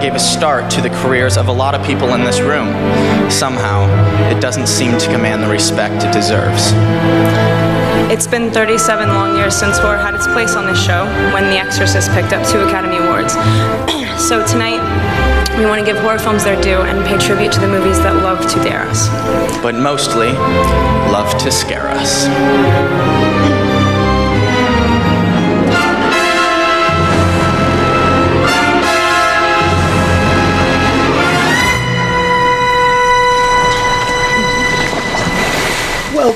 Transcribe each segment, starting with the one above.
gave a start to the careers of a lot of people in this room, somehow it doesn't seem to command the respect it deserves. It's been 37 long years since horror had its place on this show when The Exorcist picked up two Academy Awards. so tonight, we want to give horror films their due and pay tribute to the movies that love to dare us. But mostly, love to scare us.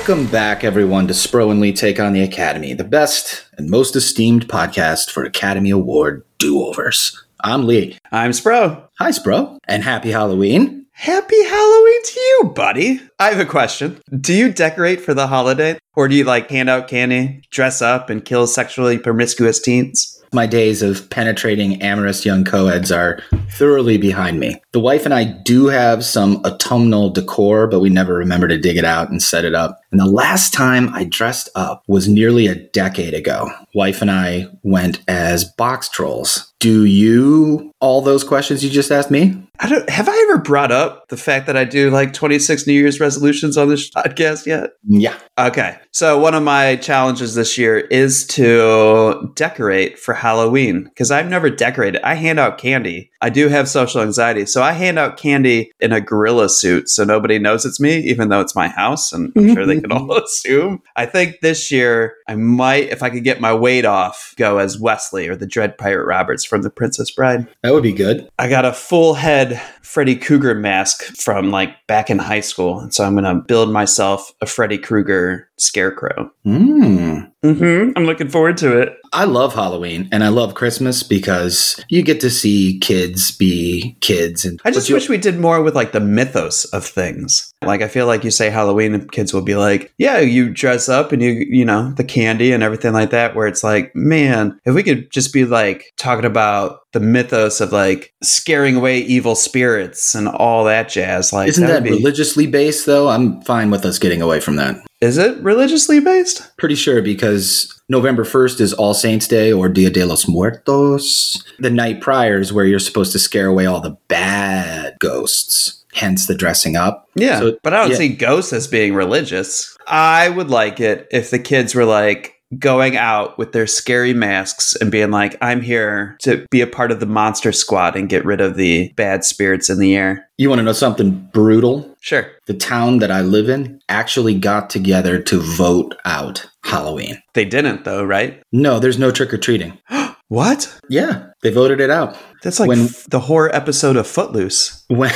Welcome back, everyone, to Spro and Lee Take on the Academy, the best and most esteemed podcast for Academy Award do overs. I'm Lee. I'm Spro. Hi, Spro, and happy Halloween. Happy Halloween to you, buddy. I have a question. Do you decorate for the holiday? Or do you like hand out candy, dress up, and kill sexually promiscuous teens? My days of penetrating amorous young co-eds are thoroughly behind me. The wife and I do have some autumnal decor, but we never remember to dig it out and set it up. And the last time I dressed up was nearly a decade ago. Wife and I went as box trolls. Do you all those questions you just asked me? I don't have I ever brought up the fact that I do like 26 New Year's resolutions on this podcast yet? Yeah. Okay. So one of my challenges this year is to decorate for Halloween because I've never decorated. I hand out candy. I do have social anxiety, so I hand out candy in a gorilla suit so nobody knows it's me, even though it's my house, and I'm sure they can all assume. I think this year I might, if I could get my weight off, go as Westley or the Dread Pirate Roberts from The Princess Bride. That would be good. I got a full head Freddy Krueger mask from like back in high school. And so I'm going to build myself a Freddy Krueger scarecrow. Mm. Mm-hmm. I'm looking forward to it. I love Halloween and I love Christmas because you get to see kids be kids. And I just you- wish we did more with like the mythos of things. Like I feel like you say Halloween and kids will be like, yeah, you dress up and you you know, the candy and everything like that where it's like, man, if we could just be like talking about the mythos of like scaring away evil spirits and all that jazz like Isn't that would be- religiously based though? I'm fine with us getting away from that. Is it religiously based? Pretty sure because November 1st is All Saints Day or Dia de los Muertos. The night prior is where you're supposed to scare away all the bad ghosts, hence the dressing up. Yeah, So- but I don't yeah. see ghosts as being religious. I would like it if the kids were like going out with their scary masks and being like, I'm here to be a part of the monster squad and get rid of the bad spirits in the air. You want to know something brutal? Sure. The town that I live in actually got together to vote out Halloween. They didn't, though, right? No, there's no trick or treating. What? Yeah, they voted it out. That's like When- f- the horror episode of Footloose. When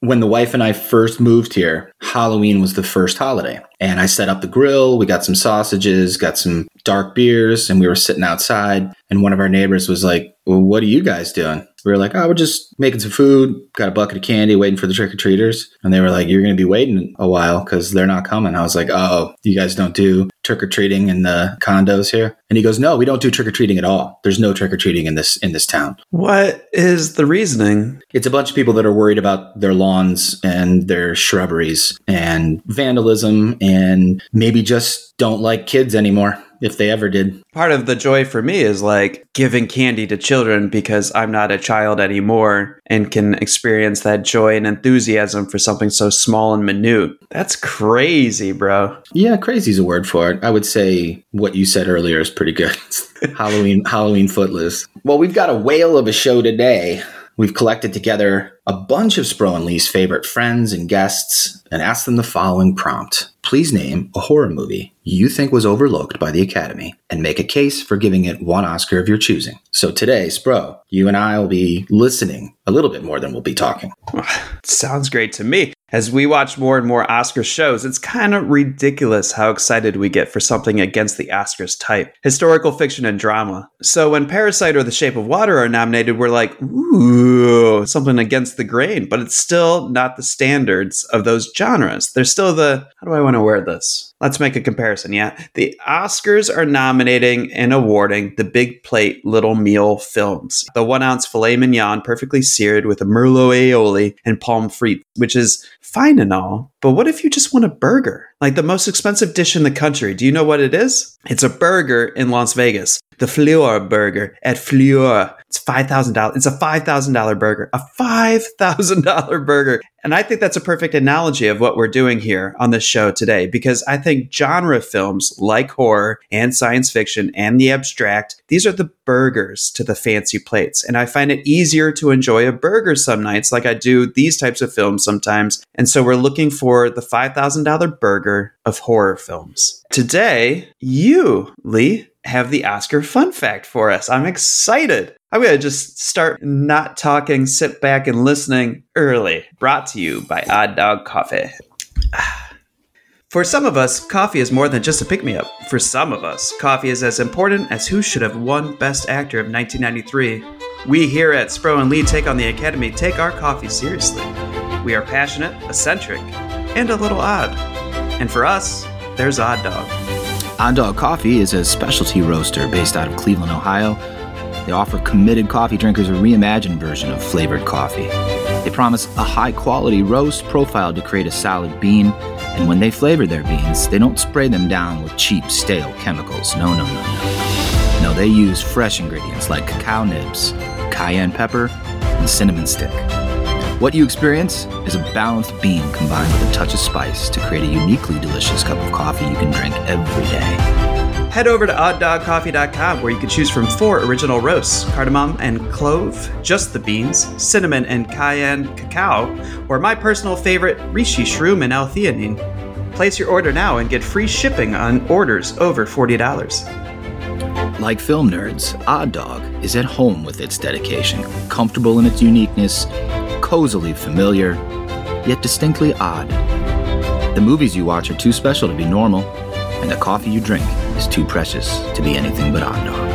when the wife and I first moved here, Halloween was the first holiday. And I set up the grill, we got some sausages, got some dark beers, and we were sitting outside. And one of our neighbors was like, Well, what are you guys doing? We were like, Oh, we're just making some food, got a bucket of candy, waiting for the trick or treaters. And they were like, You're going to be waiting a while because they're not coming. I was like, Oh, you guys don't do trick or treating in the condos here? And he goes, No, we don't do trick or treating at all. There's no trick or treating in this in this town. What is the reasoning? It's a bunch of people that are worried about their lawns and their shrubberies and vandalism and maybe just don't like kids anymore if they ever did. Part of the joy for me is like giving candy to children because I'm not a child anymore and can experience that joy and enthusiasm for something so small and minute. That's crazy, bro. Yeah, crazy's a word for it. I would say what you said earlier is pretty good. Halloween Halloween footloose. Well, we've got a whale of a show today. We've collected together a bunch of Spro and Lee's favorite friends and guests and asked them the following prompt. Please name a horror movie you think was overlooked by the Academy and make a case for giving it one Oscar of your choosing. So today, Spro, you and I will be listening a little bit more than we'll be talking. Sounds great to me. As we watch more and more Oscar shows, it's kind of ridiculous how excited we get for something against the Oscars type historical fiction and drama. So when Parasite or The Shape of Water are nominated, we're like, ooh, something against the grain, but it's still not the standards of those genres. They're still the, how do I want to wear this? Let's make a comparison. yeah. The Oscars are nominating and awarding the big plate little meal films. The one ounce filet mignon, perfectly seared with a merlot aioli and pomme frites, which is fine and all. But what if you just want a burger? Like the most expensive dish in the country. Do you know what it is? It's a burger in Las Vegas. The Fleur burger at Fleur. It's $5,000. It's a $5,000 burger. A $5,000 burger. And I think that's a perfect analogy of what we're doing here on this show today because I think genre films like horror and science fiction and the abstract, these are the burgers to the fancy plates. And I find it easier to enjoy a burger some nights like I do these types of films sometimes. And so we're looking for the $5,000 burger of horror films. Today, you, Lee, have the Oscar fun fact for us. I'm excited. I'm going to just start not talking, sit back and listening early. Brought to you by Odd Dog Coffee. For some of us, coffee is more than just a pick me up. For some of us, coffee is as important as who should have won Best Actor of 1993. We here at Spro and Lee Take on the Academy take our coffee seriously. We are passionate, eccentric, and a little odd. And for us, there's Odd Dog. Odd Dog Coffee is a specialty roaster based out of Cleveland, Ohio. They offer committed coffee drinkers a reimagined version of flavored coffee. They promise a high quality roast profiled to create a solid bean, and when they flavor their beans, they don't spray them down with cheap, stale chemicals. No, no, no, no. No, they use fresh ingredients like cacao nibs, cayenne pepper, and cinnamon stick. What you experience is a balanced bean combined with a touch of spice to create a uniquely delicious cup of coffee you can drink every day. Head over to odddogcoffee.com where you can choose from four original roasts cardamom and clove, just the beans, cinnamon and cayenne cacao, or my personal favorite, reishi shroom and L-theanine. Place your order now and get free shipping on orders over $40. Like film nerds, Odd Dog is at home with its dedication, comfortable in its uniqueness, cozily familiar, yet distinctly odd. The movies you watch are too special to be normal, and the coffee you drink is too precious to be anything but Odd Dog.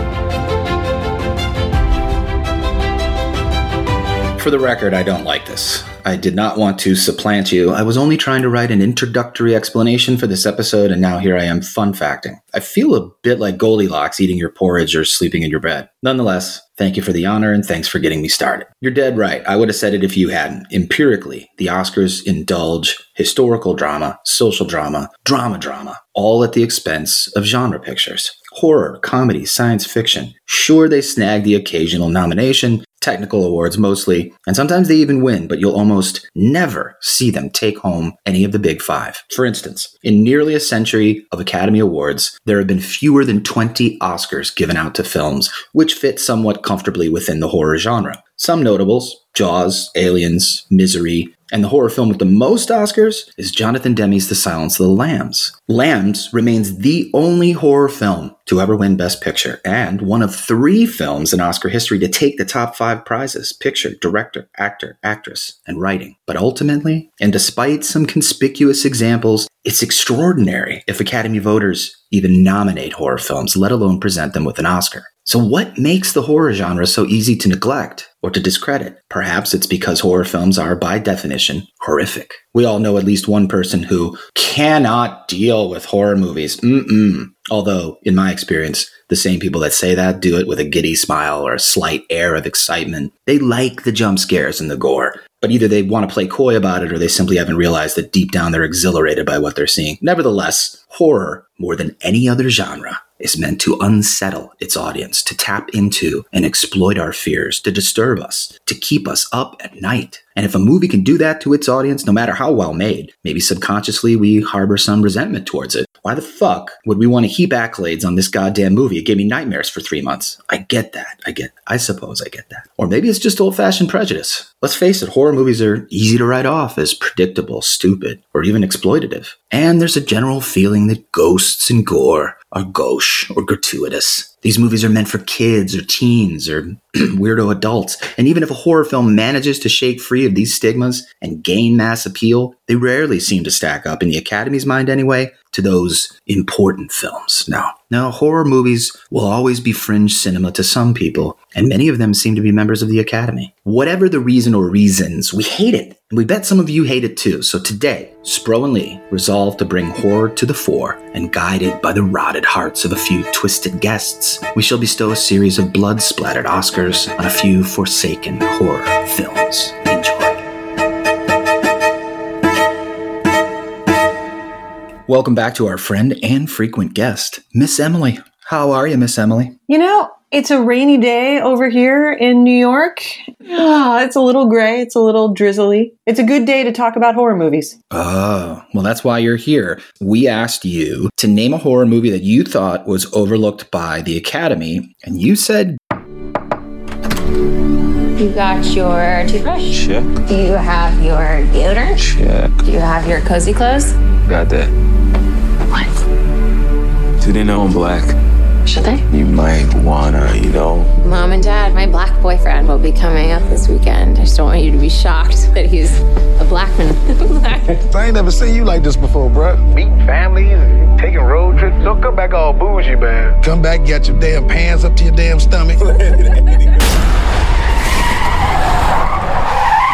For the record, I don't like this. I did not want to supplant you. I was only trying to write an introductory explanation for this episode, and now here I am fun facting. I feel a bit like Goldilocks eating your porridge or sleeping in your bed. Nonetheless, thank you for the honor and thanks for getting me started. You're dead right. I would have said it if you hadn't. Empirically, the Oscars indulge historical drama, social drama, drama drama, all at the expense of genre pictures. Horror, comedy, science fiction. Sure, they snag the occasional nomination, technical awards mostly, and sometimes they even win, but you'll almost never see them take home any of the big five. For instance, in nearly a century of Academy Awards, there have been fewer than 20 Oscars given out to films, which fit somewhat comfortably within the horror genre. Some notables Jaws, Aliens, Misery, and the horror film with the most Oscars is Jonathan Demme's The Silence of the Lambs. Lambs remains the only horror film to ever win Best Picture, and one of three films in Oscar history to take the top five prizes picture, director, actor, actress, and writing. But ultimately, and despite some conspicuous examples, it's extraordinary if Academy voters even nominate horror films, let alone present them with an Oscar. So, what makes the horror genre so easy to neglect or to discredit? Perhaps it's because horror films are, by definition, horrific. We all know at least one person who cannot deal with horror movies. Mm-mm. Although, in my experience, the same people that say that do it with a giddy smile or a slight air of excitement. They like the jump scares and the gore, but either they want to play coy about it or they simply haven't realized that deep down they're exhilarated by what they're seeing. Nevertheless, horror, more than any other genre, is meant to unsettle its audience, to tap into and exploit our fears, to disturb us, to keep us up at night. And if a movie can do that to its audience, no matter how well made, maybe subconsciously we harbor some resentment towards it. Why the fuck would we want to heap accolades on this goddamn movie? It gave me nightmares for three months. I get that. I get, I suppose I get that. Or maybe it's just old fashioned prejudice. Let's face it, horror movies are easy to write off as predictable, stupid, or even exploitative. And there's a general feeling that ghosts and gore are gauche or gratuitous. These movies are meant for kids or teens or weirdo adults. And even if a horror film manages to shake free of these stigmas and gain mass appeal, they rarely seem to stack up, in the Academy's mind anyway, to those important films. Now, now horror movies will always be fringe cinema to some people, and many of them seem to be members of the Academy. Whatever the reason or reasons, we hate it, and we bet some of you hate it too. So today, Spro and Lee resolve to bring horror to the fore, and guided by the rotted hearts of a few twisted guests, we shall bestow a series of blood splattered Oscars on a few forsaken horror films. Enjoy. Welcome back to our friend and frequent guest, Miss Emily. How are you, Miss Emily? You know, it's a rainy day over here in New York. Ah, it's a little gray, it's a little drizzly. It's a good day to talk about horror movies. Oh, well, that's why you're here. We asked you to name a horror movie that you thought was overlooked by the Academy, and you said, You got your toothbrush? Check, Do you have your deodorant? check. Do you have your cozy clothes? Got that. What? Do they know I'm black? Should they? You might wanna, you know. Mom and Dad, my black boyfriend will be coming up this weekend. I just don't want you to be shocked that he's a black man. I ain't never seen you like this before, bruh. Meeting families taking road trips. Don't come back all bougie, man. Come back, get your damn pants up to your damn stomach.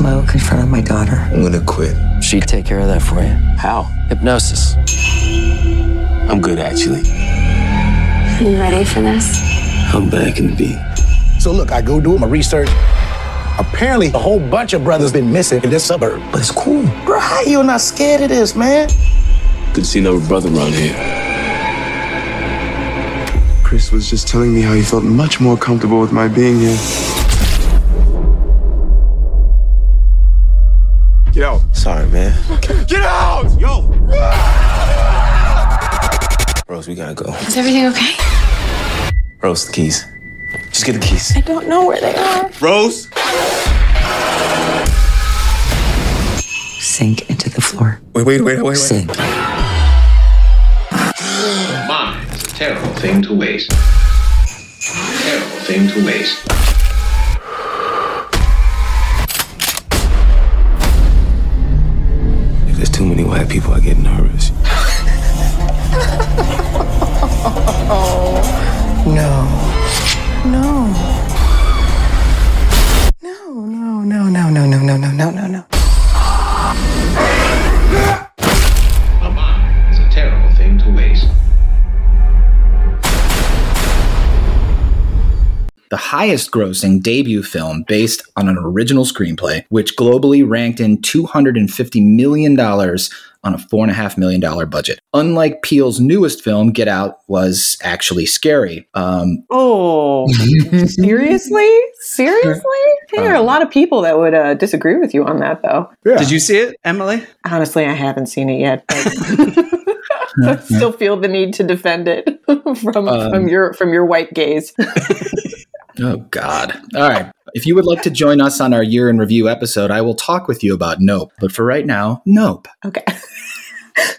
Smoke in front of my daughter? I'm gonna quit. She'd take care of that for you. How? Hypnosis. I'm good, actually. You ready for this? How bad can it be? so look, I go do my research. Apparently, a whole bunch of brothers been missing in this suburb. But it's cool. Bro, how you not scared of this, man? Good to see another brother around here. Chris was just telling me how he felt much more comfortable with my being here. Sorry, man. Get out! Yo! Rose, we gotta go. Is everything okay? Rose, the keys. Just get the keys. I don't know where they are. Rose! Sink into the floor. Wait, wait, wait, wait, wait. Sink. Mine a terrible thing to waste. Terrible thing to waste. There's too many white people, I get nervous. No. No. No, no, no, no, no, no, no, no, no, no, no. A mine is a terrible thing to waste. the highest grossing debut film based on an original screenplay, which globally ranked in $250 million on a $4.5 million budget. Unlike Peele's newest film, Get Out was actually scary. Um, Oh, seriously? Seriously? Hey, there are a lot of people that would uh, disagree with you on that, though. Did you see it, Emily? Honestly, I haven't seen it yet. But I still feel the need to defend it from Um, from your from your white gaze. oh, God. All right. If you would like to join us on our year in review episode, I will talk with you about Nope. But for right now, Nope. Okay.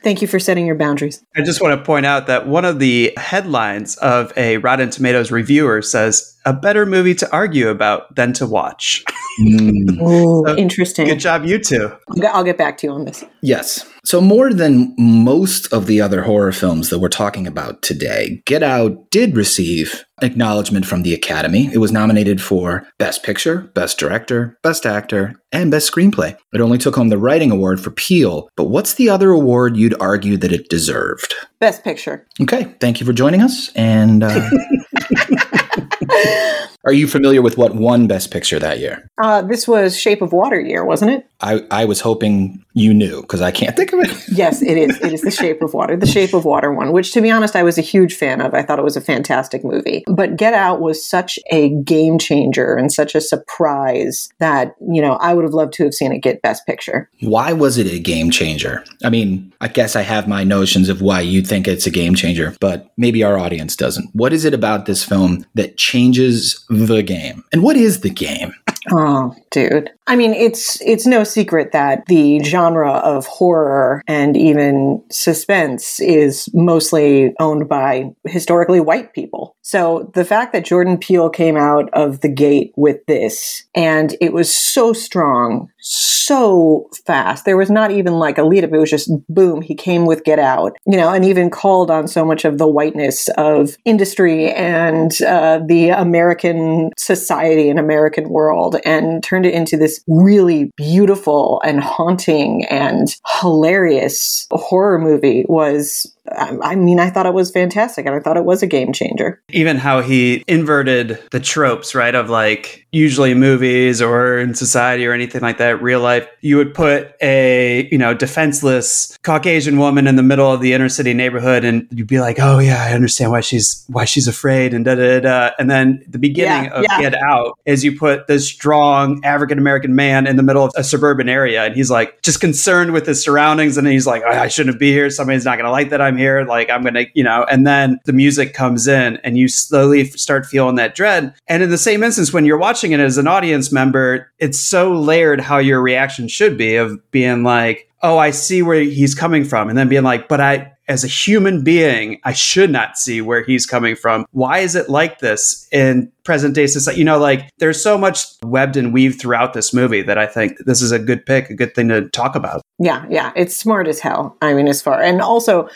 Thank you for setting your boundaries. I just want to point out that one of the headlines of a Rotten Tomatoes reviewer says, a better movie to argue about than to watch. Mm. Ooh, So, interesting. Good job, you two. I'll get- back to you on this. Yes. So, more than most of the other horror films that we're talking about today, Get Out did receive acknowledgement from the Academy. It was nominated for Best Picture, Best Director, Best Actor, and Best Screenplay. It only took home the Writing Award for Peele, but what's the other award you'd argue that it deserved? Best picture. Okay, thank you for joining us, and uh, Are you familiar with what won Best Picture that year? Uh, this was Shape of Water year, wasn't it? I, I was hoping you knew because I can't think of it. Yes, it is. It is The Shape of Water, the Shape of Water one, which to be honest, I was a huge fan of. I thought it was a fantastic movie. But Get Out was such a game changer and such a surprise that, you know, I would have loved to have seen it get Best Picture. Why was it a game changer? I mean, I guess I have my notions of why you think it's a game changer, but maybe our audience doesn't. What is it about this film that changes the game? And what is the game? Oh, dude. I mean, it's it's no secret that the genre of horror and even suspense is mostly owned by historically white people. So the fact that Jordan Peele came out of the gate with this and it was so strong, so fast. There was not even like a lead up. It was just boom, he came with Get Out, you know, and even called on so much of the whiteness of industry and uh, the American society and American world and turned it into this really beautiful and haunting and hilarious horror movie was I mean, I thought it was fantastic and I thought it was a game changer. Even how he inverted the tropes, right? Of like usually movies or in society or anything like that, real life, you would put a, you know, defenseless Caucasian woman in the middle of the inner city neighborhood and you'd be like, oh yeah, I understand why she's, why she's afraid and da da da. And then the beginning Yeah, of yeah. Get Out is you put this strong African American man in the middle of a suburban area and he's like just concerned with his surroundings and he's like, oh, I shouldn't be here. Somebody's not going to like that I'm here. Like I'm going to, you know, and then the music comes in and you slowly start feeling that dread. And in the same instance, when you're watching it as an audience member, it's so layered how your reaction should be of being like, oh, I see where he's coming from. And then being like, but I, as a human being, I should not see where he's coming from. Why is it like this in present day society? You know, like there's so much webbed and weaved throughout this movie that I think this is a good pick, a good thing to talk about. Yeah, yeah, it's smart as hell. I mean, as far and also,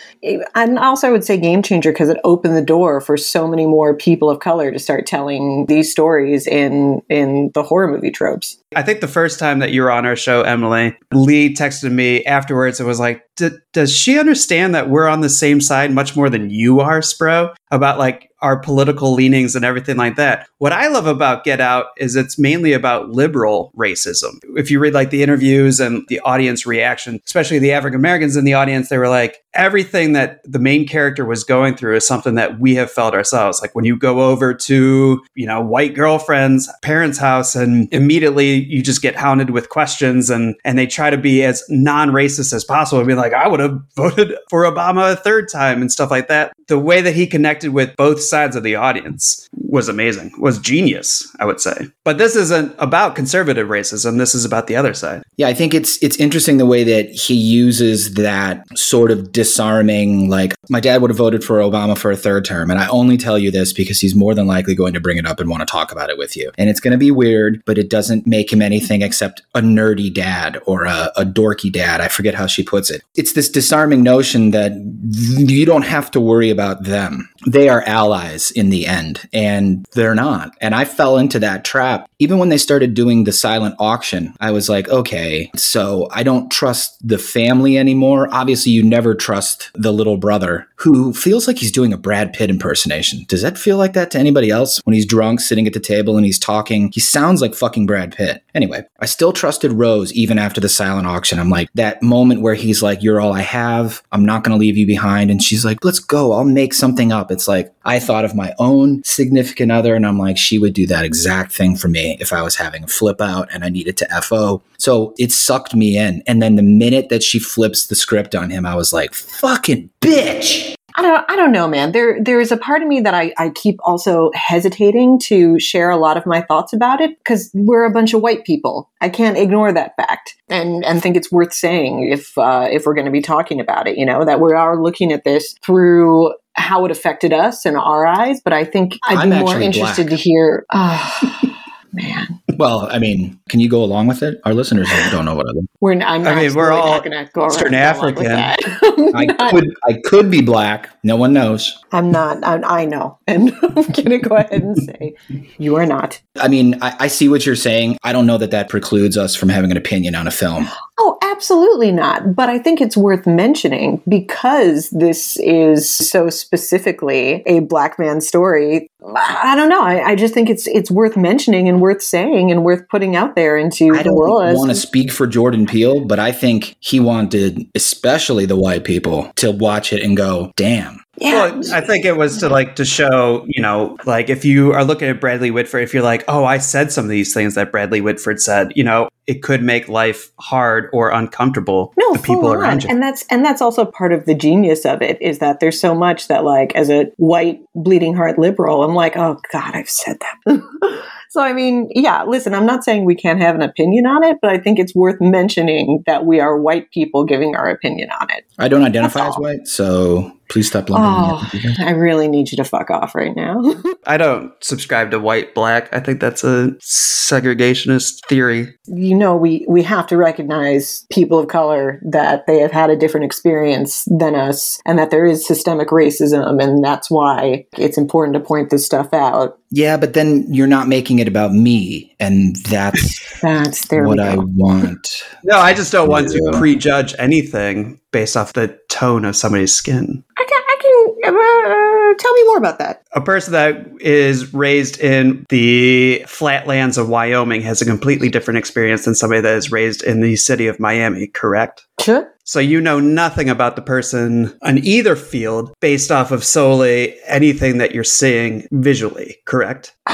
and also I would say game changer because it opened the door for so many more people of color to start telling these stories in in the horror movie tropes. I think the first time that you were on our show, Emily, Lee texted me afterwards. It was like, "D- does she understand that we're on the same side much more than you are, Spro? About like our political leanings and everything like that. What I love about Get Out is it's mainly about liberal racism. If you read like the interviews and the audience reaction, especially the African Americans in the audience, they were like, everything that the main character was going through is something that we have felt ourselves. Like when you go over to, you know, white girlfriend's parents' house and immediately you just get hounded with questions and and they try to be as non-racist as possible and be like, I would have voted for Obama a third time and stuff like that. The way that he connected with both sides of the audience was amazing, was genius, I would say. But this isn't about conservative racism. This is about the other side. Yeah, I think it's it's interesting the way that he uses that sort of disarming like my dad would have voted for Obama for a third term and I only tell you this because he's more than likely going to bring it up and want to talk about it with you. And it's going to be weird, but it doesn't make him anything except a nerdy dad or a, a dorky dad. I forget how she puts it. It's this disarming notion that you don't have to worry about them. They are allies in the end and they're not. And I fell into that trap even when they started doing the silent auction, I was like, okay, so I don't trust the family anymore. Obviously, you never trust the little brother who feels like he's doing a Brad Pitt impersonation. Does that feel like that to anybody else? When he's drunk, sitting at the table and he's talking, he sounds like fucking Brad Pitt. Anyway, I still trusted Rose even after the silent auction. I'm like, that moment where he's like, you're all I have. I'm not going to leave you behind. And she's like, let's go. I'll make something up. It's like, I thought of my own significant other, and I'm like, she would do that exact thing for me if I was having a flip out and I needed to FO. So it sucked me in. And then the minute that she flips the script on him, I was like, fucking bitch. I don't I don't know, man. There there is a part of me that I, I keep also hesitating to share a lot of my thoughts about it because we're a bunch of white people. I can't ignore that fact and and think it's worth saying if uh, if we're going to be talking about it. You know that we are looking at this through how it affected us in our eyes. But I think I'd I'm be more interested black. to hear. Oh, man, Well, I mean, can you go along with it? Our listeners don't know what I mean. we're I'm I mean, we're all not going to go Eastern and go African. I could, I could be black. No one knows. I'm not. I, I know, and I'm going to go ahead and say you are not. I mean, I, I see what you're saying. I don't know that that precludes us from having an opinion on a film. Oh, Absolutely not. But I think it's worth mentioning because this is so specifically a black man story. I don't know. I, I just think it's it's worth mentioning and worth saying and worth putting out there into I the don't world. as- want to speak for Jordan Peele, but I think he wanted, especially the white people, to watch it and go, "Damn." Well, I think it was to like to show, you know, like if you are looking at Bradley Whitford, if you're like, oh, I said some of these things that Bradley Whitford said, you know, it could make life hard or uncomfortable no, to people full around on. you. and that's and that's also part of the genius of it is that there's so much that like as a white bleeding heart liberal, I'm like, oh god, I've said that. so I mean, yeah, listen, I'm not saying we can't have an opinion on it, but I think it's worth mentioning that we are white people giving our opinion on it. I don't identify as white, so please stop lumping Oh, me. I really need you to fuck off right now. I don't subscribe to white black. I think that's a segregationist theory. you know we we have to recognize people of color that they have had a different experience than us and that there is systemic racism and that's why it's important to point this stuff out Yeah, but then you're not making it about me, and that's that's there what I want. No, I just don't want to prejudge anything based off the tone of somebody's skin. i can, I can uh, tell me more about that A person that is raised in the flatlands of Wyoming has a completely different experience than somebody that is raised in the city of Miami, correct? sure So you know nothing about the person on either field based off of solely anything that you're seeing visually, correct?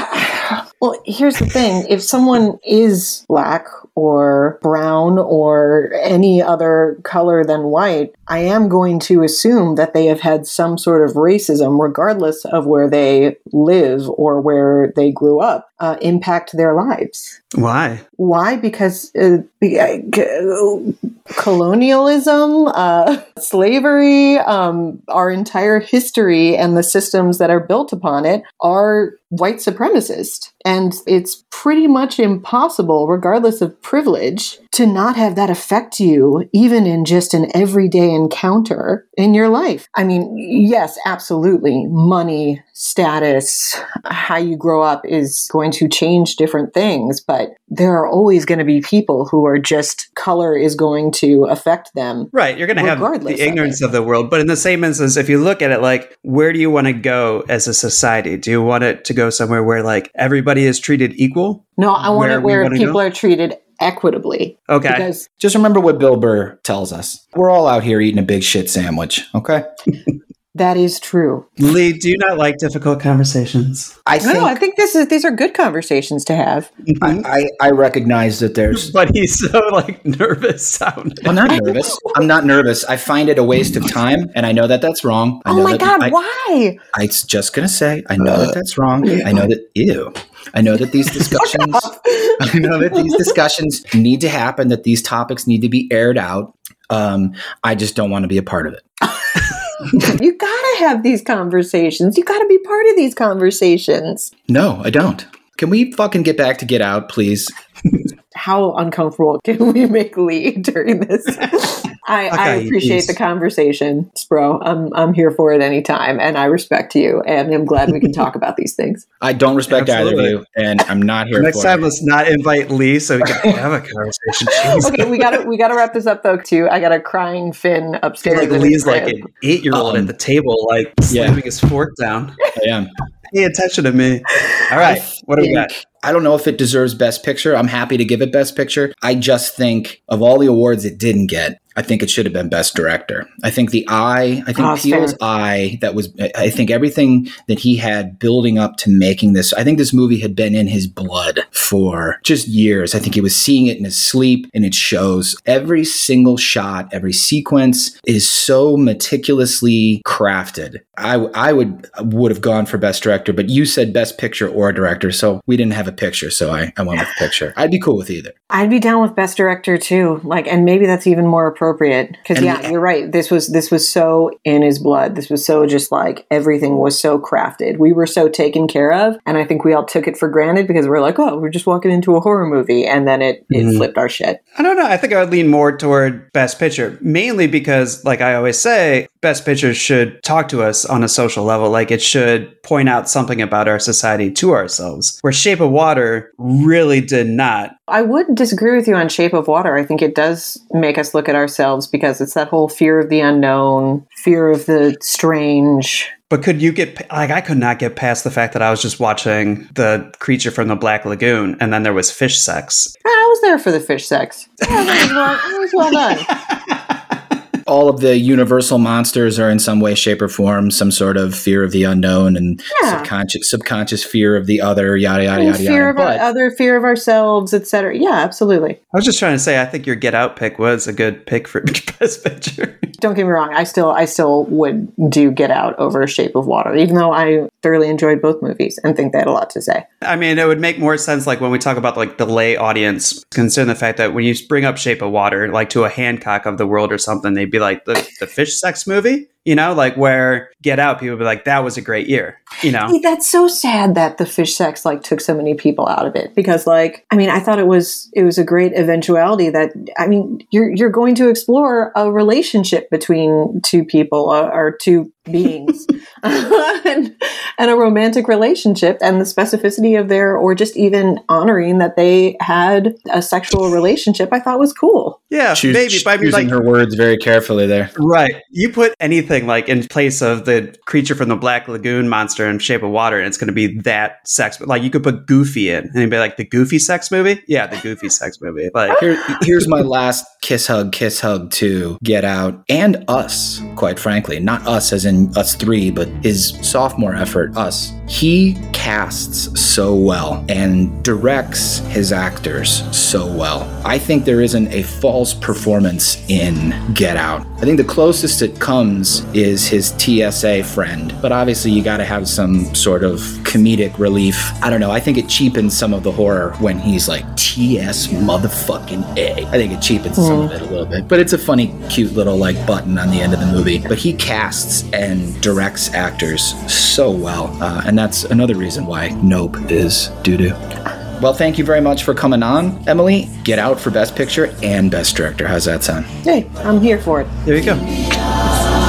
well here's the thing if someone is black or brown or any other color than white i am going to assume that they have had some sort of racism regardless of where they live or where they grew up uh, impact their lives. Why? why? Because uh, uh, colonialism uh, slavery um, our entire history and the systems that are built upon it are white supremacist. And it's pretty much impossible regardless of privilege to not have that affect you even in just an everyday encounter in your life i mean yes absolutely money status how you grow up is going to change different things but there are always going to be people who are just color is going to affect them Right, you're going to have the ignorance of, the world, but in the same instance, if you look at it like, where do you want to go as a society? Do you want it to go somewhere where like everybody is treated equal? no i want Where it where people go? are treated equitably Okay. because Just remember what Bill Burr tells us. We're all out here eating a big shit sandwich, okay? that is true Lee, do you not like difficult conversations? I think no i think this is these are good conversations to have I, I, I recognize that there's But he's so like nervous sounding. I'm not nervous. I'm not nervous. I find it a waste of time, and I know that that's wrong. I oh know my that, god I, why I was just gonna say, I know that that's wrong. I know that ew. I know that these discussions. I know that these discussions need to happen. That these topics need to be aired out. Um, I just don't want to be a part of it. you gotta have these conversations you gotta be part of these conversations No, I don't. Can we fucking get back to Get Out, please? how uncomfortable can we make Lee during this? I, I appreciate peace. the conversation, Spro. I'm I'm here for it anytime, and I respect you, and I'm glad we can talk about these things. I don't respect either of you, and I'm not here Next for time, it. let's not invite Lee so we can have a conversation. Jeez. Okay, we gotta we gotta wrap this up though. Too, I got a crying Finn I feel upstairs. like Lee's like an eight year old Um, at the table, like yeah. slamming his fork down. I am. Pay attention to me. All right, what do we got? I don't know if it deserves Best Picture. I'm happy to give it Best Picture. I just think of all the awards it didn't get, I think it should have been Best Director. I think the eye, I think Oh, fair. eye, that was, I think everything that he had building up to making this, I think this movie had been in his blood for just years. I think he was seeing it in his sleep and it shows. Every single shot, every sequence is so meticulously crafted. I, I would would have gone for Best Director, but you said Best Picture or Director, so we didn't have a picture, so I, I went with picture. I'd be cool with either. I'd be down with best director too. Like, and maybe that's even more appropriate because And yeah, you're right. This was this was so in his blood. This was so just like everything was so crafted. We were so taken care of, and I think we all took it for granted because we're like, oh, we're just walking into a horror movie, and then it it Mhm. flipped our shit. I don't know. I think I would lean more toward Best Picture, mainly because, like I always say, Best Picture should talk to us on a social level. Like it should point out something about our society to ourselves. Where Shape of Water really did not. I would disagree with you on Shape of Water. I think it does make us look at ourselves because it's that whole fear of the unknown, fear of the strange. But could you get like I could not get past the fact that I was just watching the creature from the Black Lagoon, and then there was fish sex. Ah, I was there for the fish sex. Yeah, that was well, that was well done. all of the universal monsters are in some way, shape, or form some sort of fear of the unknown and Yeah. subconscious subconscious fear of the other, yada yada yada fear yada. of But other fear of ourselves, etc. Yeah, absolutely. I was just trying to say, I think your Get Out pick was a good pick for Best Picture. Don't get me wrong. I still, I still would do Get Out over Shape of Water, even though I thoroughly enjoyed both movies and think they had a lot to say. I mean, it would make more sense like when we talk about like the lay audience, considering the fact that when you bring up Shape of Water, like to a Hancock of the world or something, they'd be like the, the fish sex movie, you know, like where Get Out, people would be like, that was a great year, you know. Hey, That's so sad that the fish sex like took so many people out of it because like I mean I thought it was it was a great eventuality that I mean you're you're going to explore a relationship between two people uh, or two beings and, and a romantic relationship and the specificity of their or just even honoring that they had a sexual relationship I thought was cool. Yeah, choos- maybe, but I mean, like, her words very carefully there. Right. You put anything like in place of the creature from the Black Lagoon monster in Shape of Water, and it's going to be that sex. Like you could put Goofy in, and it'd be like the Goofy sex movie. Yeah, the Goofy sex movie. Like Here, here's my last kiss hug, kiss hug to Get Out and us, quite frankly. Not us as in us three, but his sophomore effort, us. He casts so well and directs his actors so well. I think there isn't a false performance in Get Out. I think the closest it comes is his TSA friend, but obviously you got to have some sort of comedic relief. I don't know. I think it cheapens some of the horror when he's like TS motherfucking A. I think it cheapens some of it a little bit, but it's a funny, cute little like button on the end of the movie. But he casts and directs actors so well, uh, and that's another reason why Nope is doo doo. Well, thank you very much for coming on, Emily. Get out for Best Picture and Best Director. How's that sound? Hey, I'm here for it. there you go.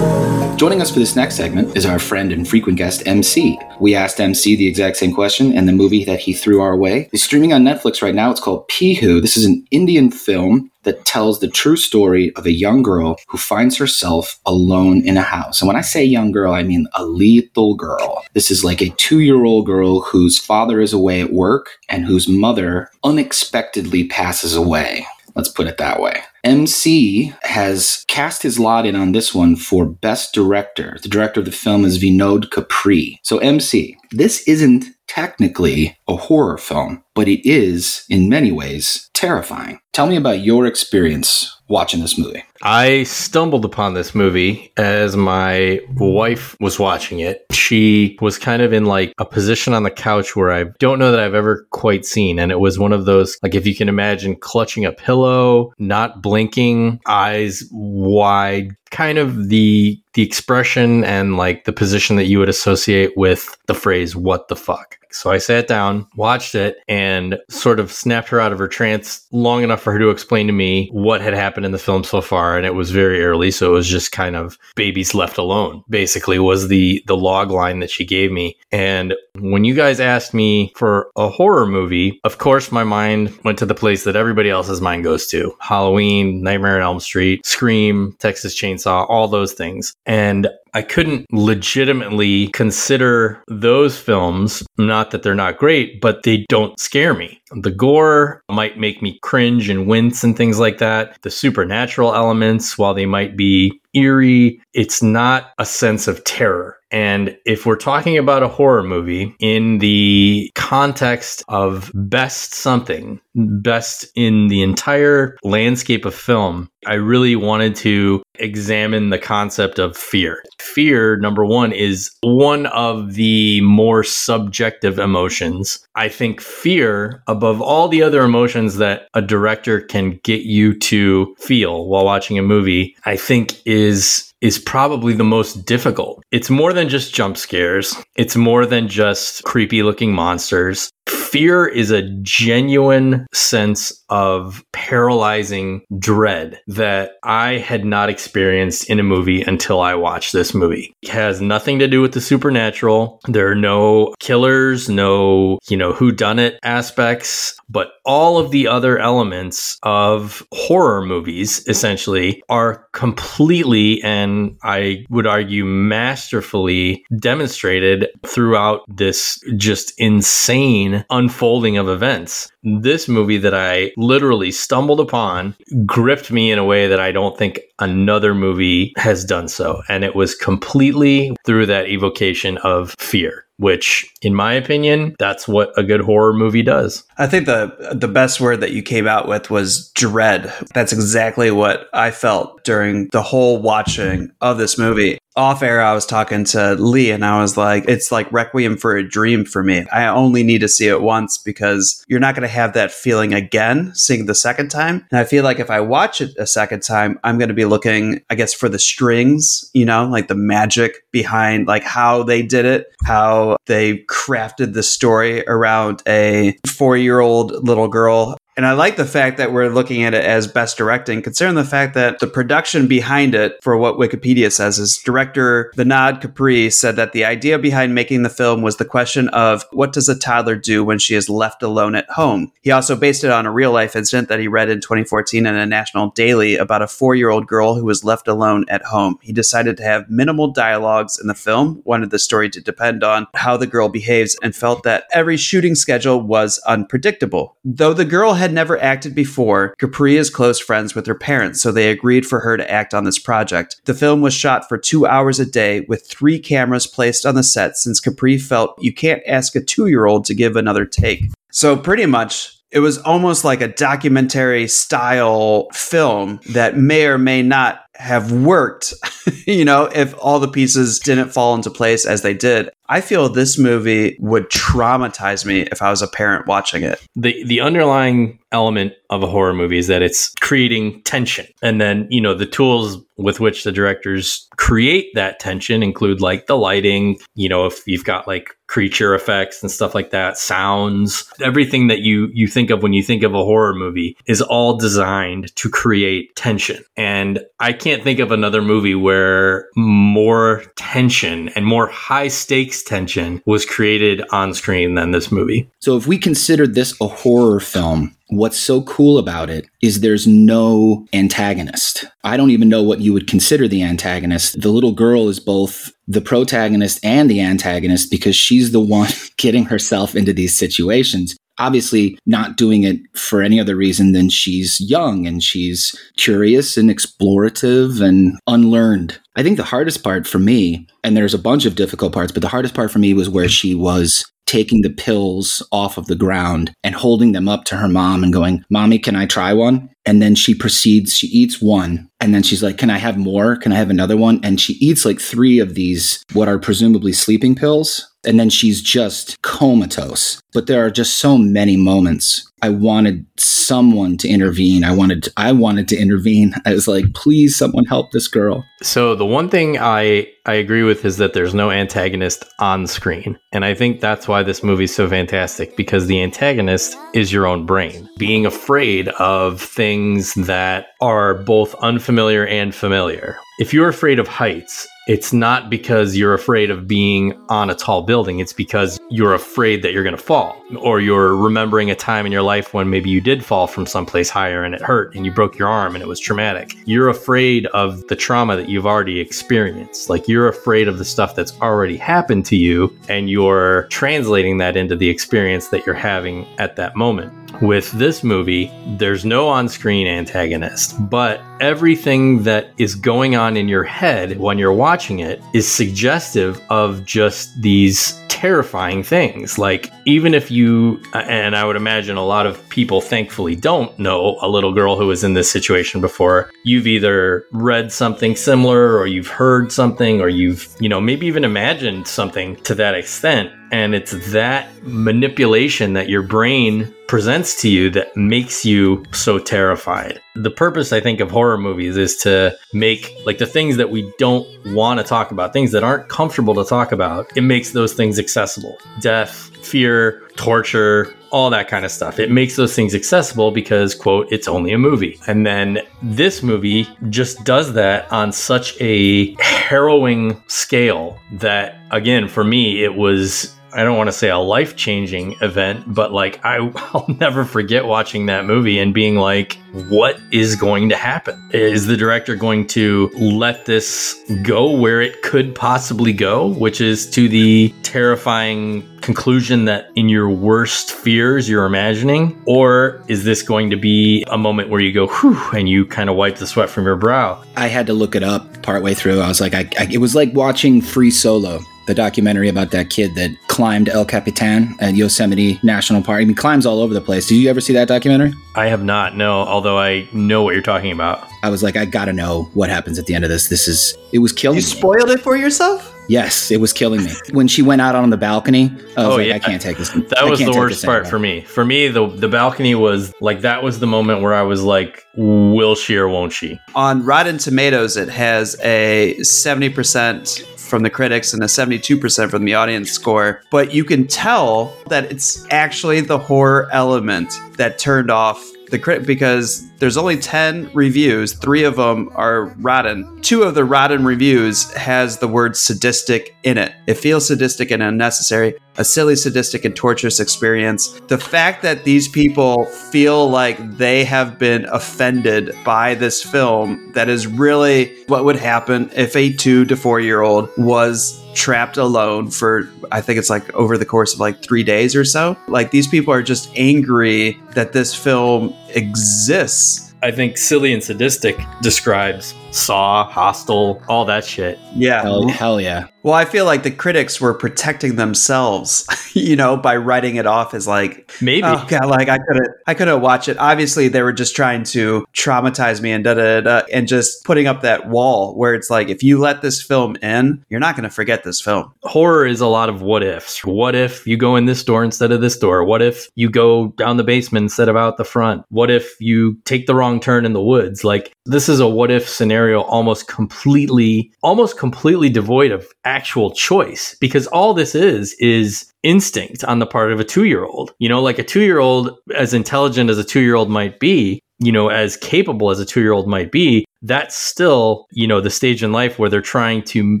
Joining us for this next segment is our friend and frequent guest, MC. We asked MC the exact same question, and the movie that he threw our way is streaming on Netflix right now. It's called Pihu. This is an Indian film that tells the true story of a young girl who finds herself alone in a house. And when I say young girl, I mean a little girl. This is like a two year old girl whose father is away at work and whose mother unexpectedly passes away. Let's put it that way. MC has cast his lot in on this one for Best Director. The director of the film is Vinod Kapri. So, MC, this isn't technically a horror film, but it is, in many ways, terrifying. Tell me about your experience watching this movie. I stumbled upon this movie as my wife was watching it. She was kind of in like a position on the couch where I don't know that I've ever quite seen. And it was one of those, like, if you can imagine clutching a pillow, not blinking, eyes wide, kind of the the expression and like the position that you would associate with the phrase what the fuck so i sat down watched it and sort of snapped her out of her trance long enough for her to explain to me what had happened in the film so far and it was very early so it was just kind of babies left alone basically was the the log line that she gave me. And when you guys asked me for a horror movie of course my mind went to the place that everybody else's mind goes to. Halloween nightmare on elm street scream texas chainsaw all those things. And I couldn't legitimately consider those films, not that they're not great, but they don't scare me. The gore might make me cringe and wince and things like that. The supernatural elements, while they might be eerie. It's not a sense of terror. And if we're talking about a horror movie in the context of best something, best in the entire landscape of film, I really wanted to examine the concept of fear. Fear, number one, is one of the more subjective emotions. I think fear, above all the other emotions that a director can get you to feel while watching a movie, I think is is probably the most difficult. It's more than just jump scares. It's more than just creepy looking monsters. Fear is a genuine sense of paralyzing dread that I had not experienced in a movie until I watched this movie. It has nothing to do with the supernatural. There are no killers, no, you know, who done it aspects, but all of the other elements of horror movies essentially are completely and I would argue masterfully demonstrated throughout this just insane unfolding of events. This movie that I literally stumbled upon gripped me in a way that I don't think another movie has done so. And it was completely through that evocation of fear which in my opinion that's what a good horror movie does. I think the the best word that you came out with was dread. That's exactly what i felt during the whole watching of this movie off air i was talking to lee and i was like it's like requiem for a dream for me. I only need to see it once because you're not going to have that feeling again seeing the second time. And i feel like if i watch it a second time i'm going to be looking i guess for the strings you know like the magic behind like how they did it how they crafted the story around a four year old little girl and I like the fact that we're looking at it as best directing, considering the fact that the production behind it, for what Wikipedia says, is director Vinod Kapri said that the idea behind making the film was the question of what does a toddler do when she is left alone at home? He also based it on a real life incident that he read in 2014 in a national daily about a four year old girl who was left alone at home. He decided to have minimal dialogues in the film, wanted the story to depend on how the girl behaves, and felt that every shooting schedule was unpredictable. Though the girl had had never acted before, Kapri is close friends with her parents, so they agreed for her to act on this project. The film was shot for two hours a day with three cameras placed on the set since Kapri felt you can't ask a two year old to give another take. So, pretty much, it was almost like a documentary style film that may or may not have worked, you know, if all the pieces didn't fall into place as they did. I feel this movie would traumatize me if I was a parent watching it. The the underlying element of a horror movie is that it's creating tension. And then, you know, the tools with which the directors create that tension include like the lighting, you know, if you've got like creature effects and stuff like that, sounds, everything that you you think of when you think of a horror movie is all designed to create tension. And I can't think of another movie where more tension and more high stakes tension was created on screen than this movie. So if we consider this a horror film, What's so cool about it is there's no antagonist. I don't even know what you would consider the antagonist. The little girl is both the protagonist and the antagonist because she's the one getting herself into these situations. Obviously, not doing it for any other reason than she's young and she's curious and explorative and unlearned. I think the hardest part for me, and there's a bunch of difficult parts, but the hardest part for me was where she was taking the pills off of the ground and holding them up to her mom and going, Mommy, can I try one? And then she proceeds, she eats one. And then she's like, Can I have more? Can I have another one? And she eats like three of these, what are presumably sleeping pills. And then she's just comatose. But there are just so many moments. I wanted someone to intervene. I wanted to, I wanted to intervene. I was like, please someone help this girl. So the one thing I I agree with is that there's no antagonist on screen. And I think that's why this movie's so fantastic because the antagonist is your own brain. Being afraid of things that are both unfamiliar and familiar. If you're afraid of heights, it's not because you're afraid of being on a tall building. It's because you're afraid that you're going to fall, or you're remembering a time in your life when maybe you did fall from someplace higher and it hurt and you broke your arm and it was traumatic. You're afraid of the trauma that you've already experienced. Like you're afraid of the stuff that's already happened to you and you're translating that into the experience that you're having at that moment. With this movie, there's no on screen antagonist, but everything that is going on in your head when you're watching it is suggestive of just these terrifying things. Like, even if you, and I would imagine a lot of people thankfully don't know a little girl who was in this situation before, you've either read something similar or you've heard something or you've, you know, maybe even imagined something to that extent. And it's that manipulation that your brain presents to you that makes you so terrified. The purpose, I think, of horror movies is to make like the things that we don't want to talk about, things that aren't comfortable to talk about, it makes those things accessible. Death, fear, torture, all that kind of stuff. It makes those things accessible because, quote, it's only a movie. And then this movie just does that on such a harrowing scale that, again, for me, it was I don't want to say a life changing event, but like I, will never forget watching that movie and being like, what is going to happen? Is the director going to let this go where it could possibly go, which is to the terrifying conclusion that in your worst fears you're imagining? Or is this going to be a moment where you go, whew, and you kind of wipe the sweat from your brow? I had to look it up partway through. I was like, I, I, it was like watching Free Solo the documentary about that kid that climbed El Capitan at Yosemite National Park. I mean, climbs all over the place. Did you ever see that documentary? I have not, no, although I know what you're talking about. I was like, I gotta know what happens at the end of this. This is, it was killing You spoiled it for yourself? Yes, it was killing me. When she went out on the balcony, I was oh, like, yeah. I can't take this. That was the worst part for me. For me, the the balcony was like that was the moment where I was like, will she or won't she? On Rotten Tomatoes, it has a 70% from the critics and a 72% from the audience score. But you can tell that it's actually the horror element that turned off the crit because there's only 10 reviews. Three of them are rotten two of the rotten reviews has the word sadistic in it. It feels sadistic and unnecessary a silly sadistic and torturous experience. The fact that these people feel like they have been offended by this film that is really what would happen if a two to four year old was trapped alone for I think it's like over the course of like three days or so. Like these people are just angry that this film exists. I think silly and sadistic describes Saw, Hostel, all that shit. Yeah. Hell, hell yeah. Well, I feel like the critics were protecting themselves, you know, by writing it off as like maybe, oh god, like I couldn't, I couldn't watch it. Obviously, they were just trying to traumatize me and da da da, and just putting up that wall where it's like, if you let this film in, you're not going to forget this film. Horror is a lot of what ifs. What if you go in this door instead of this door? What if you go down the basement instead of out the front? What if you take the wrong turn in the woods? Like this is a what if scenario, almost completely, almost completely devoid of actual choice because all this is is instinct on the part of a two year old. You know, like a two year old, as intelligent as a two year old might be, you know, as capable as a two year old might be, that's still, you know, the stage in life where they're trying to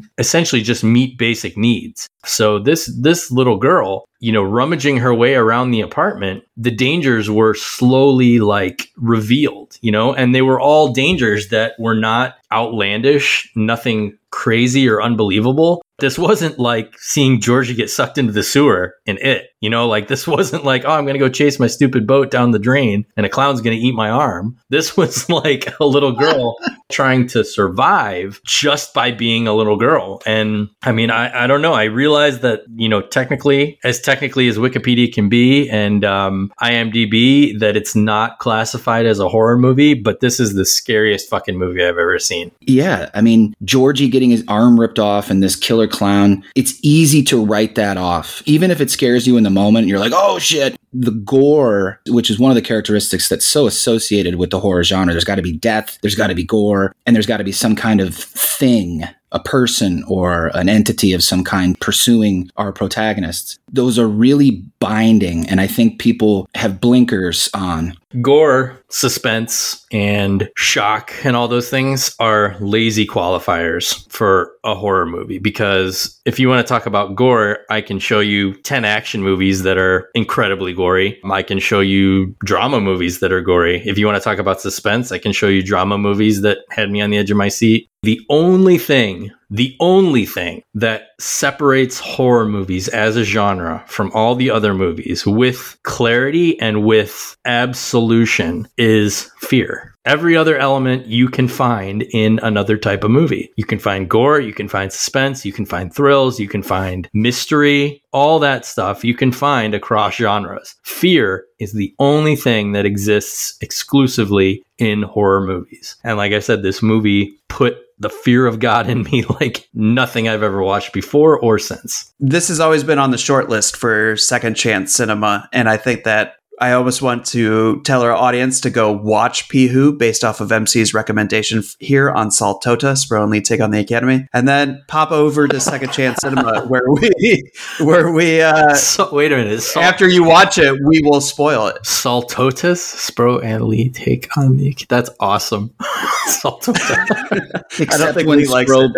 essentially just meet basic needs. So this this little girl, you know, rummaging her way around the apartment, the dangers were slowly like revealed, you know, and they were all dangers that were not outlandish, nothing crazy or unbelievable. This wasn't like seeing Georgie get sucked into the sewer in it. You know, like this wasn't like, oh, I'm going to go chase my stupid boat down the drain and a clown's going to eat my arm. This was like a little girl trying to survive just by being a little girl. And I mean, I, I don't know. I realize that, you know, technically, as technically as Wikipedia can be and um, IMDb, that it's not classified as a horror movie, but this is the scariest fucking movie I've ever seen. Yeah. I mean, Georgie getting his arm ripped off and this killer clown, it's easy to write that off. Even if it scares you in the moment, you're like, oh shit. The gore, which is one of the characteristics that's so associated with the horror genre, there's got to be death, there's got to be gore, and there's got to be some kind of thing a person or an entity of some kind pursuing our protagonists. Those are really binding, and I think people have blinkers on. Gore, suspense, and shock, and all those things are lazy qualifiers for a horror movie. Because if you want to talk about gore, I can show you 10 action movies that are incredibly gory. I can show you drama movies that are gory. If you want to talk about suspense, I can show you drama movies that had me on the edge of my seat. The only thing The only thing that separates horror movies as a genre from all the other movies with clarity and with absolution is fear. Every other element you can find in another type of movie. You can find gore, you can find suspense, you can find thrills, you can find mystery, all that stuff you can find across genres. Fear is the only thing that exists exclusively in horror movies. And like I said, this movie put the fear of God in me like nothing I've ever watched before or since. This has always been on the short list for second chance cinema. And I think that I almost want to tell our audience to go watch Pihu based off of MC's recommendation here on Salt Tota, Spro and Lee Take on the Academy, and then pop over to Second Chance Cinema where we where we uh so, wait a minute. Salt- after you watch it, we will spoil it. Saltotus, Spro and Lee Take on the That's awesome. Saltota. Except when Spro,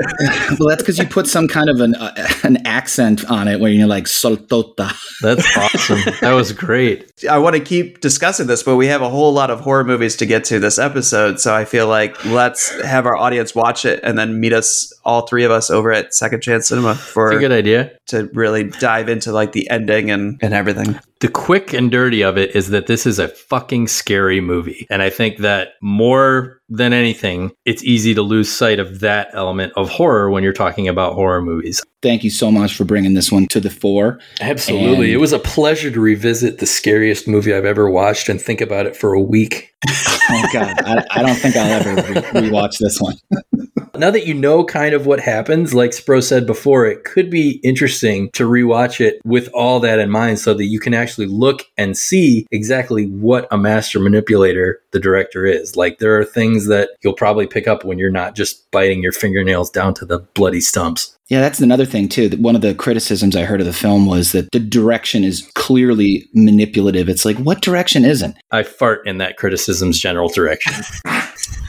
well, that's because you put some kind of an uh, an accent on it where you're like Saltota. That's awesome. that was great. I want to keep discussing this, but we have a whole lot of horror movies to get to this episode. So I feel like let's have our audience watch it and then meet us, all three of us, over at Second Chance Cinema for a good idea to really dive into like the ending and, and everything. The quick and dirty of it is that this is a fucking scary movie. And I think that more than anything, it's easy to lose sight of that element of horror when you're talking about horror movies. Thank you so much for bringing this one to the fore. Absolutely. And it was a pleasure to revisit the scariest movie I've ever watched and think about it for a week. oh, God. I, I, don't think I'll ever re- rewatch this one. now that you know kind of what happens, like Spro said before, it could be interesting to rewatch it with all that in mind so that you can actually look and see exactly what a master manipulator the director is. Like there are things that you'll probably pick up when you're not just biting your fingernails down to the bloody stumps. Yeah, that's another thing too. One of the criticisms I heard of the film was that the direction is clearly manipulative. It's like, what direction isn't? I fart in that criticism's general direction.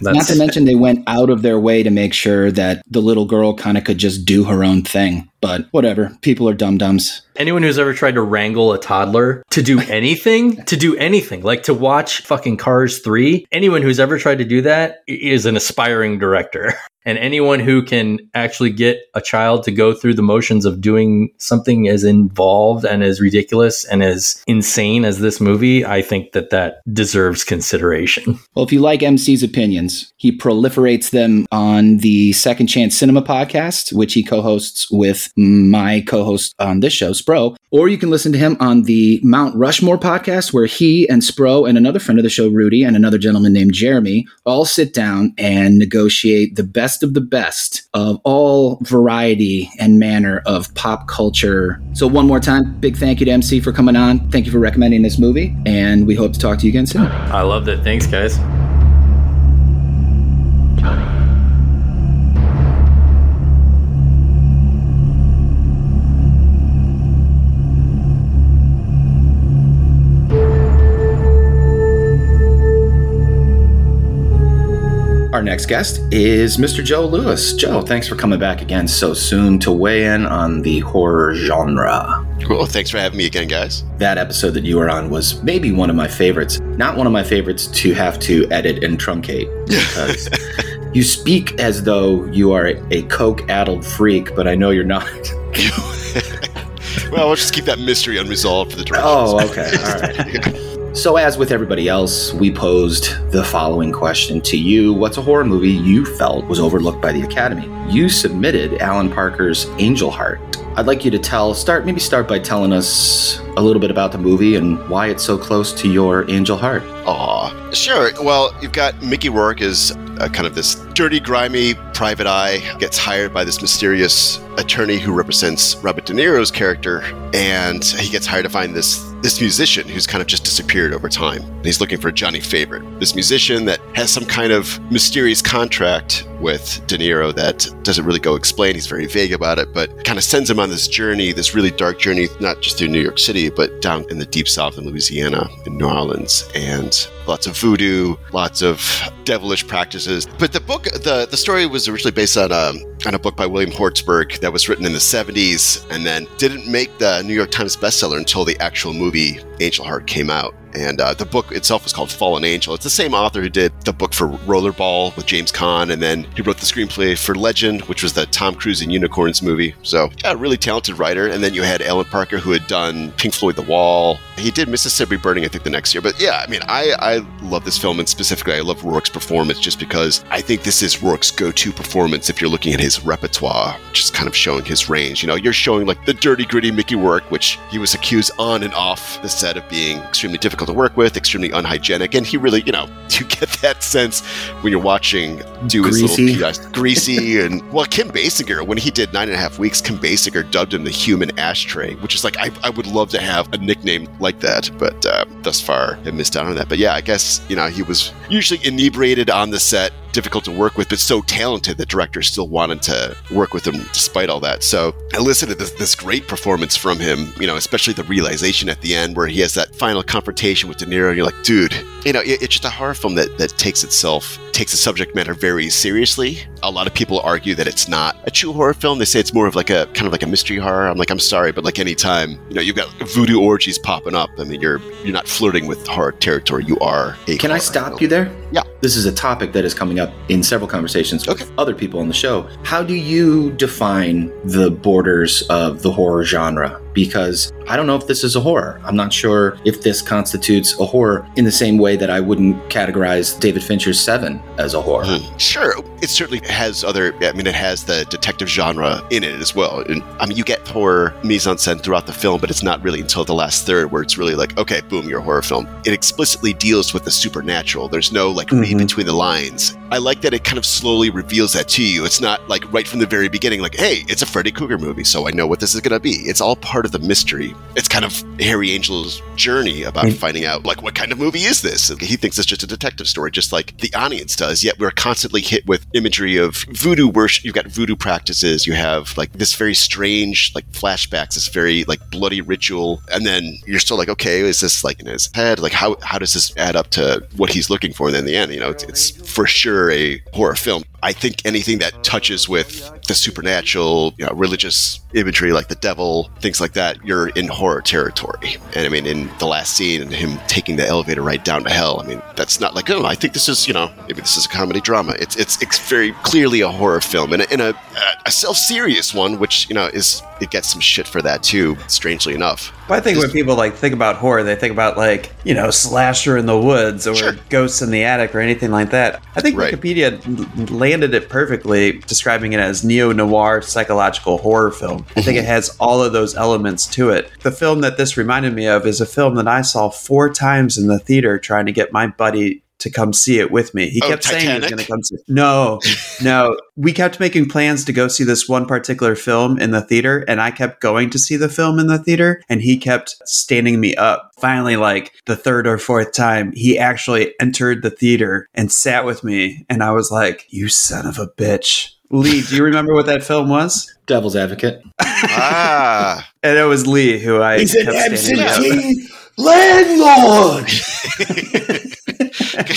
Not to mention they went out of their way to make sure that the little girl kind of could just do her own thing. But whatever, people are dum dums. Anyone who's ever tried to wrangle a toddler to do anything, to do anything, like to watch fucking Cars 3, anyone who's ever tried to do that is an aspiring director. And anyone who can actually get a child to go through the motions of doing something as involved and as ridiculous and as insane as this movie, I think that that deserves consideration. Well, if you like MC's opinions, he proliferates them on the Second Chance Cinema podcast, which he co hosts with my co host on this show, Spro. Or you can listen to him on the Mount Rushmore podcast, where he and Spro and another friend of the show, Rudy, and another gentleman named Jeremy all sit down and negotiate the best of the best of all variety and manner of pop culture. So, one more time, big thank you to MC for coming on. Thank you for recommending this movie, and we hope to talk to you again soon. I loved it. Thanks, guys. Our next guest is Mr. Joe Lewis. Joe, thanks for coming back again so soon to weigh in on the horror genre. Cool. Thanks for having me again, guys. That episode that you were on was maybe one of my favorites. Not one of my favorites to have to edit and truncate because you speak as though you are a coke addled freak, but I know you're not. well, we'll just keep that mystery unresolved for the directions. Oh, okay. All right. So, as with everybody else, we posed the following question to you What's a horror movie you felt was overlooked by the Academy? You submitted Alan Parker's Angel Heart. I'd like you to tell, start, maybe start by telling us a little bit about the movie and why it's so close to your Angel Heart. Aw, sure. Well, you've got Mickey Rourke uh, kind of this dirty, grimy private eye, gets hired by this mysterious attorney who represents Robert De Niro's character, and he gets hired to find this this musician who's kind of just disappeared over time. And he's looking for Johnny Favorite, this musician that has some kind of mysterious contract with De Niro that doesn't really go explain. He's very vague about it, but kind of sends him on this journey, this really dark journey, not just through New York City, but down in the deep south in Louisiana, in New Orleans, and lots of voodoo, lots of devilish practices. But the book, the the story was originally based on a on a book by William Hjortsberg that was written in the 70s and then didn't make the New York Times bestseller until the actual movie Angel Heart came out. And uh, the book itself was called Fallen Angel. It's the same author who did the book for Rollerball with James Caan, and then he wrote the screenplay for Legend, which was the Tom Cruise and Unicorns movie. So, yeah, really talented writer. And then you had Alan Parker, who had done Pink Floyd The Wall. He did Mississippi Burning, I think, the next year. But yeah, I mean, I, I love this film, and specifically, I love Rourke's performance just because I think this is Rourke's go to performance if you're looking at his repertoire, just kind of showing his range. You know, you're showing like the dirty, gritty Mickey Rourke, which he was accused on and off the set of being extremely difficult to work with, extremely unhygienic. And he really, you know, you get that sense when you're watching do his Greasy. little greasy and well, Kim Basinger when he did nine and a half weeks, Kim Basinger dubbed him the human ashtray, which is like I, I would love to have a nickname like that, but uh, thus far I missed out on that. But yeah, I guess you know he was usually inebriated on the set. Difficult to work with, but so talented that directors still wanted to work with him despite all that. So I listened to this, this great performance from him, you know, especially the realization at the end where he has that final confrontation with De Niro. And you're like, dude, you know, it, it's just a horror film that, that takes itself, takes the subject matter very seriously. A lot of people argue that it's not a true horror film. They say it's more of like a kind of like a mystery horror. I'm like, I'm sorry, but like anytime, you know, you've got voodoo orgies popping up. I mean, you're you're not flirting with horror territory. You are a Can I stop film. you there? Yeah. This is a topic that is coming up in several conversations with other people on the show. How do you define the borders of the horror genre? Because I don't know if this is a horror. I'm not sure if this constitutes a horror in the same way that I wouldn't categorize David Fincher's Seven as a horror. Hmm. Sure, it certainly has other. I mean, it has the detective genre in it as well. And I mean, you get horror mise en scène throughout the film, but it's not really until the last third where it's really like, okay, boom, you're a horror film. It explicitly deals with the supernatural. There's no like read mm-hmm. between the lines. I like that it kind of slowly reveals that to you. It's not like right from the very beginning, like, hey, it's a Freddy Krueger movie, so I know what this is going to be. It's all part of the mystery. It's kind of Harry Angel's journey about mm. finding out, like, what kind of movie is this? And he thinks it's just a detective story, just like the audience does. Yet we're constantly hit with imagery of voodoo worship. You've got voodoo practices. You have like this very strange, like flashbacks, this very like bloody ritual, and then you're still like, okay, is this like in his head? Like, how how does this add up to what he's looking for? And then in the end, you know, it's, it's for sure a horror film. I think anything that touches with the supernatural, you know, religious imagery like the devil, things like that, you're in horror territory. And I mean, in the last scene and him taking the elevator right down to hell, I mean, that's not like, oh, I think this is, you know, maybe this is a comedy drama. It's it's, it's very clearly a horror film and a, in a, a self serious one, which, you know, is, it gets some shit for that too, strangely enough. But I think when people like think about horror, they think about like you know slasher in the woods or ghosts in the attic or anything like that. I think Wikipedia l- landed it perfectly, describing it as neo noir psychological horror film. I think it mm-hmm. has all of those elements to it. The film that this reminded me of is a film that I saw four times in the theater, trying to get my buddy to come see it with me. He Oh, kept saying he was going to come see. No, no. We kept making plans to go see this one particular film in the theater, and I kept going to see the film in the theater, and he kept standing me up. Finally, like the third or fourth time, he actually entered the theater and sat with me, and I was like, "You son of a bitch." Lee, do you remember what that film was? Devil's Advocate. ah. And it was Lee who I He's an kept standing absentee landlord. que,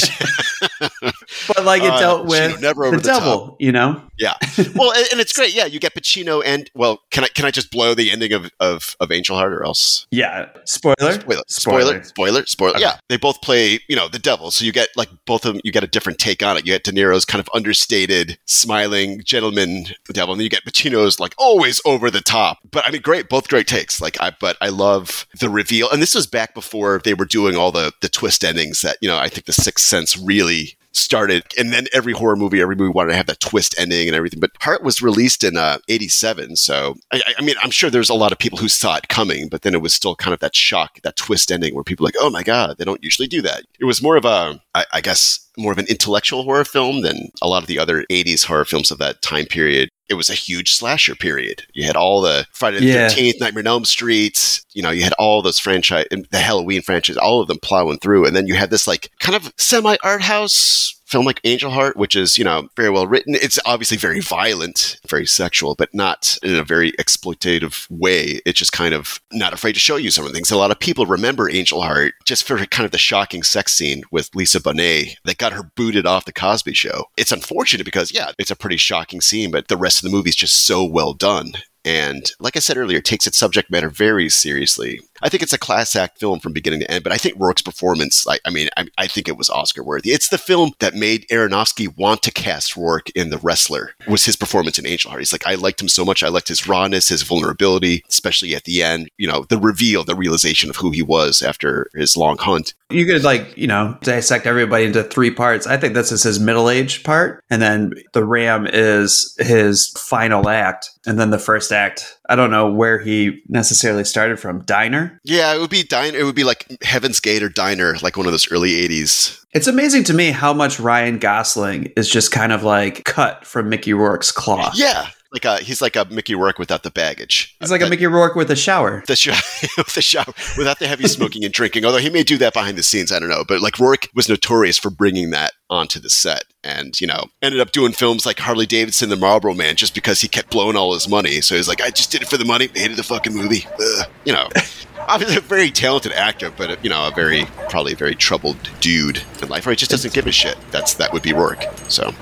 but like it Uh, dealt Pacino, with never over the the devil, you know? Yeah. Well, and, and it's great. Yeah, you get Pacino and well, can I can I just blow the ending of of, of Angel Heart or else? Yeah. Spoiler. Spoiler. Spoiler. Spoiler. Spoiler. Yeah, they both play you know the devil, so you get like both of them. You get a different take on it. You get De Niro's kind of understated, smiling gentleman devil, and then you get Pacino's like always over the top. But I mean, great, both great takes. Like I, but I love the reveal, and this was back before they were doing all the the twist endings that you know I think the Sixth Sense really started and then every horror movie every movie wanted to have that twist ending and everything but heart was released in uh, 87 so I, I mean i'm sure there's a lot of people who saw it coming but then it was still kind of that shock that twist ending where people like oh my god they don't usually do that. It was more of a I, I guess more of an intellectual horror film than a lot of the other 80s horror films of that time period it was a huge slasher period. You had all the Friday the Yeah. 13th, Nightmare on Elm Street, you know, you had all those franchise, the Halloween franchise, all of them plowing through. And then you had this like kind of semi art house film like Angel Heart, which is, you know, very well written. It's obviously very violent, very sexual, but not in a very exploitative way. It's just kind of not afraid to show you some of the things. A lot of people remember Angel Heart just for kind of the shocking sex scene with Lisa Bonet that got her booted off the Cosby show. It's unfortunate because, yeah, it's a pretty shocking scene, but the rest of the movie is just so well done. And like I said earlier, takes its subject matter very seriously. I think it's a class act film from beginning to end. But I think Rourke's performance, I, I mean, I, I think it was Oscar worthy. It's the film that made Aronofsky want to cast Rourke in The Wrestler. Was his performance in Angel Heart? He's like, I liked him so much. I liked his rawness, his vulnerability, especially at the end. You know, the reveal, the realization of who he was after his long hunt. You could like, you know, dissect everybody into three parts. I think this is his middle age part. And then the Ram is his final act. And then the first act, I don't know where he necessarily started from. Diner? Yeah, it would be diner. It would be like Heaven's Gate or Diner, like one of those early '80s. It's amazing to me how much Ryan Gosling is just kind of like cut from Mickey Rourke's claw. Yeah, like a he's like a Mickey Rourke without the baggage. He's like a Mickey Rourke with a shower. The shower, the shower without the heavy smoking and drinking. Although he may do that behind the scenes, I don't know. But like Rourke was notorious for bringing that onto the set, and you know ended up doing films like Harley Davidson, The Marlboro Man, just because he kept blowing all his money. So he's like, I just did it for the money. Hated the fucking movie. Ugh. You know. Obviously, a very talented actor, but you know, a very probably a very troubled dude in life. Or he just doesn't give a shit. That's that would be Rourke. So,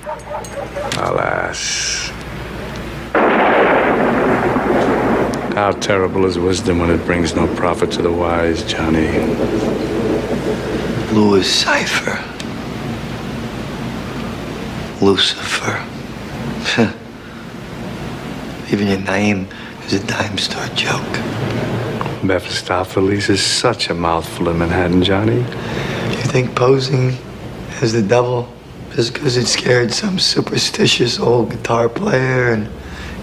alas, how terrible is wisdom when it brings no profit to the wise, Johnny. Louis Cyphre. Lucifer. Even your name is a dime store joke. Mephistopheles is such a mouthful in Manhattan, Johnny. You think posing as the devil just because it scared some superstitious old guitar player and,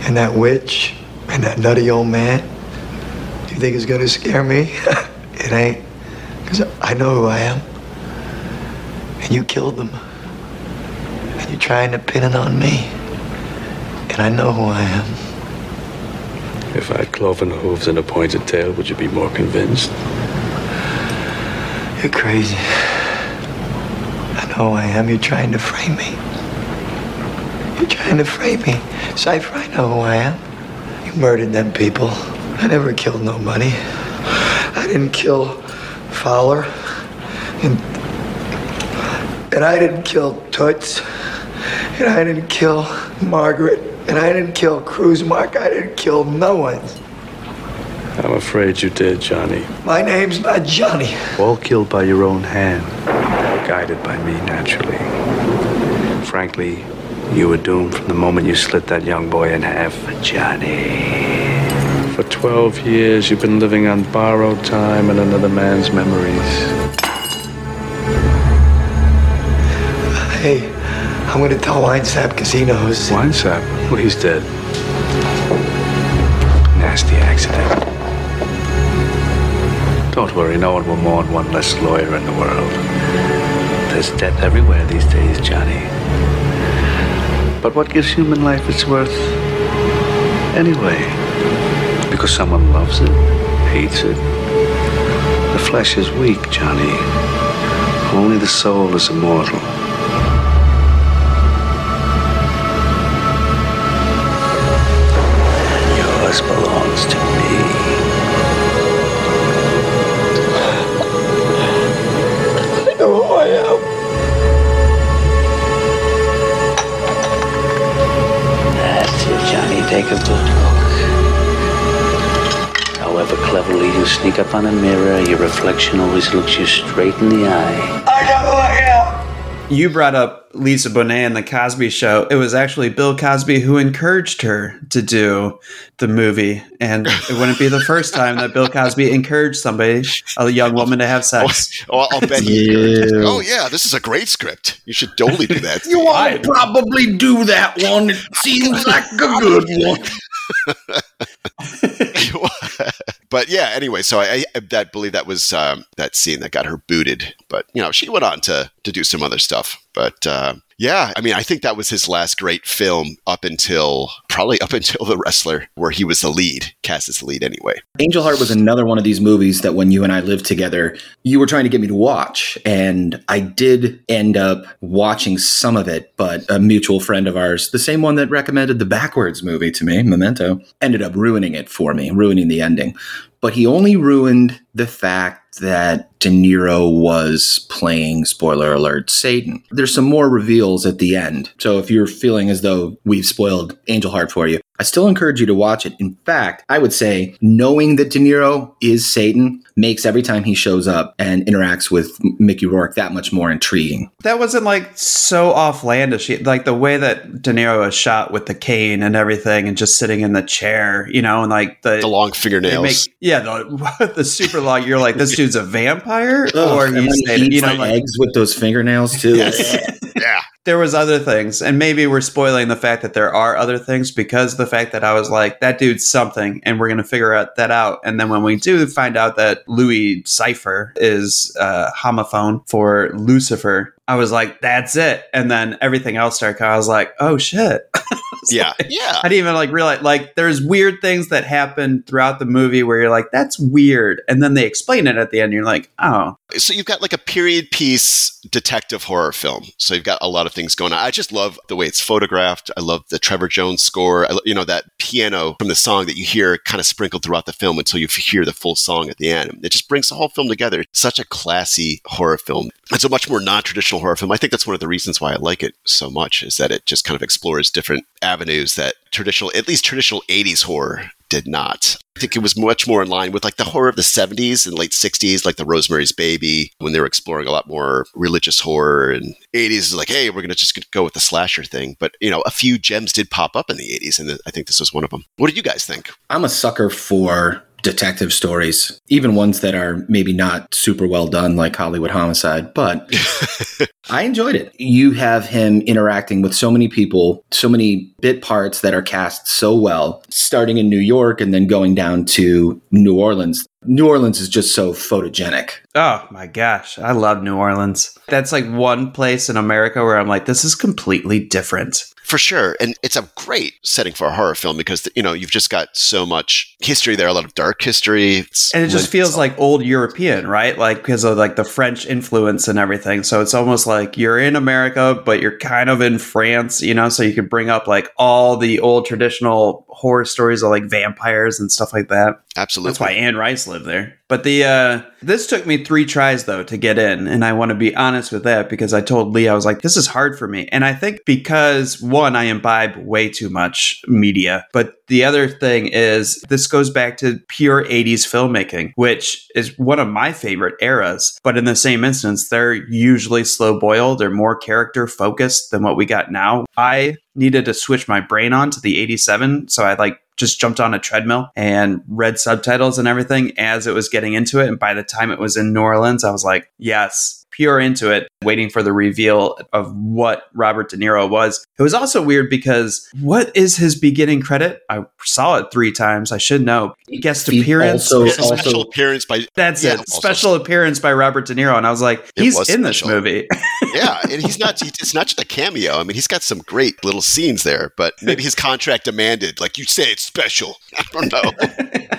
and that witch and that nutty old man? You think it's gonna scare me? it ain't. Because I know who I am. And you killed them. And you're trying to pin it on me. And I know who I am. If I had cloven hooves and a pointed tail, would you be more convinced? You're crazy. I know who I am. You're trying to frame me. You're trying to frame me. Cyphre, I know who I am. You murdered them people. I never killed nobody. I didn't kill Fowler. And, and I didn't kill Toots. And I didn't kill Margaret. And I didn't kill Krusemark. I didn't kill no one. I'm afraid you did, Johnny. My name's not Johnny. All killed by your own hand, guided by me, naturally. Frankly, you were doomed from the moment you slit that young boy in half, Johnny. For 12 years, you've been living on borrowed time and another man's memories. Hey, I'm gonna tell Winesap because he knows. Winesap? Well, he's dead. Nasty accident. Don't worry, no one will mourn one less lawyer in the world. There's death everywhere these days, Johnny. But what gives human life its worth anyway? Because someone loves it, hates it. The flesh is weak, Johnny. Only the soul is immortal. Yours belongs cleverly you sneak up on a mirror, your reflection always looks you straight in the eye. I know who I am. You brought up Lisa Bonet and the Cosby Show. It was actually Bill Cosby who encouraged her to do the movie, and it wouldn't be the first time that Bill Cosby encouraged somebody, a young woman, to have sex. Oh, I'll bet he. Oh yeah, this is a great script. You should totally do that. You won't probably do that one. It seems like a good one. but yeah, anyway, so I, I, I believe that was um, that scene that got her booted. But you know, she went on to to do some other stuff. But uh, yeah, I mean, I think that was his last great film up until probably up until The Wrestler, where he was the lead, cast as the lead anyway. Angel Heart was another one of these movies that when you and I lived together, you were trying to get me to watch. And I did end up watching some of it, but a mutual friend of ours, the same one that recommended the Backwards movie to me, Memento, ended up ruining it for me, ruining the ending. But he only ruined the fact that De Niro was playing, spoiler alert, Satan. There's some more reveals at the end. So if you're feeling as though we've spoiled Angel Heart for you, I still encourage you to watch it. In fact, I would say knowing that De Niro is Satan makes every time he shows up and interacts with Mickey Rourke that much more intriguing. That wasn't like so offlandish. Like the way that De Niro is shot with the cane and everything and just sitting in the chair, you know, and like the, the long fingernails. Make, yeah, the, the super long. You're like, this dude's a vampire? Ugh, or he's, when he eats you know, like, eggs with those fingernails too. Yes. yeah. There was other things and maybe we're spoiling the fact that there are other things because the fact that i was like that dude's something and we're going to figure out that out. And then when we do find out that louis cyphre is a homophone for lucifer i was like that's it. And then everything else started i was like oh shit yeah yeah i didn't even like realize like there's weird things that happen throughout the movie where you're like that's weird and then they explain it at the end and you're like oh so you've got like a period piece detective horror film. So you've got a lot of things going on. I just love the way it's photographed. I love the Trevor Jones score. I, you know that piano from the song that you hear kind of sprinkled throughout the film until you hear the full song at the end. It just brings the whole film together. It's such a classy horror film. It's a much more non-traditional horror film. I think that's one of the reasons why I like it so much is that it just kind of explores different avenues that traditional, at least traditional 80s horror did not. I think it was much more in line with like the horror of the 70s and late 60s, like the Rosemary's Baby, when they were exploring a lot more religious horror. And 80s is like, hey, we're going to just go with the slasher thing. But, you know, a few gems did pop up in the 80s, and I think this was one of them. What did you guys think? I'm a sucker for detective stories, even ones that are maybe not super well done, like Hollywood Homicide, but I enjoyed it. You have him interacting with so many people, so many bit parts that are cast so well, starting in New York and then going down to New Orleans. New Orleans is just so photogenic. Oh my gosh, I love New Orleans. That's like one place in America where I'm like, this is completely different. For sure. And it's a great setting for a horror film because, you know, you've just got so much history there, a lot of dark history. It's and it just feels like old European, right? Like because of like the French influence and everything. So it's almost like you're in America, but you're kind of in France, you know, so you could bring up like all the old traditional horror stories of like vampires and stuff like that. Absolutely. That's why Anne Rice lived there. But the uh this took me three tries though to get in, and I want to be honest with that because I told Lee I was like, this is hard for me. And I think because one, I imbibe way too much media. But the other thing is this goes back to pure 80s filmmaking, which is one of my favorite eras. But in the same instance, they're usually slow boiled, they're more character focused than what we got now. I needed to switch my brain on to the 87. So I like just jumped on a treadmill and read subtitles and everything as it was getting into it. And by the time it was in New Orleans, I was like, yes, pure into it, waiting for the reveal of what Robert De Niro was. It was also weird because what is his beginning credit? I saw it three times. I should know. Guest He appearance. also- Special, special appearance by. That's Yeah, it. also- Special appearance by Robert De Niro. And I was like, he's was in this special. movie. yeah, and he's not. It's not just a cameo. I mean, he's got some great little scenes there, but maybe his contract demanded, like you say, it's special. I don't know.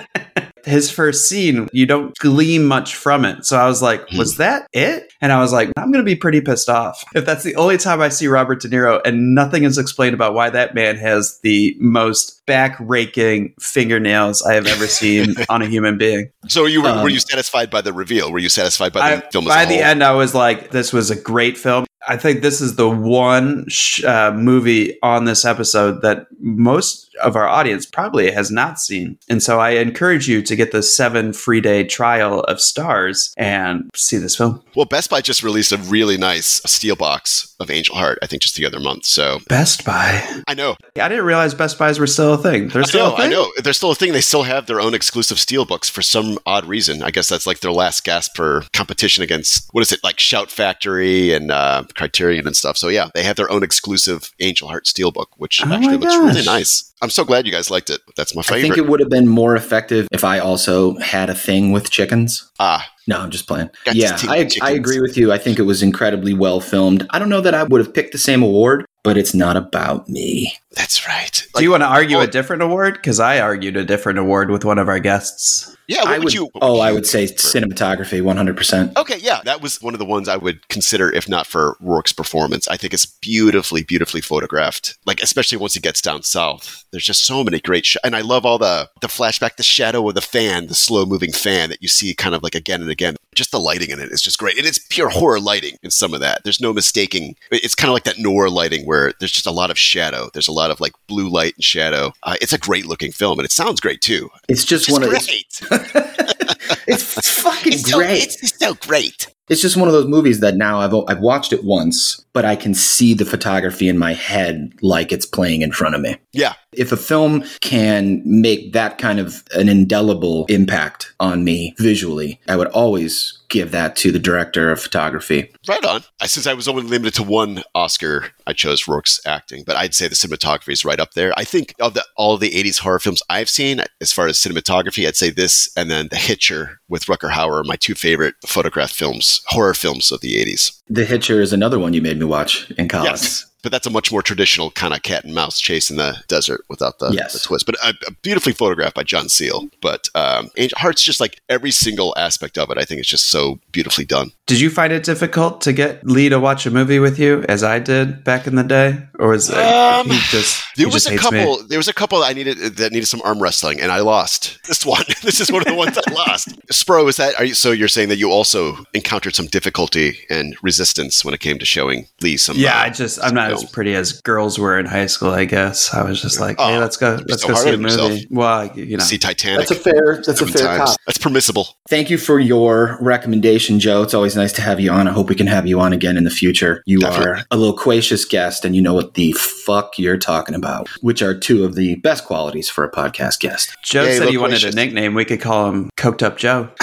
his first scene, you don't glean much from it. So I was like, Hmm. was that it? And I was like, I'm going to be pretty pissed off if that's the only time I see Robert De Niro and nothing is explained about why that man has the most back raking fingernails I have ever seen on a human being. So you were, Um, were you satisfied by the reveal? Were you satisfied by the I- film by the whole? end, I was like, this was a great film. I think this is the one sh- uh, movie on this episode that most of our audience probably has not seen. And so I encourage you to get the seven free day trial of Starz and see this film. Well, Best Buy just released a really nice steel box of Angel Heart. I think just the other month. So Best Buy. I know. I didn't realize Best Buys were still a thing. They're still know, a thing. I know. They're still a thing. They still have their own exclusive steel books for some odd reason. I guess that's like their last gasp for competition against what is it like Shout Factory and uh, Criterion and stuff. So yeah, they have their own exclusive Angel Heart steel book, which Oh actually looks really nice. I'm so glad you guys liked it. That's my favorite. I think it would have been more effective if I also had a thing with chickens. ah, No, I'm just playing. Got yeah, I, I agree with you. I think it was incredibly well filmed. I don't know that I would have picked the same award, but it's not about me. that's right. Do you want to argue oh, a different award? Because I argued a different award with one of our guests. Yeah, what I would, would. you? what oh, I would say prefer? cinematography, 100. percent Okay, yeah, that was one of the ones I would consider, if not for Rourke's performance. I think it's beautifully, beautifully photographed. Like, especially once he gets down south, There's just so many great sh- and I love all the the flashback, the shadow of the fan, the slow moving fan that you see kind of like again and again. Just the lighting in it is just great, and it's pure horror lighting in some of that. There's no mistaking. It's kind of like that noir lighting where there's just a lot of shadow. There's a lot of like blue light and shadow. Uh, it's a great looking film, and it sounds great too. It's just It's one of great. it's fucking It's so- great. it's so great. It's just one of those movies that now I've I've watched it once, but I can see the photography in my head like it's playing in front of me. Yeah. If a film can make that kind of an indelible impact on me visually, I would always give that to the director of photography. Right on. I, since I was only limited to one Oscar, I chose Rourke's acting, but I'd say the cinematography is right up there. I think of the all of the '80s horror films I've seen, as far as cinematography, I'd say this and then The Hitcher with Rutger Hauer are my two favorite photograph films, horror films of the '80s. The Hitcher is another one you made me watch in college. Yes. But that's a much more traditional kind of cat and mouse chase in the desert without the, Yes. the twist. But uh, beautifully photographed by John Seale. But um, Angel Heart's just like every single aspect of it. I think it's just so beautifully done. Did you find it difficult to get Lee to watch a movie with you, as I did back in the day, or was it, Um, he just There he was just a hates me? couple. There was a couple that I needed that needed some arm wrestling, and I lost this one. this is one of the ones I lost. Spro, is that? Are you, so you're saying that you also encountered some difficulty and resistance when it came to showing Lee some? Yeah, uh, I just I'm not as pretty as girls were in high school. I guess I was just like, hey, Oh, let's go, you're let's so go see a on yourself. movie. Well, you know, see Titanic. That's a fair- that's a fair cop. That's permissible. Thank you for your recommendation, Joe. It's always nice to have you on. I hope we can have you on again in the future. You are a loquacious guest and you know what the fuck you're talking about, which are two of the best qualities for a podcast guest. Joe said he wanted a nickname. We could call him Coked Up Joe.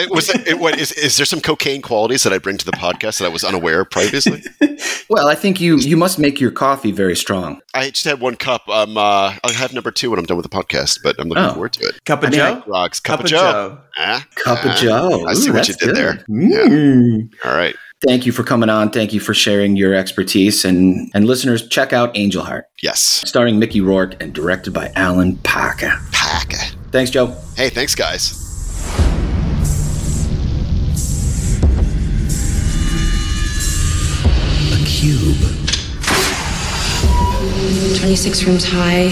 It was it, what is is there some cocaine qualities that I bring to the podcast that I was unaware of previously? Well, I think you you must make your coffee very strong. I just had one cup. Um, uh, I'll have number two when I'm done with the podcast, but I'm looking Oh. forward to it. Cup of I mean, Joe? Rocks. Cup, Cup of of Joe. Joe. Ah, Cup of ah. Joe. I see Ooh, what you that's did there. good. Mm. All right. Thank you for coming on. Thank you for sharing your expertise. And, and listeners, check out Angel Heart. Yes. Starring Mickey Rourke and directed by Alan Parker. Parker. Thanks, Joe. Hey, thanks, guys. A cube. 26 rooms high,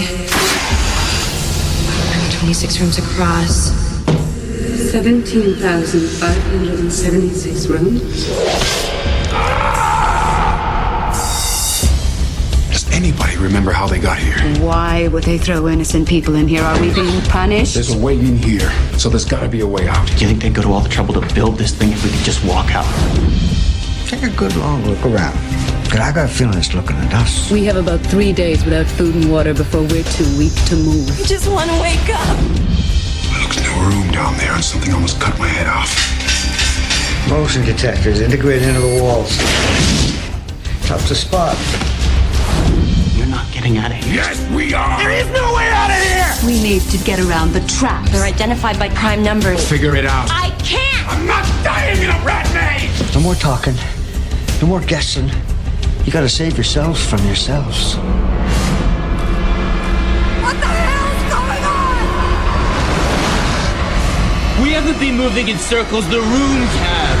26 rooms across. 17,576 rooms. Does anybody remember how they got here? Why would they throw innocent people in here? Are we being punished? There's a way in here, so there's gotta be a way out. Do you think they'd go to all the trouble to build this thing if we could just walk out? Take a good long look around. Cause I got a feeling it's looking at us. We have about three days without food and water before we're too weak to move. I just want to wake up. Looks no room down there, and something almost cut my head off. Motion detectors integrated into the walls. Tough to spot. You're not getting out of here. Yes, we are. There is no way out of here! We need to get around the trap. They're identified by prime numbers. Figure it out. I can't! I'm not dying in a rat maze! No more talking. No more guessing. You gotta save yourselves from yourselves. Haven't been moving in circles, the rooms have.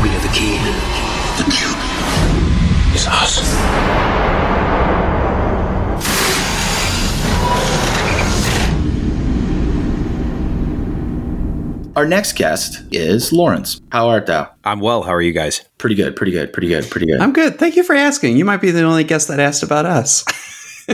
We are the key. The cube is us. Our next guest is Lawrence. How art thou? I'm well. How are you guys? Pretty good, pretty good, pretty good, pretty good. I'm good. Thank you for asking. You might be the only guest that asked about us.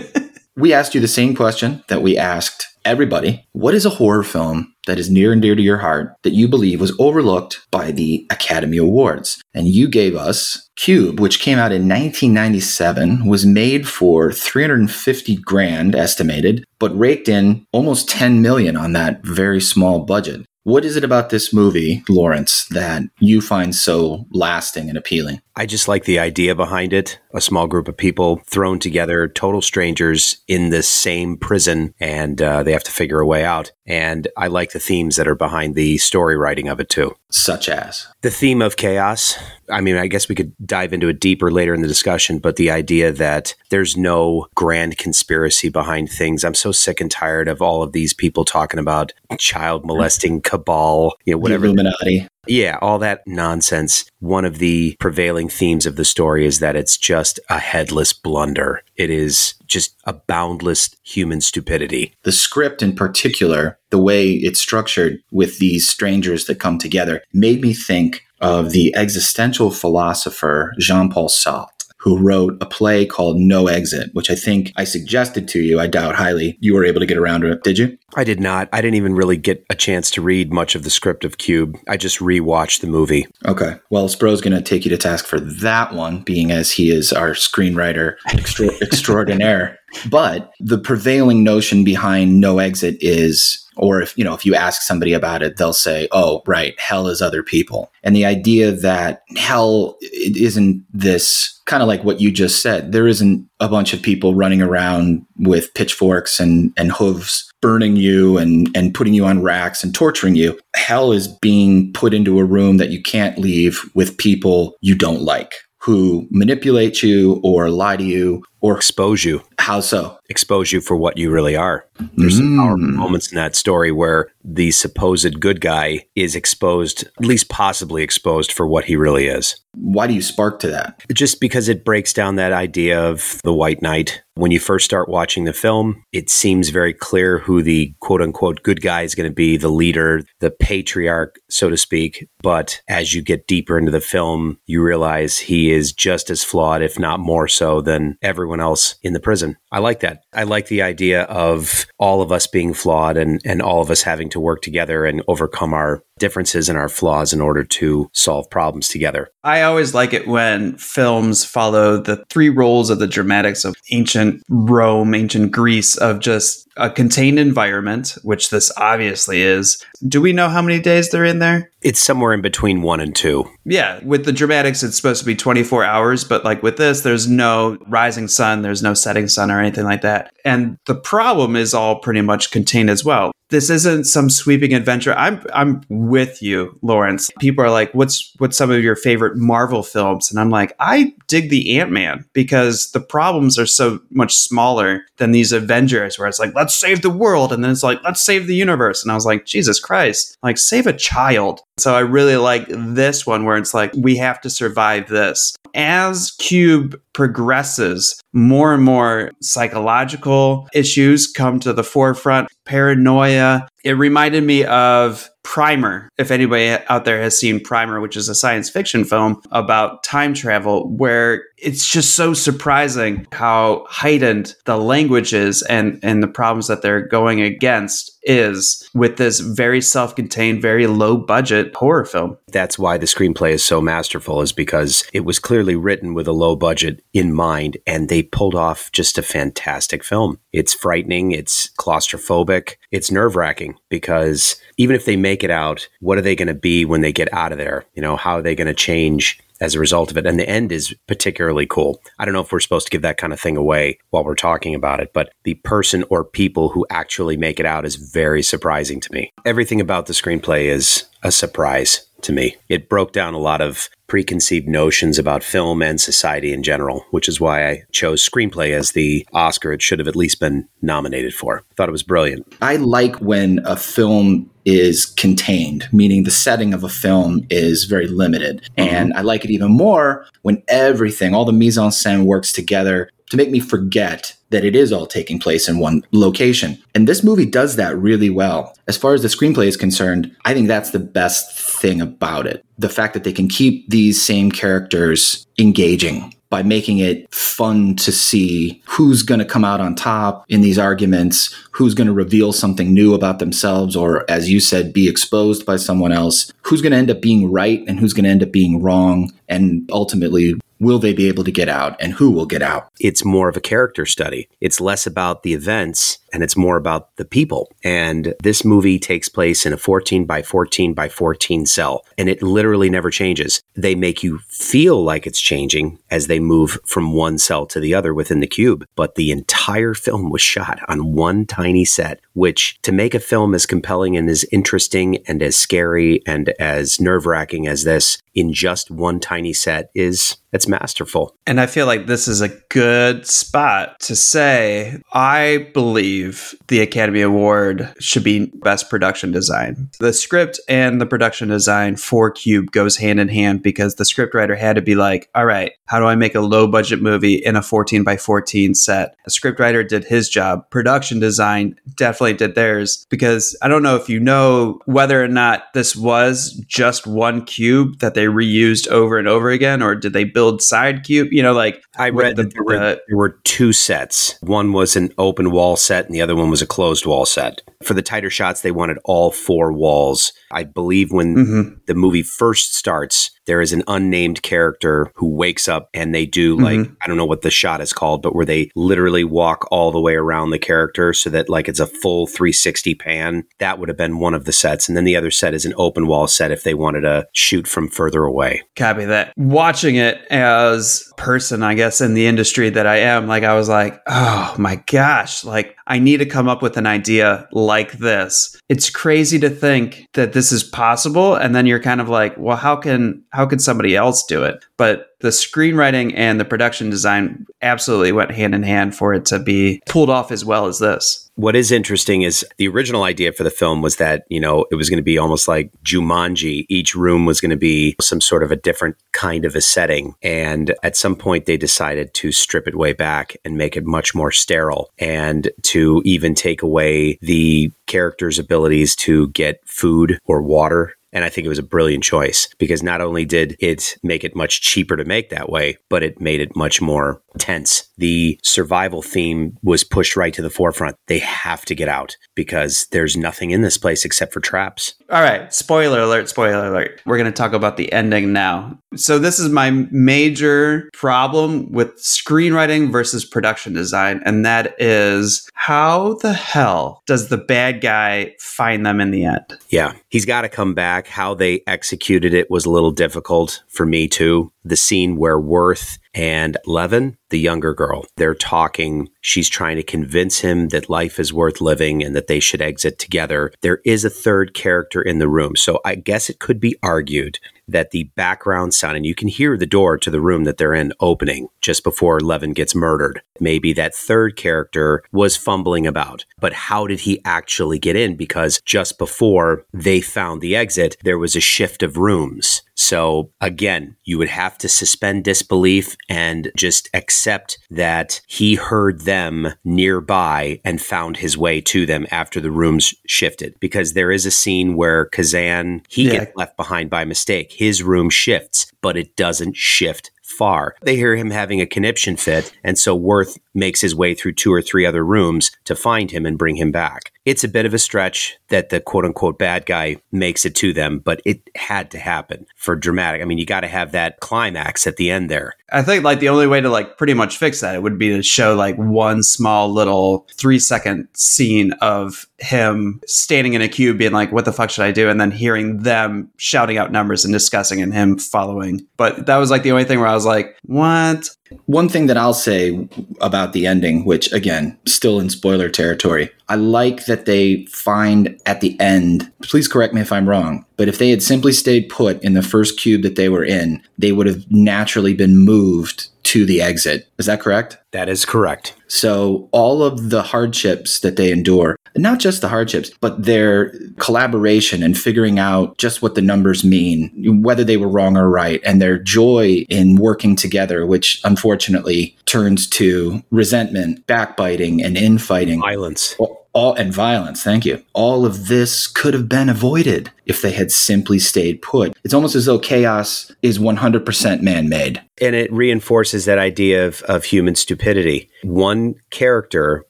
we asked you the same question that we asked everybody. What is a horror film that is near and dear to your heart that you believe was overlooked by the Academy Awards? And you gave us Cube, which came out in 1997, was made for 350 grand estimated, but raked in almost 10 million on that very small budget. What is it about this movie, Lawrence, that you find so lasting and appealing? I just like the idea behind it. A small group of people thrown together, total strangers in this same prison, and uh, they have to figure a way out. And I like the themes that are behind the story writing of it too. Such as the theme of chaos. I mean, I guess we could dive into it deeper later in the discussion, but the idea that there's no grand conspiracy behind things. I'm so sick and tired of all of these people talking about child molesting cabal, you know, whatever. The Illuminati. Yeah, all that nonsense. One of the prevailing themes of the story is that it's just a headless blunder. It is just a boundless human stupidity. The script in particular, the way it's structured with these strangers that come together, made me think of the existential philosopher Jean Paul Sartre who wrote a play called No Exit, which I think I suggested to you. I doubt highly you were able to get around to it. Did you? I did not. I didn't even really get a chance to read much of the script of Cube. I just rewatched the movie. Okay. Well, Spro's going to take you to task for that one, being as he is our screenwriter extra- extraordinaire. But the prevailing notion behind No Exit is or if you know if you ask somebody about it they'll say oh right hell is other people. And the idea that hell isn't this kind of like what you just said. There isn't a bunch of people running around with pitchforks and and hooves burning you and and putting you on racks and torturing you. Hell is being put into a room that you can't leave with people you don't like who manipulate you or lie to you or expose you. How so? Expose you for what you really are. There's mm. some powerful moments in that story where the supposed good guy is exposed, at least possibly exposed for what he really is. Why do you spark to that? Just because it breaks down that idea of the white knight. When you first start watching the film, it seems very clear who the quote unquote good guy is going to be the leader, the patriarch, so to speak. But as you get deeper into the film, you realize he is just as flawed, if not more so, than everyone everyone else in the prison. I like that. I like the idea of all of us being flawed and, and all of us having to work together and overcome our differences and our flaws in order to solve problems together. I always like it when films follow the three roles of the dramatics of ancient Rome, ancient Greece, of just a contained environment, which this obviously is. Do we know how many days they're in there? It's somewhere in between one and two. Yeah, with the dramatics, it's supposed to be 24 hours, but like with this, there's no rising sun, there's no setting sun or anything like that. And the problem is all pretty much contained as well this isn't some sweeping adventure. I'm I'm with you, Lawrence. People are like, "What's what's some of your favorite Marvel films?" And I'm like, I dig the Ant Man because the problems are so much smaller than these Avengers, where it's like, "Let's save the world," and then it's like, "Let's save the universe." And I was like, Jesus Christ, like save a child. So I really like this one where it's like, we have to survive this. As Cube progresses, more and more psychological issues come to the forefront, paranoia. It reminded me of Primer, if anybody out there has seen Primer, which is a science fiction film about time travel, where it's just so surprising how heightened the language is and, and the problems that they're going against is with this very self contained, very low budget horror film. That's why the screenplay is so masterful, is because it was clearly written with a low budget in mind, and they pulled off just a fantastic film. It's frightening, it's claustrophobic, it's nerve wracking because even if they make it out, what are they going to be when they get out of there? You know, how are they going to change as a result of it. And the end is particularly cool. I don't know if we're supposed to give that kind of thing away while we're talking about it, but the person or people who actually make it out is very surprising to me. Everything about the screenplay is a surprise to me. It broke down a lot of preconceived notions about film and society in general, which is why I chose screenplay as the Oscar it should have at least been nominated for. Thought it was brilliant. I like when a film is contained, meaning the setting of a film is very limited. Mm-hmm. And I like it even more when everything, all the mise en scène works together to make me forget that it is all taking place in one location. And this movie does that really well. As far as the screenplay is concerned, I think that's the best thing about it. The fact that they can keep these same characters engaging by making it fun to see who's going to come out on top in these arguments, who's going to reveal something new about themselves, or as you said, be exposed by someone else, who's going to end up being right and who's going to end up being wrong, and ultimately will they be able to get out and who will get out? It's more of a character study. It's less about the events and it's more about the people. And this movie takes place in a 14 by 14 by 14 cell, and it literally never changes. They make you feel like it's changing as they move from one cell to the other within the cube, but the entire film was shot on one tiny set, which to make a film as compelling and as interesting and as scary and as nerve wracking as this in just one tiny set is masterful. And I feel like this is a good spot to say I believe the Academy Award should be Best Production Design. The script and the production design for Cube goes hand in hand because the scriptwriter had to be like, all right, how do I make a low budget movie in a 14 by 14 set? The scriptwriter did his job. Production design definitely did theirs because I don't know if you know whether or not this was just one cube that they reused over and over again or did they build side cube? You know, like I read the, that there were, there were two sets. One was an open wall set and the other one was a closed wall set. For the tighter shots, they wanted all four walls. I believe when Mm-hmm. the movie first starts, there is an unnamed character who wakes up and they do like, Mhm. I don't know what the shot is called, but where they literally walk all the way around the character so that like it's a full 360 pan. That would have been one of the sets. And then the other set is an open wall set if they wanted to shoot from further away. Copy that. Watching it as person, I guess, in the industry that I am, like I was like, oh my gosh, like I need to come up with an idea like this. It's crazy to think that this is possible. And then you're kind of like, well, how can how can somebody else do it? But the screenwriting and the production design absolutely went hand in hand for it to be pulled off as well as this. What is interesting is the original idea for the film was that, you know, it was going to be almost like Jumanji. Each room was going to be some sort of a different kind of a setting. And at some point, they decided to strip it way back and make it much more sterile and to even take away the character's abilities to get food or water. And I think it was a brilliant choice because not only did it make it much cheaper to make that way, but it made it much more tense. The survival theme was pushed right to the forefront. They have to get out because there's nothing in this place except for traps. All right, spoiler alert, spoiler alert. We're going to talk about the ending now. So, this is my major problem with screenwriting versus production design, and that is how the hell does the bad guy find them in the end? Yeah, he's got to come back. How they executed it was a little difficult for me too. The scene where Worth and Leaven, the younger girl, they're talking. She's trying to convince him that life is worth living and that they should exit together. There is a third character in the room. So I guess it could be argued that the background sound, and you can hear the door to the room that they're in opening just before Leaven gets murdered. Maybe that third character was fumbling about. But how did he actually get in? Because just before they found the exit, there was a shift of rooms. So again, you would have to suspend disbelief and just accept that he heard them nearby and found his way to them after the rooms shifted. Because there is a scene where Kazan, he Yeah. gets left behind by mistake. His room shifts, but it doesn't shift far. They hear him having a conniption fit, and so Worth makes his way through two or three other rooms to find him and bring him back. It's a bit of a stretch that the quote unquote bad guy makes it to them, but it had to happen for dramatic. I mean, you got to have that climax at the end there. I think like the only way to like pretty much fix that it would be to show like one small little three second scene of him standing in a cube being like, what the fuck should I do? And then hearing them shouting out numbers and discussing and him following. But that was like the only thing where I was like, what? One thing that I'll say about the ending, which again, still in spoiler territory, I like that they find at the end, please correct me if I'm wrong, but if they had simply stayed put in the first cube that they were in, they would have naturally been moved to the exit. Is that correct? That is correct. So all of the hardships that they endure, not just the hardships, but their collaboration and figuring out just what the numbers mean, whether they were wrong or right, and their joy in working together, which unfortunately turns to resentment, backbiting, and infighting. Violence. All, and violence, thank you. All of this could have been avoided if they had simply stayed put. It's almost as though chaos is 100% man made. And it reinforces that idea of, of human stupidity. One character,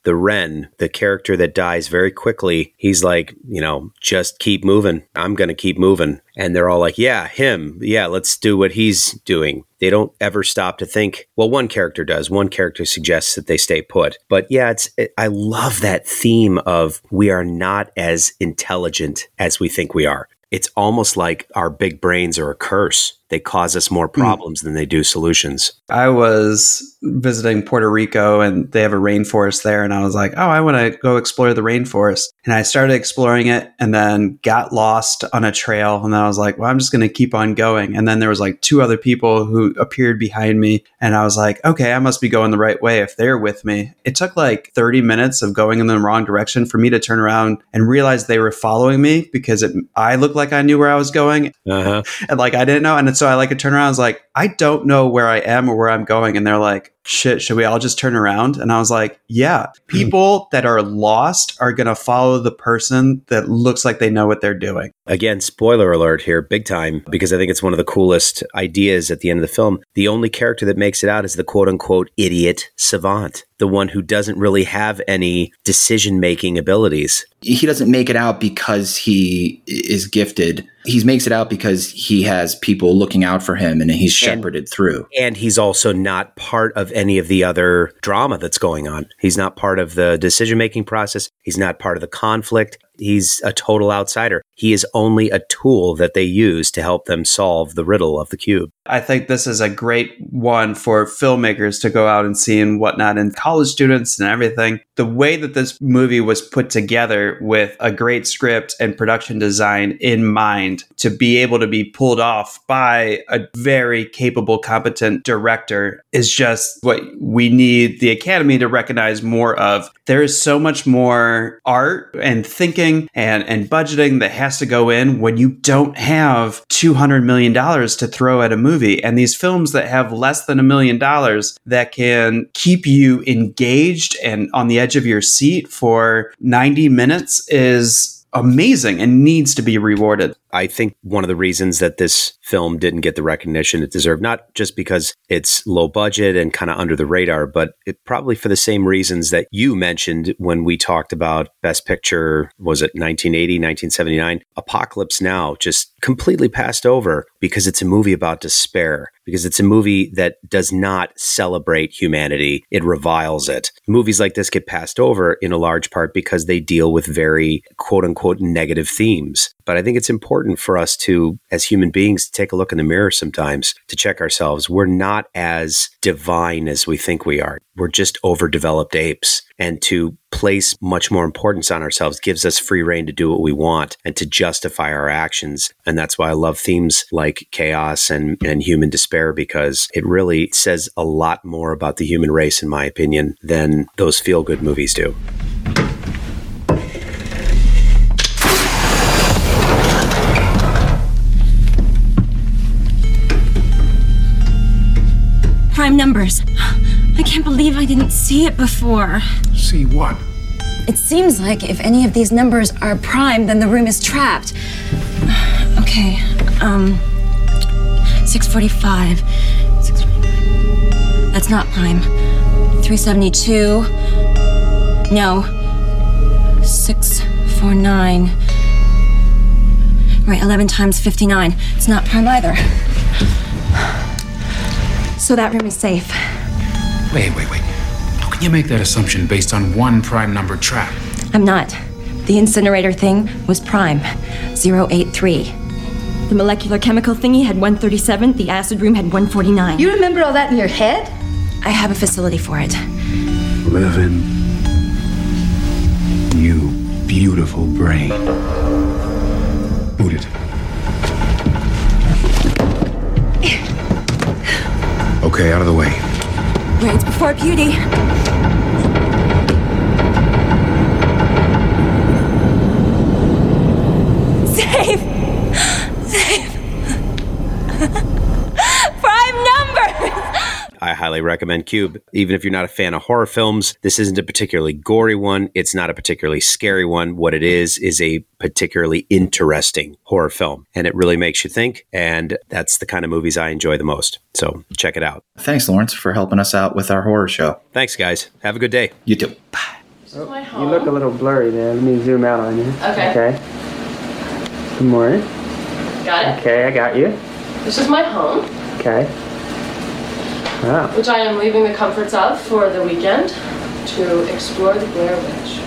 the Rennes, the character that dies very quickly, he's like, you know, just keep moving. I'm going to keep moving. And they're all like, yeah, him. Yeah, let's do what he's doing. They don't ever stop to think. Well, one character does. One character suggests that they stay put. But yeah, it's it, I love that theme of we are not as intelligent as we think we are. It's almost like our big brains are a curse they cause us more problems than they do solutions. I was visiting Puerto Rico and they have a rainforest there. And I was like, oh, I want to go explore the rainforest. And I started exploring it and then got lost on a trail. And then I was like, well, I'm just going to keep on going. And then there was like two other people who appeared behind me. And I was like, okay, I must be going the right way if they're with me. It took like 30 minutes of going in the wrong direction for me to turn around and realize they were following me because it, I looked like I knew where I was going. Uh-huh. And like I didn't know. And so I like to turn around. I was like, I don't know where I am or where I'm going. And they're like, shit, should we all just turn around? And I was like, yeah, hmm. people that are lost are going to follow the person that looks like they know what they're doing. Again, spoiler alert here, big time, because I think it's one of the coolest ideas at the end of the film. The only character that makes it out is the quote unquote idiot savant, the one who doesn't really have any decision making abilities. He doesn't make it out because he is gifted. He makes it out because he has people looking out for him and he's shepherded through. And he's also not part of any of the other drama that's going on. He's not part of the decision making process. He's not part of the conflict. He's a total outsider. He is only a tool that they use to help them solve the riddle of the cube. I think this is a great one for filmmakers to go out and see and whatnot, and college students and everything. The way that this movie was put together with a great script and production design in mind to be able to be pulled off by a very capable, competent director is just what we need the Academy to recognize more of. There is so much more art and thinking and, and budgeting that has to go in when you don't have $200 million to throw at a movie. And these films that have less than a million dollars that can keep you engaged and on the edge of your seat for 90 minutes is amazing and needs to be rewarded. I think one of the reasons that this film didn't get the recognition it deserved, not just because it's low budget and kind of under the radar, but it probably for the same reasons that you mentioned when we talked about Best Picture, was it 1980, 1979? Apocalypse Now just completely passed over because it's a movie about despair, because it's a movie that does not celebrate humanity, it reviles it. Movies like this get passed over in a large part because they deal with very quote unquote negative themes. But I think it's important for us to, as human beings, to take a look in the mirror sometimes to check ourselves. We're not as divine as we think we are. We're just overdeveloped apes. And to place much more importance on ourselves gives us free reign to do what we want and to justify our actions. And that's why I love themes like chaos and, and human despair because it really says a lot more about the human race, in my opinion, than those feel good movies do. Prime numbers. I can't believe I didn't see it before. See what? It seems like if any of these numbers are prime, then the room is trapped. Okay, um. 645. 645. That's not prime. 372. No. 649. Right, 11 times 59. It's not prime either. So that room is safe. Wait, wait, wait. How can you make that assumption based on one prime number trap? I'm not. The incinerator thing was prime 083. The molecular chemical thingy had 137, the acid room had 149. You remember all that in your head? I have a facility for it. Leaven. You beautiful brain. Boot it. Okay, out of the way. Brains before beauty. Safe! Safe! Prime numbers! I highly recommend Cube. Even if you're not a fan of horror films, this isn't a particularly gory one. It's not a particularly scary one. What it is, is a particularly interesting horror film. And it really makes you think. And that's the kind of movies I enjoy the most. So check it out. Thanks, Lawrence, for helping us out with our horror show. Thanks, guys. Have a good day. You too. Bye. Oh, you look a little blurry there. Let me zoom out on you. Okay. Okay. Good morning. Got it. Okay, I got you. This is my home, Okay. Wow. which I am leaving the comforts of for the weekend to explore the Blair Witch.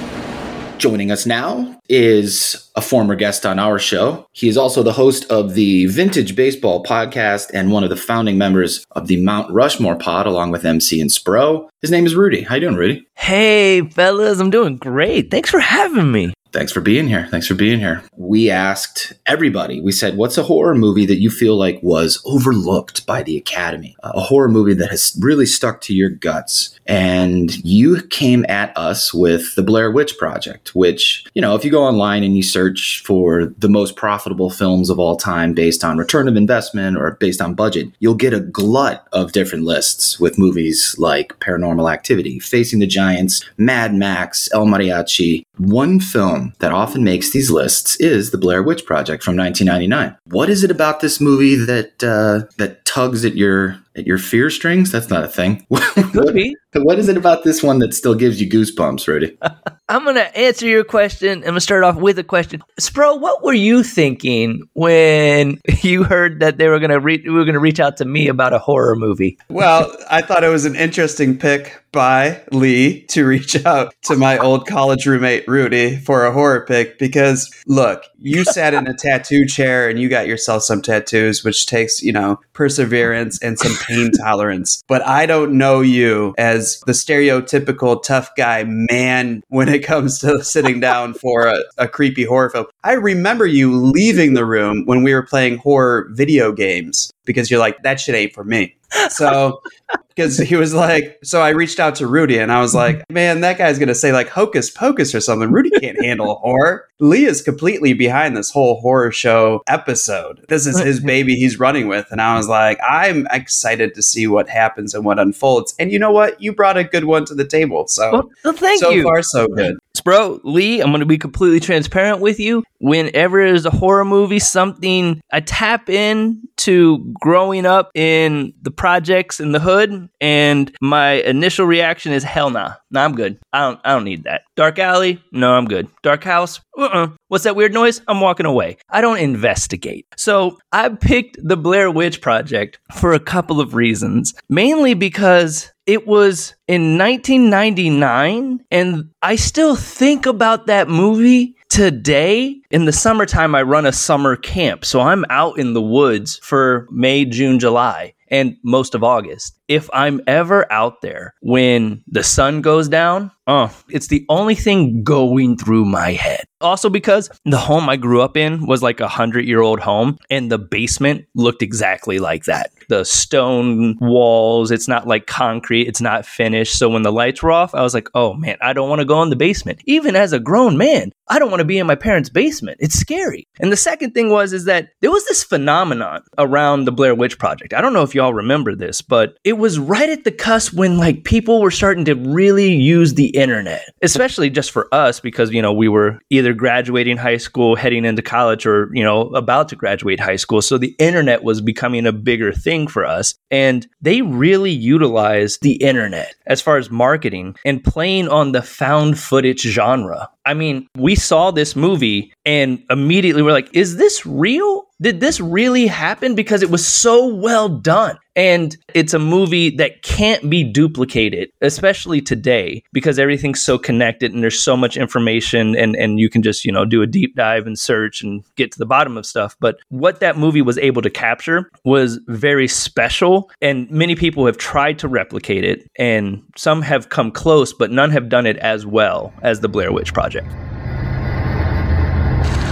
Joining us now is a former guest on our show. He is also the host of the Vintage Baseball podcast and one of the founding members of the Mount Rushmore pod, along with MC and Spro. His name is Rudy. How you doing, Rudy? Hey, fellas, I'm doing great. Thanks for having me. Thanks for being here. Thanks for being here. We asked everybody, we said, what's a horror movie that you feel like was overlooked by the Academy? Uh, a horror movie that has really stuck to your guts. And you came at us with the Blair Witch Project, which, you know, if you go online and you search for the most profitable films of all time based on return of investment or based on budget, you'll get a glut of different lists with movies like Paranormal Activity, Facing the Giants, Mad Max, El Mariachi. One film that often makes these lists is The Blair Witch Project from 1999. What is it about this movie that uh, that tugs at your at your fear strings? That's not a thing. Could be. What is it about this one that still gives you goosebumps, Rudy? I'm going to answer your question. I'm going to start off with a question. Spro, what were you thinking when you heard that they were going to re- we were going to reach out to me about a horror movie? Well, I thought it was an interesting pick by Lee to reach out to my old college roommate Rudy for a horror pick because look, you sat in a tattoo chair and you got yourself some tattoos which takes, you know, perseverance and some pain tolerance. But I don't know you as the stereotypical tough guy man when it comes to sitting down for a, a creepy horror film. I remember you leaving the room when we were playing horror video games because you're like, that shit ain't for me. So, because he was like, so I reached out to Rudy and I was like, man, that guy's going to say like hocus pocus or something. Rudy can't handle horror. Lee is completely behind this whole horror show episode. This is his baby he's running with. And I was like, I'm excited to see what happens and what unfolds. And you know what? You brought a good one to the table. So, Well, well, thank so you. far, so good. Bro, Lee, I'm going to be completely transparent with you. Whenever there's a horror movie, something I tap in to growing up in the projects in the hood, and my initial reaction is hell nah. Nah, I'm good. I don't I don't need that. Dark alley? No, I'm good. Dark house? Uh-uh. What's that weird noise? I'm walking away. I don't investigate. So I picked the Blair Witch Project for a couple of reasons. Mainly because it was in 1999, and I still think about that movie today. In the summertime, I run a summer camp. So I'm out in the woods for May, June, July. And most of August. If I'm ever out there when the sun goes down, oh, it's the only thing going through my head. Also, because the home I grew up in was like a hundred year old home, and the basement looked exactly like that. The stone walls, it's not like concrete, it's not finished. So when the lights were off, I was like, oh man, I don't want to go in the basement. Even as a grown man, I don't want to be in my parents' basement. It's scary. And the second thing was is that there was this phenomenon around the Blair Witch Project. I don't know if y'all remember this, but it was right at the cusp when like people were starting to really use the internet, especially just for us because you know we were either graduating high school, heading into college, or you know about to graduate high school. So the internet was becoming a bigger thing for us, and they really utilized the internet as far as marketing and playing on the found footage genre. I mean, we saw this movie and immediately we're like, is this real? Did this really happen? Because it was so well done. And it's a movie that can't be duplicated, especially today, because everything's so connected and there's so much information and, and you can just, you know, do a deep dive and search and get to the bottom of stuff. But what that movie was able to capture was very special. And many people have tried to replicate it, and some have come close, but none have done it as well as the Blair Witch Project.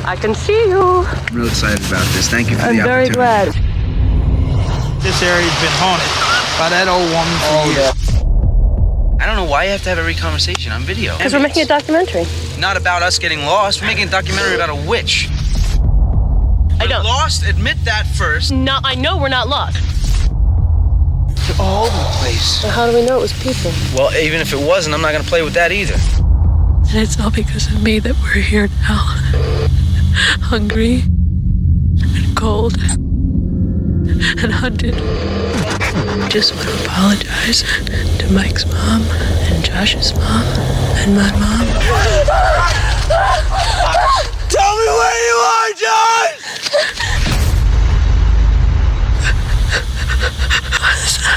I can see you. I'm real excited about this. Thank you for I'm the very glad. This area's been haunted by that old woman for oh, years. I don't know why you have to have every conversation on video. Because we're making a documentary. Not about us getting lost. We're making a documentary about a witch. I know. Lost? Admit that first. No, I know we're not lost. You're all over the place. But how do we know it was people? Well, even if it wasn't, I'm not going to play with that either. And it's all because of me that we're here now. Hungry and cold and hunted. Just want to apologize to Mike's mom and Josh's mom and my mom. Tell me where you are, John!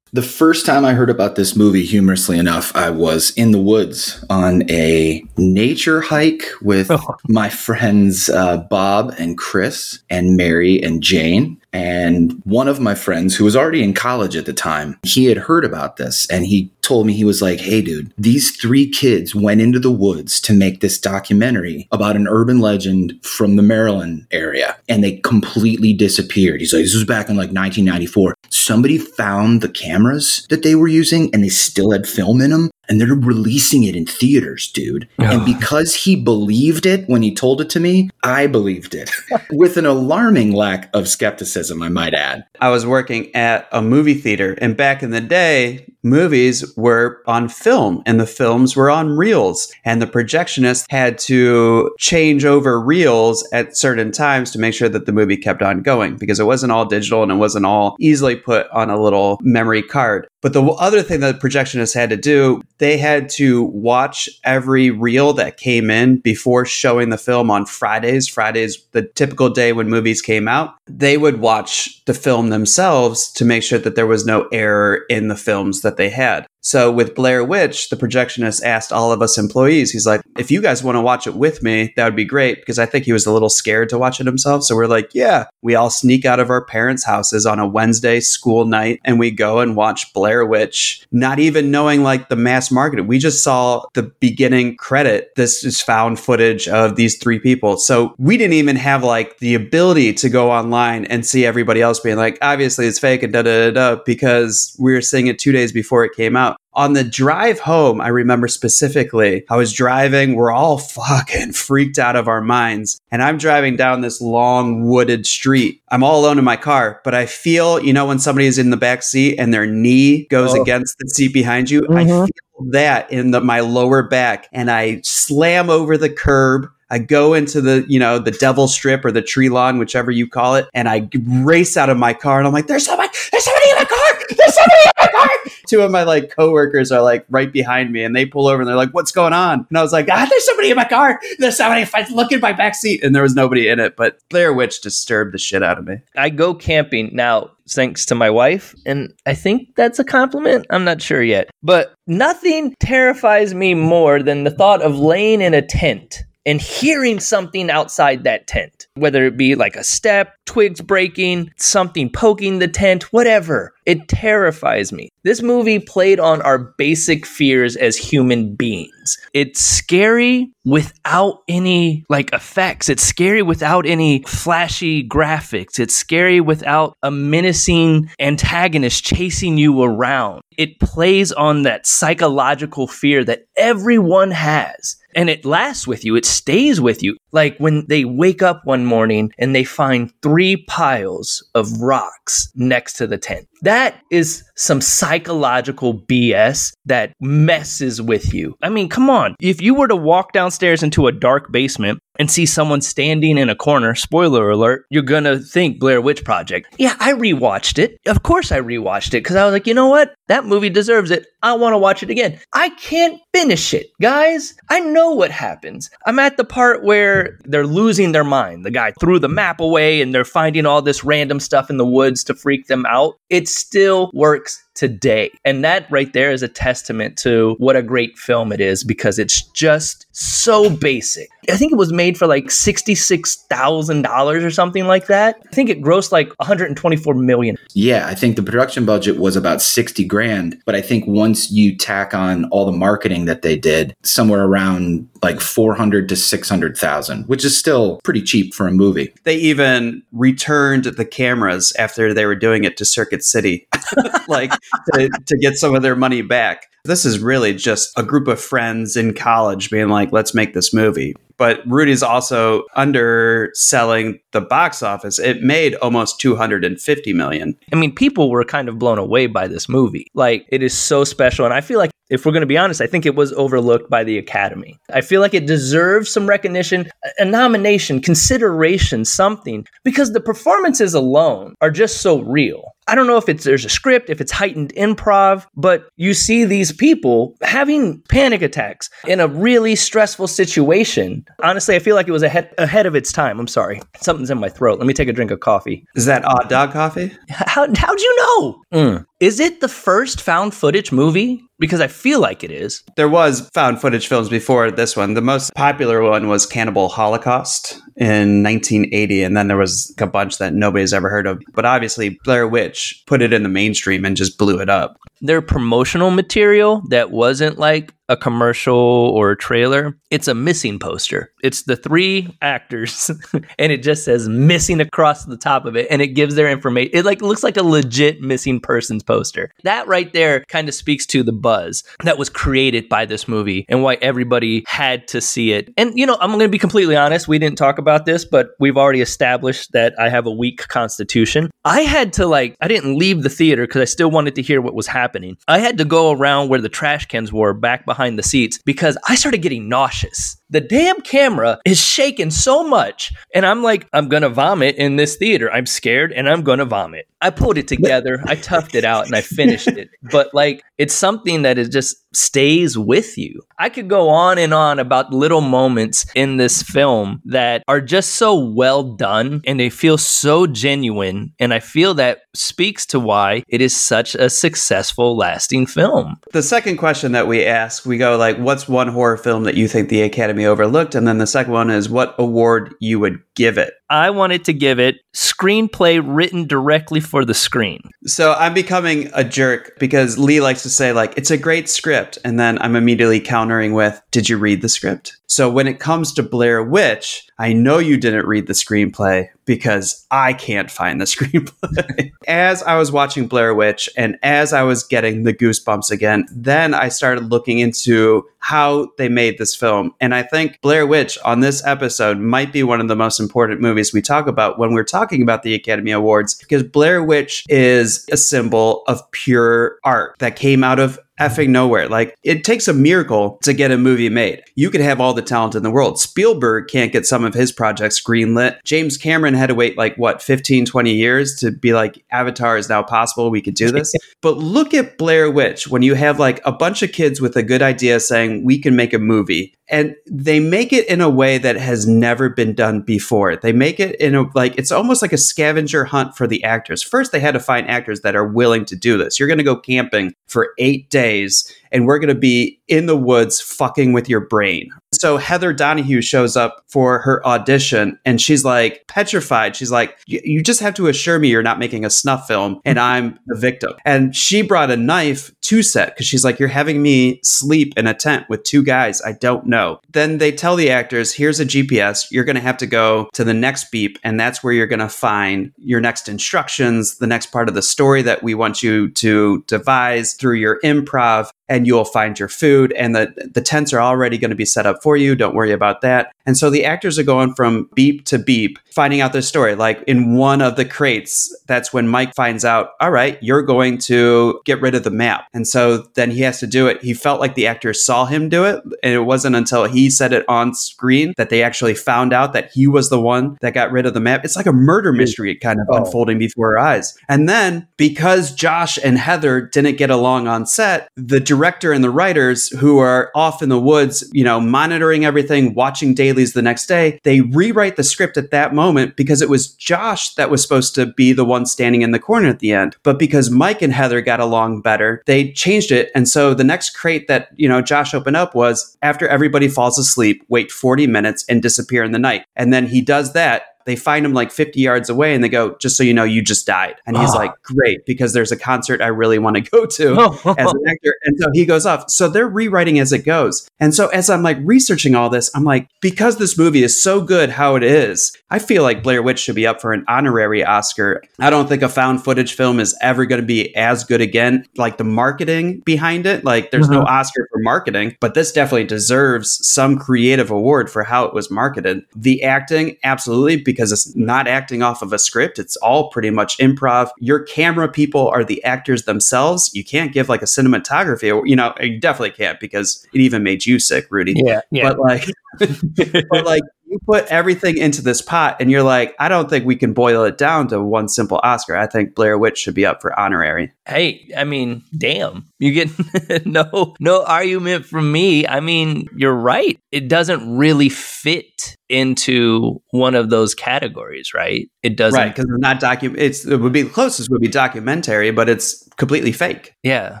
The first time I heard about this movie, humorously enough, I was in the woods on a nature hike with my friends uh, Bob and Chris and Mary and Jane. And one of my friends, who was already in college at the time, he had heard about this and he told me, he was like, Hey, dude, these three kids went into the woods to make this documentary about an urban legend from the Maryland area and they completely disappeared. He's like, This was back in like 1994. Somebody found the cameras that they were using and they still had film in them and they're releasing it in theaters, dude. And because he believed it when he told it to me, I believed it with an alarming lack of skepticism, I might add. I was working at a movie theater, and back in the day, movies were on film and the films were on reels. And the projectionist had to change over reels at certain times to make sure that the movie kept on going because it wasn't all digital and it wasn't all easily put on a little memory card. But the other thing that projectionists had to do, they had to watch every reel that came in before showing the film on Fridays. Fridays, the typical day when movies came out. They would watch the film themselves to make sure that there was no error in the films that they had. So with Blair Witch, the projectionist asked all of us employees, he's like, if you guys want to watch it with me, that would be great. Because I think he was a little scared to watch it himself. So we're like, yeah, we all sneak out of our parents' houses on a Wednesday school night and we go and watch Blair Witch, not even knowing like the mass market. We just saw the beginning credit. This is found footage of these three people. So we didn't even have like the ability to go online and see everybody else being like, obviously it's fake and da da da da, because we were seeing it two days before it came out. On the drive home, I remember specifically, I was driving, we're all fucking freaked out of our minds. And I'm driving down this long wooded street. I'm all alone in my car, but I feel, you know, when somebody is in the back seat and their knee goes Oh. against the seat behind you, I Mhm. feel that in the, my lower back and I slam over the curb. I go into the, you know, the devil strip or the tree lawn, whichever you call it, and I race out of my car and I'm like, there's somebody, there's somebody in my car, there's somebody in my car. Two of my like coworkers are like right behind me and they pull over and they're like, what's going on? And I was like, ah, there's somebody in my car. There's somebody, if I look in my back seat and there was nobody in it, but Blair Witch disturbed the shit out of me. I go camping now thanks to my wife, and I think that's a compliment. I'm not sure yet. But nothing terrifies me more than the thought of laying in a tent and hearing something outside that tent, whether it be like a step, twigs breaking, something poking the tent, whatever. It terrifies me. This movie played on our basic fears as human beings. It's scary without any like effects. It's scary without any flashy graphics. It's scary without a menacing antagonist chasing you around. It plays on that psychological fear that everyone has. And it lasts with you. It stays with you. Like when they wake up one morning and they find three piles of rocks next to the tent. That is some psychological BS that messes with you. I mean, come on. If you were to walk downstairs into a dark basement and see someone standing in a corner, spoiler alert, you're gonna think Blair Witch Project. Yeah, I rewatched it. Of course I rewatched it because I was like, you know what? That movie deserves it. I wanna watch it again. I can't finish it, guys. I know what happens. I'm at the part where they're losing their mind. The guy threw the map away and they're finding all this random stuff in the woods to freak them out. It still works today. And that right there is a testament to what a great film it is because it's just so basic. I think it was made for like $66,000 or something like that. I think it grossed like 124 million. Yeah, I think the production budget was about 60 grand, but I think once you tack on all the marketing that they did, somewhere around like 400 to 600,000, which is still pretty cheap for a movie. They even returned the cameras after they were doing it to Circuit City, like to, to get some of their money back. This is really just a group of friends in college being like, let's make this movie. But Rudy's also underselling the box office. It made almost 250 million. I mean, people were kind of blown away by this movie. Like, it is so special. And I feel like, if we're going to be honest, I think it was overlooked by the Academy. I feel like it deserves some recognition, a nomination, consideration, something, because the performances alone are just so real. I don't know if it's there's a script, if it's heightened improv, but you see these people having panic attacks in a really stressful situation. Honestly, I feel like it was ahead ahead of its time. I'm sorry. Something's in my throat. Let me take a drink of coffee. Is that odd dog coffee? How how'd you know? Mm. Is it the first found footage movie? Because I feel like it is. There was found footage films before this one. The most popular one was Cannibal Holocaust in 1980, and then there was a bunch that nobody's ever heard of. But obviously, Blair Witch put it in the mainstream and just blew it up. Their promotional material that wasn't like a commercial or a trailer, it's a missing poster. It's the three actors and it just says missing across the top of it and it gives their information. It like looks like a legit missing persons poster. That right there kind of speaks to the buzz that was created by this movie and why everybody had to see it. And you know, I'm going to be completely honest, we didn't talk about this, but we've already established that I have a weak constitution. I had to like I didn't leave the theater cuz I still wanted to hear what was happening. I had to go around where the trash cans were back behind behind the seats because I started getting nauseous. The damn camera is shaking so much. And I'm like, I'm going to vomit in this theater. I'm scared and I'm going to vomit. I pulled it together. I toughed it out and I finished it. But like, it's something that it just stays with you. I could go on and on about little moments in this film that are just so well done and they feel so genuine. And I feel that speaks to why it is such a successful, lasting film. The second question that we ask, we go like, what's one horror film that you think the Academy overlooked? And then the second one is what award you would give it. I wanted to give it screenplay written directly for the screen. So I'm becoming a jerk because Lee likes to say like it's a great script and then I'm immediately countering with did you read the script? So when it comes to Blair Witch, I know you didn't read the screenplay because I can't find the screenplay. as I was watching Blair Witch and as I was getting the goosebumps again, then I started looking into how they made this film. And I think Blair Witch on this episode might be one of the most important movies we talk about when we're talking about the Academy Awards because Blair Witch is a symbol of pure art that came out of effing nowhere. Like it takes a miracle to get a movie made. You could have all the talent in the world. Spielberg can't get some of his projects greenlit. James Cameron had to wait like what 15 20 years to be like Avatar is now possible. We could do this. but look at Blair Witch when you have like a bunch of kids with a good idea saying we can make a movie and they make it in a way that has never been done before. They make it in a like it's almost like a scavenger hunt for the actors. First they had to find actors that are willing to do this. You're going to go camping for 8 days days and we're going to be in the woods fucking with your brain. So Heather Donahue shows up for her audition and she's like petrified. She's like, You just have to assure me you're not making a snuff film and I'm the victim. And she brought a knife to set because she's like, You're having me sleep in a tent with two guys I don't know. Then they tell the actors, Here's a GPS. You're going to have to go to the next beep, and that's where you're going to find your next instructions, the next part of the story that we want you to devise through your improv and you'll find your food and the the tents are already going to be set up for you. Don't worry about that and so the actors are going from beep to beep finding out their story. Like in one of the crates that's when mike finds out all right you're going to get rid of the map. And so then he has to do it. He felt like the actors saw him do it and it wasn't until he said it on screen that they actually found out that he was the one that got rid of the map. It's like a murder mm. mystery kind of oh. unfolding before our eyes. And then because josh and heather didn't get along on set the director and the writers who are off in the woods, you know, monitoring everything, watching dailies the next day, they rewrite the script at that moment because it was Josh that was supposed to be the one standing in the corner at the end. But because Mike and Heather got along better, they changed it. And so the next crate that, you know, Josh opened up was after everybody falls asleep, wait 40 minutes and disappear in the night. And then he does that they find him like 50 yards away and they go, just so you know, you just died. And he's oh. like, great, because there's a concert I really want to go to as an actor. And so he goes off. So they're rewriting as it goes. And so as I'm like researching all this, I'm like, because this movie is so good how it is, I feel like Blair Witch should be up for an honorary Oscar. I don't think a found footage film is ever going to be as good again. Like the marketing behind it, like there's mm-hmm. no Oscar for marketing, but this definitely deserves some creative award for how it was marketed. The acting, absolutely, because it's not acting off of a script. It's all pretty much improv. Your camera people are the actors themselves. You can't give like a cinematography, you know, you definitely can't because it even made you sick, Rudy. Yeah. yeah. But like, but like you put everything into this pot and you're like, I don't think we can boil it down to one simple Oscar. I think Blair Witch should be up for honorary. Hey, I mean, damn. You get no no argument from me. I mean, you're right. It doesn't really fit into one of those categories, right? It doesn't Right, because it's not docu it's it would be the closest would be documentary, but it's completely fake. Yeah.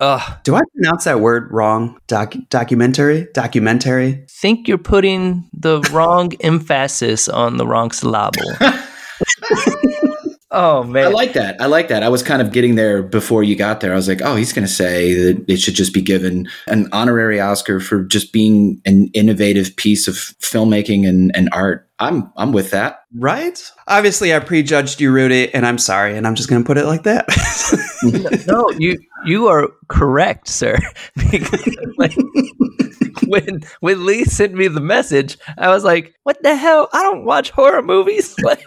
Ugh. Do I pronounce that word wrong? Doc documentary? Documentary? Think you're putting the wrong emphasis on the wrong syllable. oh man. I like that. I like that. I was kind of getting there before you got there. I was like, oh, he's going to say that it should just be given an honorary Oscar for just being an innovative piece of filmmaking and, and art. I'm I'm with that. Right? Obviously, I prejudged you, Rudy, and I'm sorry, and I'm just going to put it like that. no, you you are correct, sir. Because, like, when when Lee sent me the message, I was like, "What the hell? I don't watch horror movies." Like,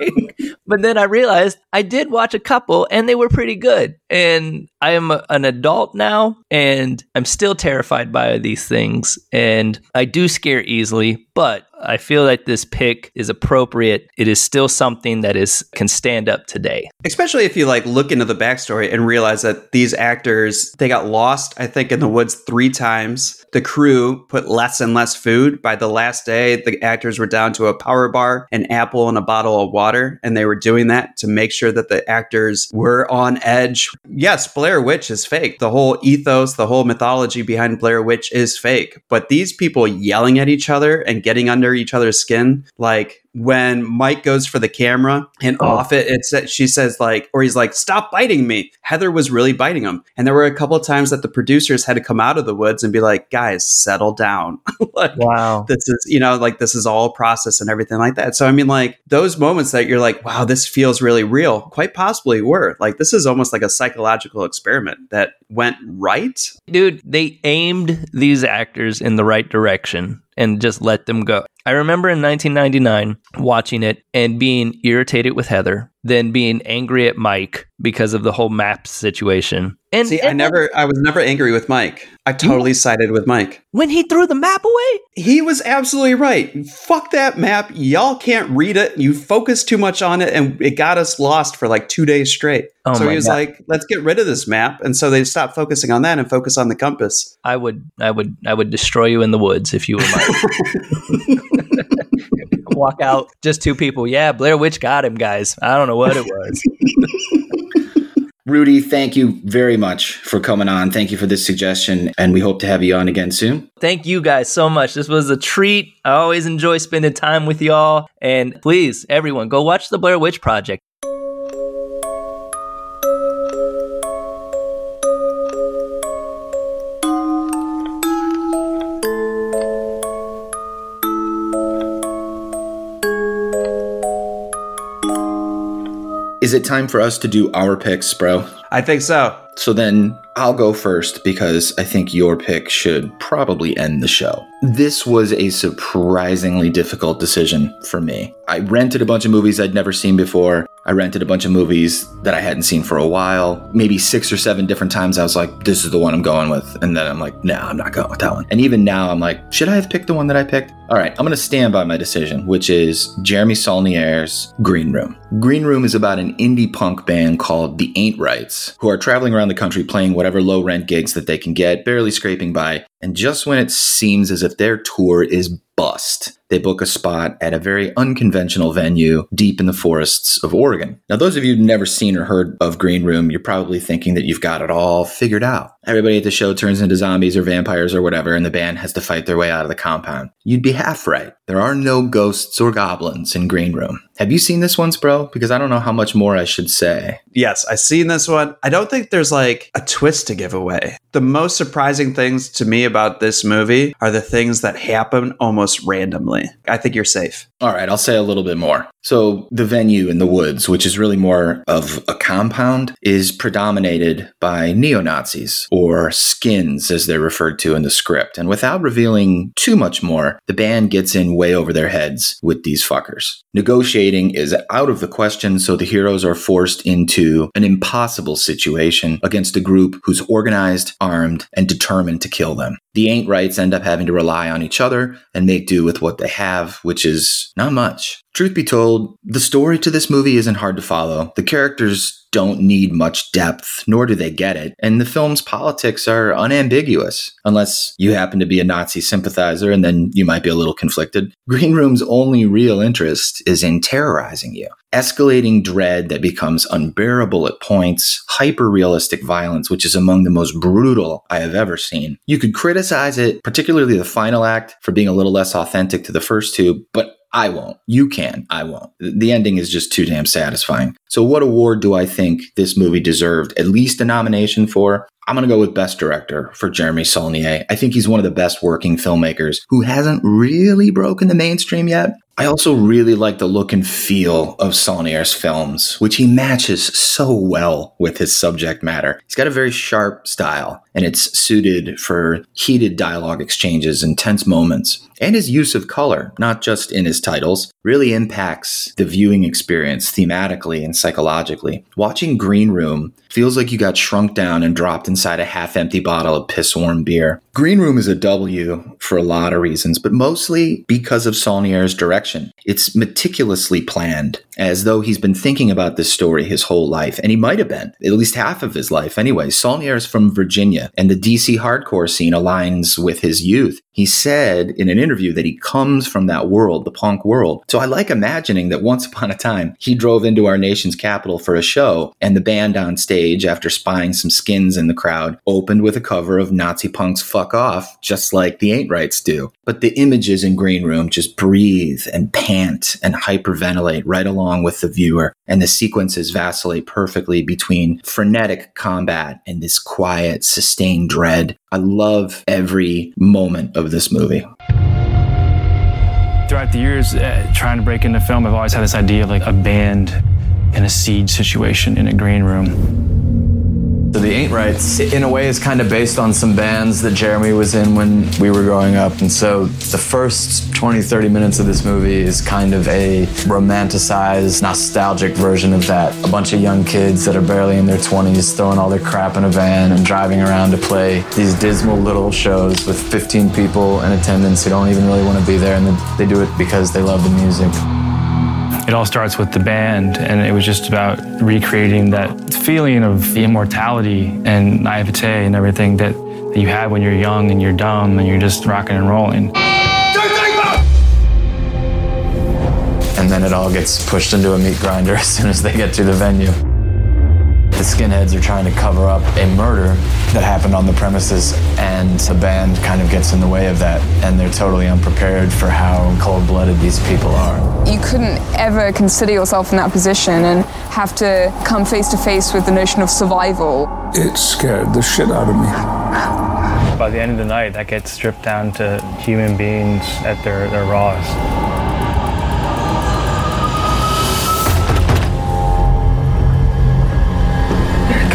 but then I realized I did watch a couple, and they were pretty good. And I am a, an adult now, and I'm still terrified by these things, and I do scare easily. But I feel like this pick is appropriate. It is still something that is can stand up today. Especially if you like look into the backstory and realize that these actors they got lost, I think, in the woods three times. The crew put less and less food. By the last day, the actors were down to a power bar, an apple, and a bottle of water, and they were doing that to make sure that the actors were on edge. Yes, Blair Witch is fake. The whole ethos, the whole mythology behind Blair Witch is fake. But these people yelling at each other and getting under each other's skin, like when Mike goes for the camera and Oh. off it, it's that she says like, or he's like, "Stop biting me." Heather was really biting him, and there were a couple of times that the producers had to come out of the woods and be like, "Guys, settle down." like, wow, this is you know like this is all process and everything like that. So I mean, like those moments that you're like, "Wow, this feels really real," quite possibly were like this is almost like a psychological experiment that went right. Dude, they aimed these actors in the right direction and just let them go. I remember in 1999 watching it and being irritated with Heather, then being angry at Mike because of the whole map situation. And, See, I never, I was never angry with Mike. I totally sided with Mike. when he threw the map away, He was absolutely right. Fuck that map. Y'all can't read it. You focus too much on it, and it got us lost for like two days straight. Oh so he was God. like, "Let's get rid of this map," and so they stopped focusing on that and focus on the compass. I would I would I would destroy you in the woods if you were Mike. Walk out, just two people. Yeah, Blair Witch got him, guys. I don't know what it was. Rudy, thank you very much for coming on. Thank you for this suggestion, and we hope to have you on again soon. Thank you guys so much. This was a treat. I always enjoy spending time with y'all. And please, everyone, go watch the Blair Witch Project. Is it time for us to do our picks, bro? I think so. So then I'll go first because I think your pick should probably end the show. This was a surprisingly difficult decision for me. I rented a bunch of movies I'd never seen before. I rented a bunch of movies that I hadn't seen for a while. Maybe six or seven different times I was like, this is the one I'm going with. And then I'm like, no, I'm not going with that one. And even now I'm like, should I have picked the one that I picked? All right, I'm going to stand by my decision, which is Jeremy Saulnier's Green Room. Green Room is about an indie punk band called The Ain't Rights, who are traveling around the country playing whatever low rent gigs that they can get, barely scraping by. And just when it seems as if their tour is bust, they book a spot at a very unconventional venue deep in the forests of Oregon. Now, those of you who've never seen or heard of Green Room, you're probably thinking that you've got it all figured out. Everybody at the show turns into zombies or vampires or whatever, and the band has to fight their way out of the compound. You'd be half right. There are no ghosts or goblins in Green Room. Have you seen this once, bro? Because I don't know how much more I should say. Yes, I've seen this one. I don't think there's like a twist to give away. The most surprising things to me about this movie are the things that happen almost randomly. I think you're safe. All right, I'll say a little bit more. So, the venue in the woods, which is really more of a compound, is predominated by neo Nazis, or skins as they're referred to in the script. And without revealing too much more, the band gets in way over their heads with these fuckers. Negotiating is out of the question, so the heroes are forced into an impossible situation against a group who's organized, armed, and determined to kill them. The ain't rights end up having to rely on each other and make do with what they have, which is not much. Truth be told, the story to this movie isn't hard to follow. The characters don't need much depth, nor do they get it, and the film's politics are unambiguous, unless you happen to be a Nazi sympathizer and then you might be a little conflicted. Green Room's only real interest is in terrorizing you. Escalating dread that becomes unbearable at points, hyper realistic violence, which is among the most brutal I have ever seen. You could criticize it, particularly the final act, for being a little less authentic to the first two, but I won't. You can. I won't. The ending is just too damn satisfying. So, what award do I think this movie deserved at least a nomination for? I'm going to go with Best Director for Jeremy Saulnier. I think he's one of the best working filmmakers who hasn't really broken the mainstream yet. I also really like the look and feel of Saulnier's films, which he matches so well with his subject matter. He's got a very sharp style, and it's suited for heated dialogue exchanges and tense moments. And his use of color, not just in his titles, really impacts the viewing experience thematically and psychologically. Watching Green Room feels like you got shrunk down and dropped inside a half empty bottle of piss warm beer. Green Room is a W for a lot of reasons, but mostly because of Saulnier's direction. It's meticulously planned, as though he's been thinking about this story his whole life, and he might have been, at least half of his life anyway. Saulnier is from Virginia, and the DC hardcore scene aligns with his youth. He said in an interview that he comes from that world, the punk world. So I like imagining that once upon a time, he drove into our nation's capital for a show, and the band on stage, after spying some skins in the crowd, opened with a cover of Nazi Punk's Fuck Off, just like the Ain't Rights do. But the images in Green Room just breathe and pant and hyperventilate right along with the viewer, and the sequences vacillate perfectly between frenetic combat and this quiet, sustained dread. I love every moment of this movie. Throughout the years, uh, trying to break into film, I've always had this idea of like a band in a siege situation in a green room. So the Ain't Rights, in a way, is kind of based on some bands that Jeremy was in when we were growing up. And so the first 20, 30 minutes of this movie is kind of a romanticized, nostalgic version of that. A bunch of young kids that are barely in their 20s throwing all their crap in a van and driving around to play these dismal little shows with 15 people in attendance who don't even really want to be there. And they do it because they love the music. It all starts with the band, and it was just about recreating that feeling of immortality and naivete and everything that, that you have when you're young and you're dumb and you're just rocking and rolling. And then it all gets pushed into a meat grinder as soon as they get to the venue. The skinheads are trying to cover up a murder that happened on the premises, and the band kind of gets in the way of that, and they're totally unprepared for how cold blooded these people are. You couldn't ever consider yourself in that position and have to come face to face with the notion of survival. It scared the shit out of me. By the end of the night, that gets stripped down to human beings at their, their rawest.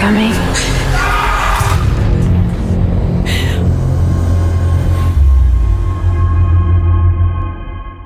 Coming.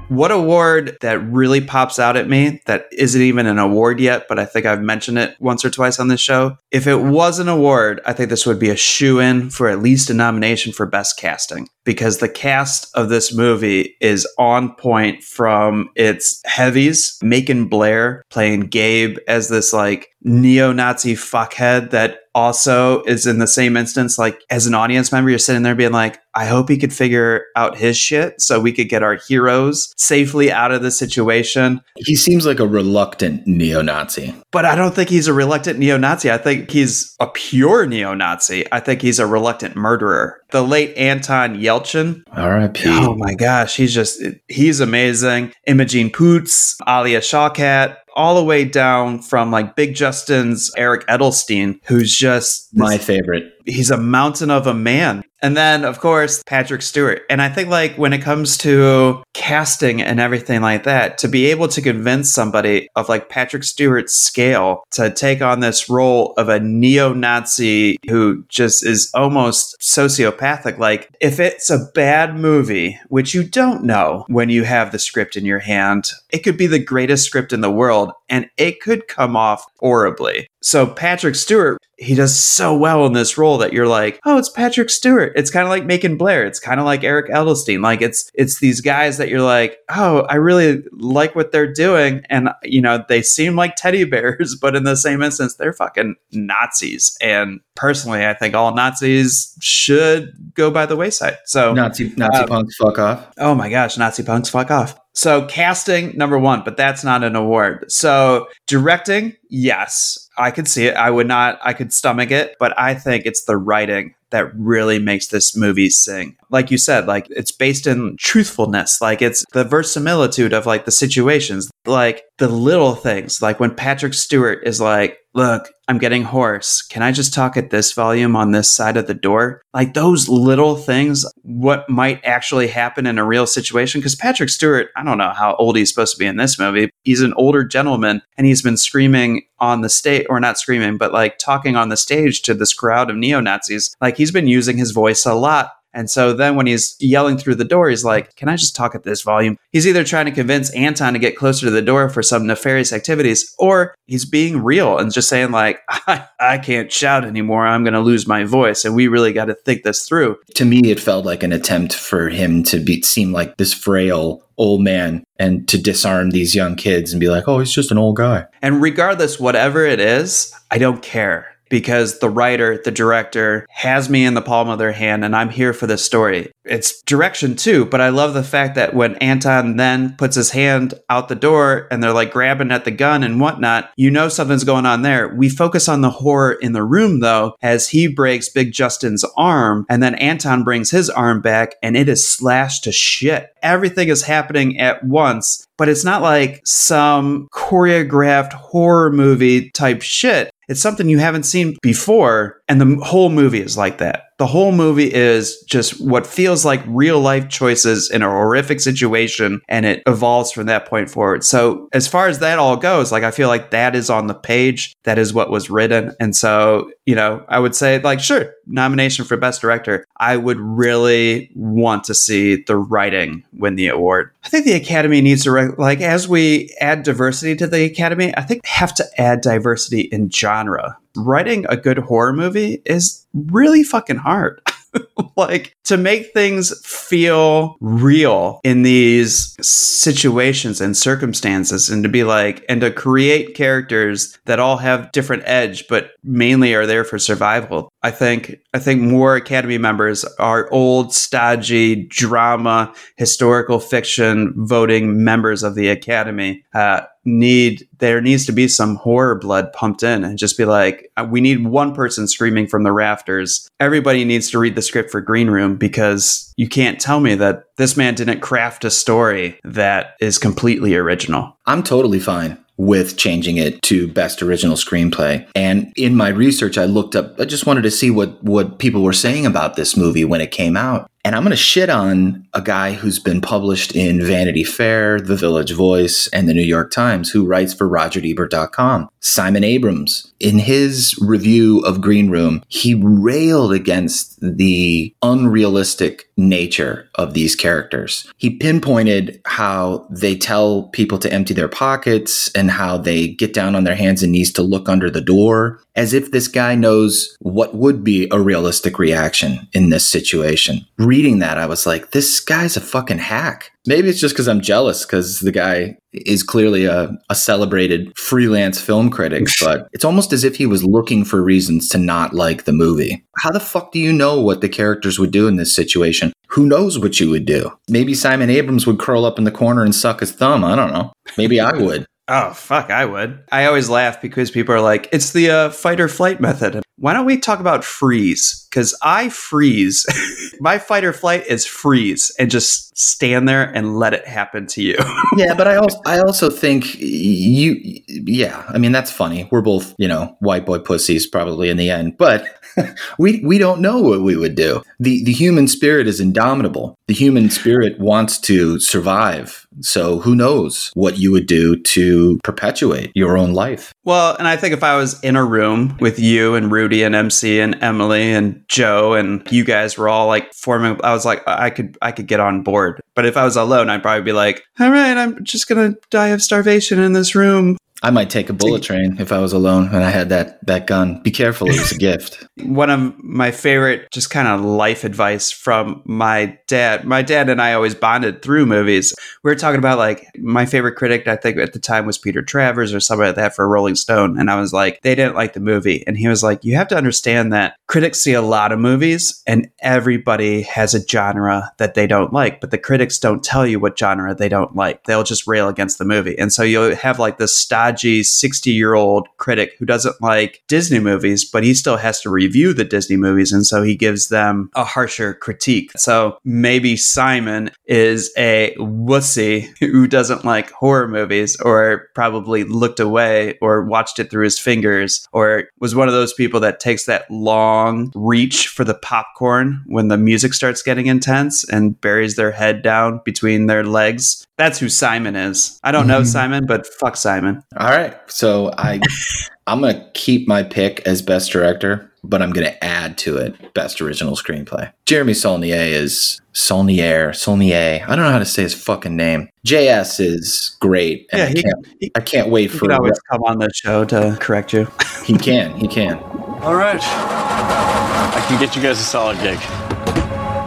What award that really pops out at me that isn't even an award yet, but I think I've mentioned it once or twice on this show? If it was an award, I think this would be a shoe in for at least a nomination for best casting because the cast of this movie is on point from its heavies. Macon Blair playing Gabe as this like neo Nazi fuckhead that also is in the same instance. Like, as an audience member, you're sitting there being like, I hope he could figure out his shit so we could get our heroes safely out of the situation. He seems like a reluctant neo Nazi. But I don't think he's a reluctant neo Nazi. I think he's a pure neo Nazi. I think he's a reluctant murderer. The late Anton Yelchin. R.I.P. Oh my gosh, he's just, he's amazing. Imogen Poots, Alia Shawkat, all the way down from like Big Justin's Eric Edelstein, who's just this, my favorite. He's a mountain of a man. And then, of course, Patrick Stewart. And I think, like, when it comes to casting and everything like that, to be able to convince somebody of like Patrick Stewart's scale to take on this role of a neo Nazi who just is almost sociopathic, like, if it's a bad movie, which you don't know when you have the script in your hand, it could be the greatest script in the world. And it could come off horribly. So Patrick Stewart, he does so well in this role that you're like, oh, it's Patrick Stewart. It's kind of like Macon Blair. It's kind of like Eric Edelstein. Like it's it's these guys that you're like, oh, I really like what they're doing, and you know they seem like teddy bears, but in the same instance, they're fucking Nazis. And personally, I think all Nazis should go by the wayside. So Nazi Nazi um, punks, fuck off. Oh my gosh, Nazi punks, fuck off. So casting number one, but that's not an award. So directing, yes, I could see it. I would not, I could stomach it, but I think it's the writing that really makes this movie sing. Like you said, like it's based in truthfulness. Like it's the verisimilitude of like the situations, like the little things. Like when Patrick Stewart is like, look, I'm getting hoarse. Can I just talk at this volume on this side of the door? Like those little things, what might actually happen in a real situation? Because Patrick Stewart, I don't know how old he's supposed to be in this movie. He's an older gentleman and he's been screaming on the stage, or not screaming, but like talking on the stage to this crowd of neo Nazis. Like he's been using his voice a lot and so then when he's yelling through the door, he's like, Can I just talk at this volume? He's either trying to convince Anton to get closer to the door for some nefarious activities, or he's being real and just saying, like, I, I can't shout anymore. I'm going to lose my voice. And we really got to think this through. To me, it felt like an attempt for him to be seem like this frail old man and to disarm these young kids and be like, oh, he's just an old guy. And regardless, whatever it is, I don't care because the writer, the director has me in the palm of their hand and I'm here for this story. It's direction too, but I love the fact that when Anton then puts his hand out the door and they're like grabbing at the gun and whatnot, you know something's going on there. We focus on the horror in the room though, as he breaks Big Justin's arm and then Anton brings his arm back and it is slashed to shit. Everything is happening at once, but it's not like some choreographed horror movie type shit. It's something you haven't seen before, and the whole movie is like that. The whole movie is just what feels like real life choices in a horrific situation, and it evolves from that point forward. So, as far as that all goes, like I feel like that is on the page, that is what was written. And so, you know, I would say, like, sure, nomination for Best Director. I would really want to see the writing win the award. I think the Academy needs to, like, as we add diversity to the Academy, I think they have to add diversity in genre writing a good horror movie is really fucking hard. like to make things feel real in these situations and circumstances and to be like and to create characters that all have different edge but mainly are there for survival i think i think more academy members are old stodgy drama historical fiction voting members of the academy uh, need there needs to be some horror blood pumped in and just be like uh, we need one person screaming from the rafters. Everybody needs to read the script for green room because you can't tell me that this man didn't craft a story that is completely original. I'm totally fine with changing it to best original screenplay. And in my research, I looked up, I just wanted to see what, what people were saying about this movie when it came out. And I'm going to shit on a guy who's been published in Vanity Fair, The Village Voice, and The New York Times, who writes for RogerEbert.com. Simon Abrams, in his review of Green Room, he railed against the unrealistic nature of these characters. He pinpointed how they tell people to empty their pockets and how they get down on their hands and knees to look under the door, as if this guy knows what would be a realistic reaction in this situation reading that, I was like, this guy's a fucking hack. Maybe it's just because I'm jealous because the guy is clearly a, a celebrated freelance film critic, but it's almost as if he was looking for reasons to not like the movie. How the fuck do you know what the characters would do in this situation? Who knows what you would do? Maybe Simon Abrams would curl up in the corner and suck his thumb. I don't know. Maybe I would. Oh, fuck, I would. I always laugh because people are like, it's the uh, fight or flight method. Why don't we talk about freeze? Because I freeze. My fight or flight is freeze and just stand there and let it happen to you. yeah, but I also I also think you yeah, I mean that's funny. We're both, you know, white boy pussies probably in the end. But we we don't know what we would do. The the human spirit is indomitable. The human spirit wants to survive. So who knows what you would do to perpetuate your own life? Well, and I think if I was in a room with you and Rudy and MC and Emily and Joe and you guys were all like forming I was like I could I could get on board. But if I was alone, I'd probably be like, "All right, I'm just going to die of starvation in this room." I might take a bullet train if I was alone and I had that that gun. Be careful, it was a gift. One of my favorite, just kind of life advice from my dad. My dad and I always bonded through movies. We were talking about like my favorite critic, I think at the time was Peter Travers or somebody like that for Rolling Stone. And I was like, they didn't like the movie. And he was like, you have to understand that critics see a lot of movies and everybody has a genre that they don't like, but the critics don't tell you what genre they don't like. They'll just rail against the movie. And so you'll have like this stodgy 60 year old critic who doesn't like Disney movies, but he still has to review the Disney movies. And so he gives them a harsher critique. So maybe Simon is a wussy who doesn't like horror movies or probably looked away or watched it through his fingers or was one of those people that takes that long reach for the popcorn when the music starts getting intense and buries their head down between their legs. That's who Simon is. I don't know Mhm. Simon, but fuck Simon. All right. So I I'm gonna keep my pick as best director, but I'm gonna add to it best original screenplay. Jeremy Saulnier is Saulnier, Saulnier. I don't know how to say his fucking name. JS is great. And Yeah, I, he- can't, I can't wait He for can always come on the show to correct you. he can, he can. All right. I can get you guys a solid gig.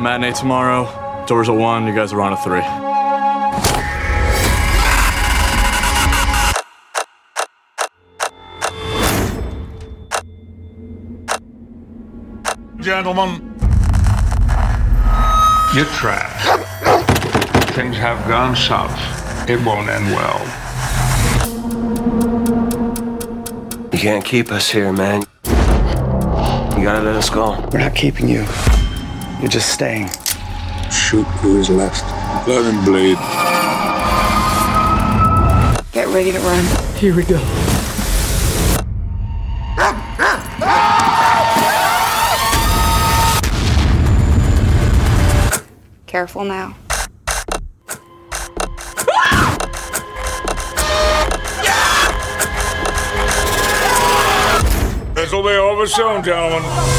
Matinee tomorrow. Doors at one. You guys are on at three. Gentlemen, you're trapped. Things have gone south. It won't end well. You can't keep us here, man. You gotta let us go. We're not keeping you. You're just staying. Shoot who is left. Let him bleed. Get ready to run. Here we go. Careful now. This'll be over soon, gentlemen.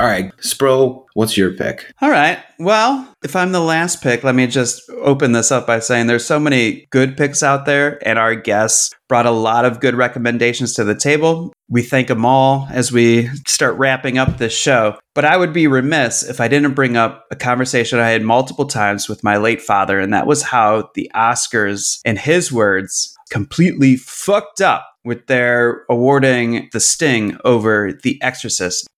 All right, Spro, what's your pick? All right. Well, if I'm the last pick, let me just open this up by saying there's so many good picks out there, and our guests brought a lot of good recommendations to the table. We thank them all as we start wrapping up this show. But I would be remiss if I didn't bring up a conversation I had multiple times with my late father, and that was how the Oscars, in his words, completely fucked up with their awarding The Sting over The Exorcist.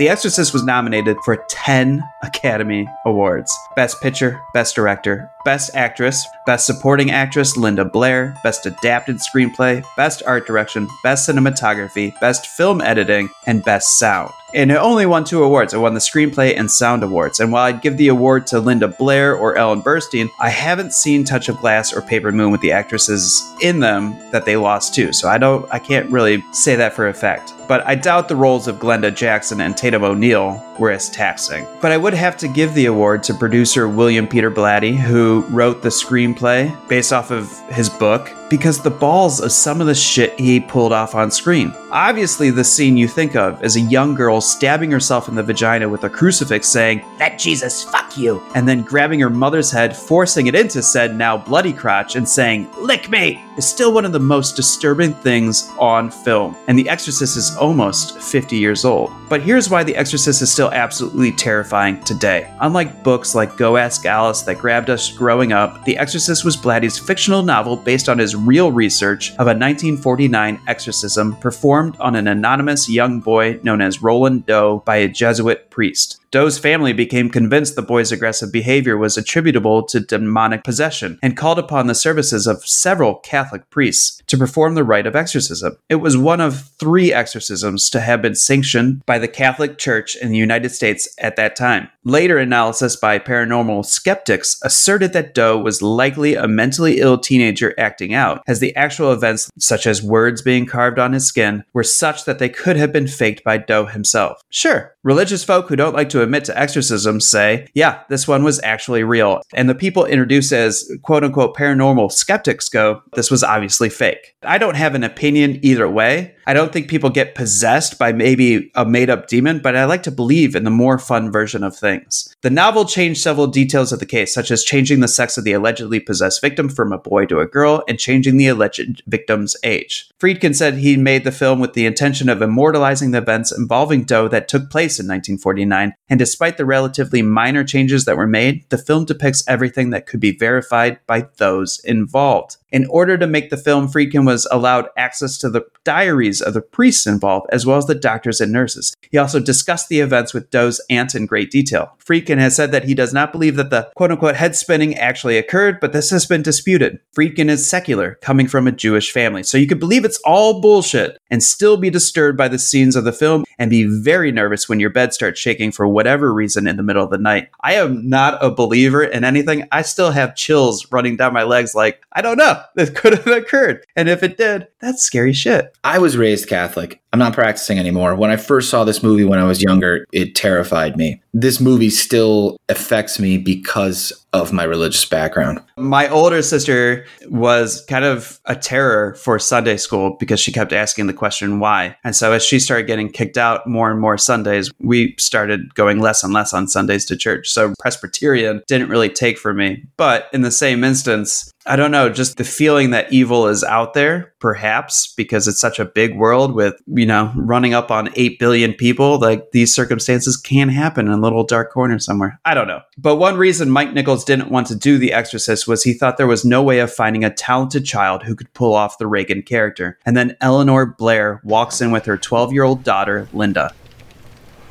The Exorcist was nominated for 10 Academy Awards Best Picture, Best Director, Best Actress, Best Supporting Actress Linda Blair, Best Adapted Screenplay, Best Art Direction, Best Cinematography, Best Film Editing, and Best Sound. And it only won two awards. It won the Screenplay and Sound Awards. And while I'd give the award to Linda Blair or Ellen Burstyn, I haven't seen Touch of Class or Paper Moon with the actresses in them that they lost to. So I don't, I can't really say that for a fact. But I doubt the roles of Glenda Jackson and Tatum O'Neal were as taxing. But I would have to give the award to producer William Peter Blatty, who wrote the screenplay based off of his book, because the balls of some of the shit he pulled off on screen. Obviously, the scene you think of is a young girl stabbing herself in the vagina with a crucifix saying, Let Jesus fuck you, and then grabbing her mother's head, forcing it into said now bloody crotch, and saying, Lick me, is still one of the most disturbing things on film. And The Exorcist is almost 50 years old. But here's why The Exorcist is still absolutely terrifying today. Unlike books like Go Ask Alice that grabbed us growing up, The Exorcist was Blatty's fictional novel based on his real research of a 1949 exorcism performed on an anonymous young boy known as Roland Doe by a Jesuit priest. Doe's family became convinced the boy's aggressive behavior was attributable to demonic possession and called upon the services of several Catholic priests to perform the rite of exorcism. It was one of three exorcisms to have been sanctioned by the Catholic Church in the United States at that time. Later analysis by paranormal skeptics asserted that Doe was likely a mentally ill teenager acting out, as the actual events, such as words being carved on his skin, were such that they could have been faked by Doe himself. Sure, religious folk who don't like to admit to exorcisms say, yeah, this one was actually real. And the people introduced as quote unquote paranormal skeptics go, this was obviously fake. I don't have an opinion either way. I don't think people get possessed by maybe a made up demon, but I like to believe in the more fun version of things. The novel changed several details of the case, such as changing the sex of the allegedly possessed victim from a boy to a girl and changing the alleged victim's age. Friedkin said he made the film with the intention of immortalizing the events involving Doe that took place in 1949, and despite the relatively minor changes that were made, the film depicts everything that could be verified by those involved. In order to make the film, Friedkin was allowed access to the diaries of the priests involved, as well as the doctors and nurses. He also discussed the events with Doe's aunt in great detail. Friedkin has said that he does not believe that the quote unquote head spinning actually occurred, but this has been disputed. Friedkin is secular, coming from a Jewish family, so you could believe it's all bullshit and still be disturbed by the scenes of the film and be very nervous when your bed starts shaking for whatever reason in the middle of the night. I am not a believer in anything. I still have chills running down my legs, like, I don't know, this could have occurred. And if it did, that's scary shit. I was raised Catholic. I'm not practicing anymore. When I first saw this movie when I was younger, it terrified me. This movie still affects me because of my religious background. My older sister was kind of a terror for Sunday school because she kept asking the question why. And so as she started getting kicked out more and more Sundays, we started going less and less on Sundays to church. So Presbyterian didn't really take for me. But in the same instance, I don't know, just the feeling that evil is out there, perhaps because it's such a big world with, you know, running up on 8 billion people, like these circumstances can happen in little dark corner somewhere. I don't know. But one reason Mike Nichols didn't want to do The Exorcist was he thought there was no way of finding a talented child who could pull off the Regan character. And then Eleanor Blair walks in with her 12 year old daughter, Linda.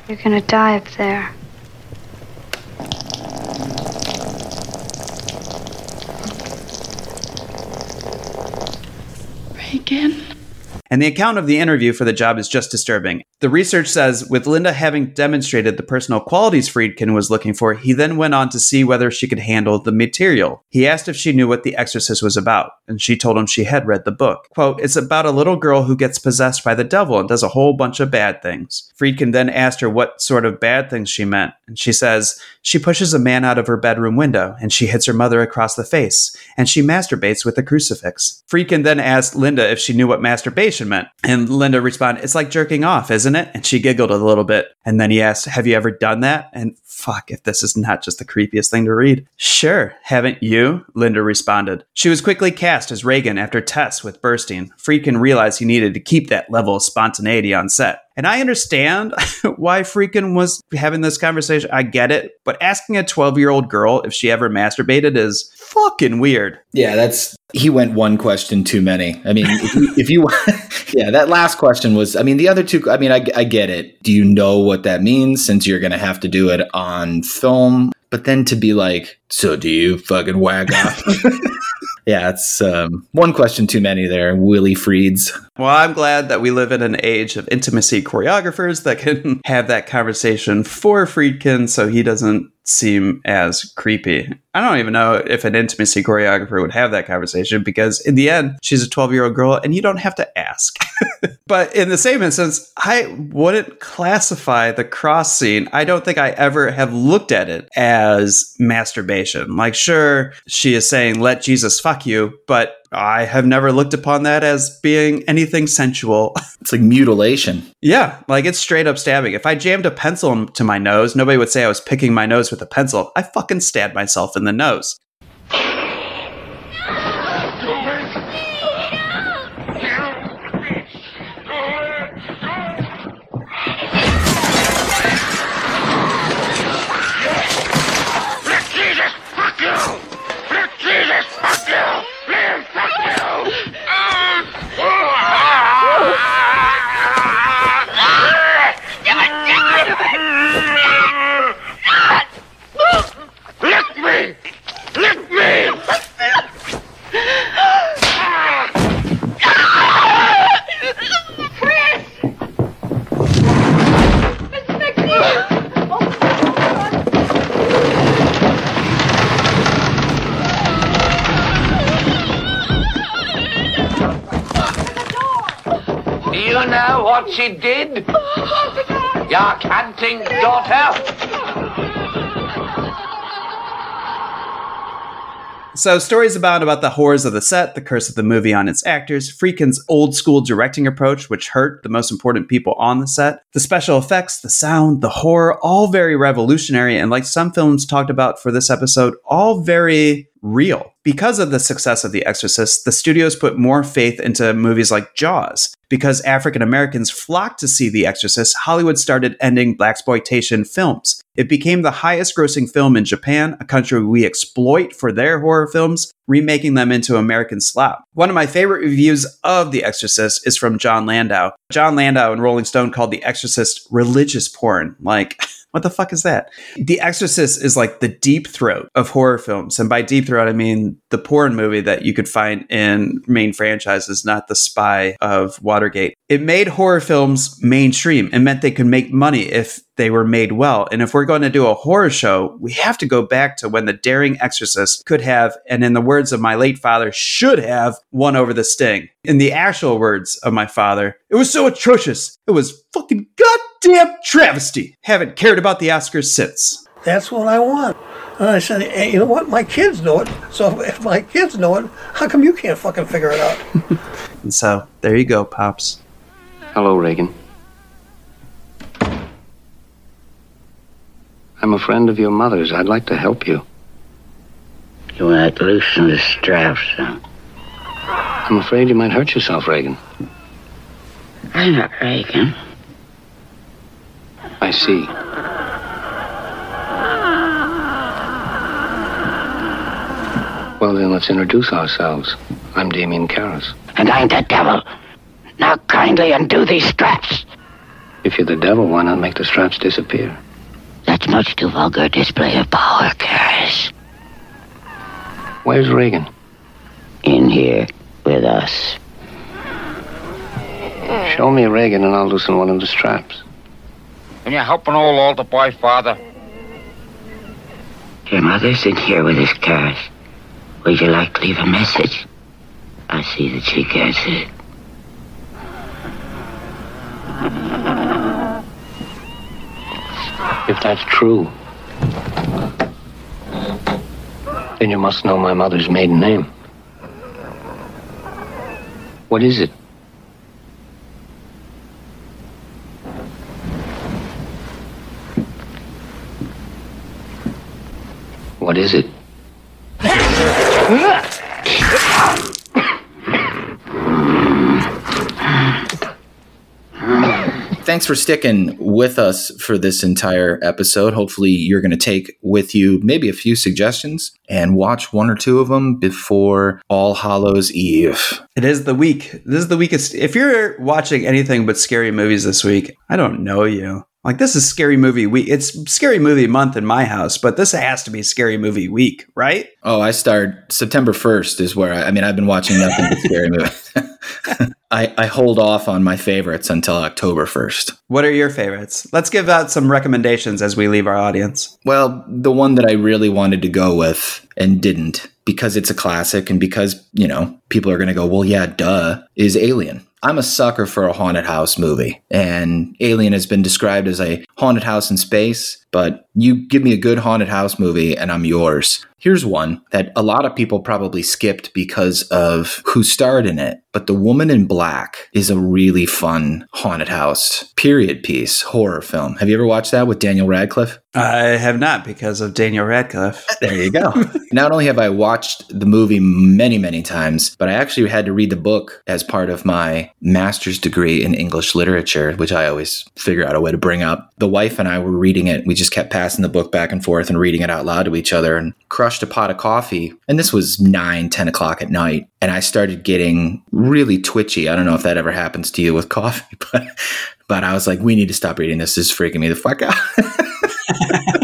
You're gonna die up there. Regan. And the account of the interview for the job is just disturbing. The research says, with Linda having demonstrated the personal qualities Friedkin was looking for, he then went on to see whether she could handle the material. He asked if she knew what The Exorcist was about, and she told him she had read the book. Quote, It's about a little girl who gets possessed by the devil and does a whole bunch of bad things. Friedkin then asked her what sort of bad things she meant, and she says, She pushes a man out of her bedroom window, and she hits her mother across the face, and she masturbates with a crucifix. Friedkin then asked Linda if she knew what masturbation meant, and Linda responded, It's like jerking off, isn't it? And she giggled a little bit. And then he asked, Have you ever done that? And fuck, if this is not just the creepiest thing to read. Sure, haven't you? Linda responded. She was quickly cast as Regan after tests with Burstyn. Friedkin realized he needed to keep that level of spontaneity on set. And I understand why Freakin was having this conversation. I get it. But asking a 12 year old girl if she ever masturbated is fucking weird. Yeah, that's he went one question too many. I mean, if you, if you yeah, that last question was. I mean, the other two. I mean, I, I get it. Do you know what that means? Since you're going to have to do it on film, but then to be like, so do you fucking wag off? yeah, it's um, one question too many there. Willie Freeds. Well, I'm glad that we live in an age of intimacy choreographers that can have that conversation for Friedkin so he doesn't seem as creepy. I don't even know if an intimacy choreographer would have that conversation because in the end, she's a 12 year old girl and you don't have to ask. but in the same instance, I wouldn't classify the cross scene. I don't think I ever have looked at it as masturbation. Like, sure, she is saying, let Jesus fuck you, but I have never looked upon that as being anything sensual. It's like mutilation. yeah, like it's straight up stabbing. If I jammed a pencil to my nose, nobody would say I was picking my nose with a pencil. I fucking stabbed myself in the nose. You know what she did? Your canting daughter? So, stories abound about the horrors of the set, the curse of the movie on its actors, Friedkin's old school directing approach, which hurt the most important people on the set, the special effects, the sound, the horror, all very revolutionary, and like some films talked about for this episode, all very real. Because of the success of The Exorcist, the studios put more faith into movies like Jaws. Because African Americans flocked to see The Exorcist, Hollywood started ending blaxploitation films. It became the highest grossing film in Japan, a country we exploit for their horror films, remaking them into American slop. One of my favorite reviews of The Exorcist is from Jon Landau. Jon Landau in Rolling Stone called The Exorcist religious porn. Like, what the fuck is that? The Exorcist is like the deep throat of horror films. And by deep throat, I mean the porn movie that you could find in main franchises, not the spy of Watergate. It made horror films mainstream and meant they could make money if they were made well. And if we're going to do a horror show, we have to go back to when the daring exorcist could have, and in the words of my late father, should have won over the sting. In the actual words of my father, it was so atrocious. It was fucking goddamn travesty. Haven't cared about the Oscars since. That's what I want. And I said, hey, you know what? My kids know it. So if my kids know it, how come you can't fucking figure it out? And so there you go, Pops. Hello, Regan. I'm a friend of your mother's. I'd like to help you. You want to loosen the straps, huh? I'm afraid you might hurt yourself, Regan. I'm not Regan. I see. Well, then let's introduce ourselves. I'm Damien Karras. And I'm the devil. Now kindly undo these straps. If you're the devil, why not make the straps disappear? That's much too vulgar a display of power, Karras. Where's Regan? In here with us. Show me Regan and I'll loosen one of the straps. Can you help an old altar boy, Father? Your mother's in here with us, Karras. Would you like to leave a message? I see that she gets it. If that's true, then you must know my mother's maiden name. What is it? What is it? Thanks for sticking with us for this entire episode. Hopefully, you're going to take with you maybe a few suggestions and watch one or two of them before All Hallows Eve. It is the week. This is the weakest. If you're watching anything but scary movies this week, I don't know you. Like this is scary movie week. It's scary movie month in my house, but this has to be scary movie week, right? Oh, I start September 1st is where I, I mean, I've been watching nothing but scary movies. I, I hold off on my favorites until October 1st. What are your favorites? Let's give out some recommendations as we leave our audience. Well, the one that I really wanted to go with and didn't because it's a classic and because, you know, people are going to go, well, yeah, duh, is Alien. I'm a sucker for a haunted house movie, and Alien has been described as a haunted house in space, but you give me a good haunted house movie and I'm yours. Here's one that a lot of people probably skipped because of who starred in it, but The Woman in Black is a really fun haunted house period piece horror film. Have you ever watched that with Daniel Radcliffe? I have not because of Daniel Radcliffe. There you go. not only have I watched the movie many, many times, but I actually had to read the book as part of my master's degree in English literature, which I always figure out a way to bring up. The wife and I were reading it. We just kept passing the book back and forth and reading it out loud to each other and crushed a pot of coffee. And this was 9, 10 o'clock at night. And I started getting really twitchy. I don't know if that ever happens to you with coffee, but but I was like, we need to stop reading this. This is freaking me the fuck out.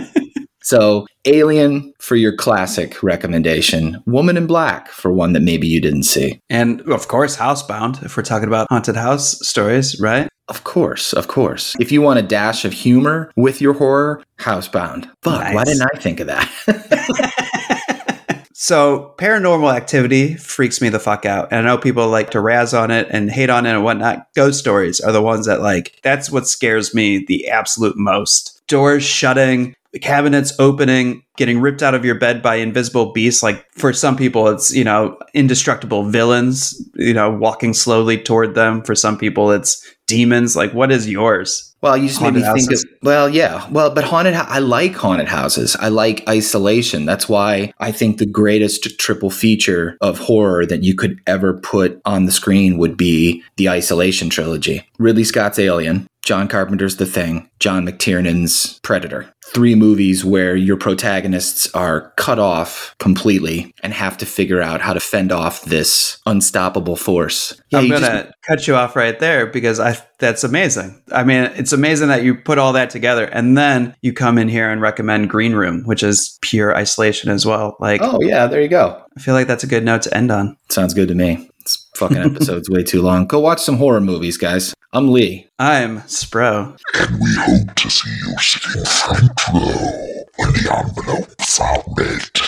so, Alien for your classic recommendation, Woman in Black for one that maybe you didn't see. And of course, Housebound, if we're talking about haunted house stories, right? Of course, of course. If you want a dash of humor with your horror, Housebound. Fuck, nice. why didn't I think of that? So, paranormal activity freaks me the fuck out. And I know people like to razz on it and hate on it and whatnot. Ghost stories are the ones that, like, that's what scares me the absolute most. Doors shutting, cabinets opening, getting ripped out of your bed by invisible beasts. Like for some people, it's, you know, indestructible villains, you know, walking slowly toward them. For some people, it's demons. Like, what is yours? Well, you just made me Haunted think of. Well, yeah. Well, but haunted. I like haunted houses. I like isolation. That's why I think the greatest triple feature of horror that you could ever put on the screen would be the Isolation trilogy. Ridley Scott's Alien, John Carpenter's The Thing, John McTiernan's Predator. Three movies where your protagonists are cut off completely and have to figure out how to fend off this unstoppable force. Yeah, I'm gonna just- cut you off right there because I that's amazing. I mean, it's amazing that you put all that together and then you come in here and recommend Green Room, which is pure isolation as well. Like, oh yeah, there you go. I feel like that's a good note to end on. Sounds good to me. This fucking episode's way too long. Go watch some horror movies, guys. I'm Lee. I'm Spro. And we hope to see you sitting front row when the envelope found it.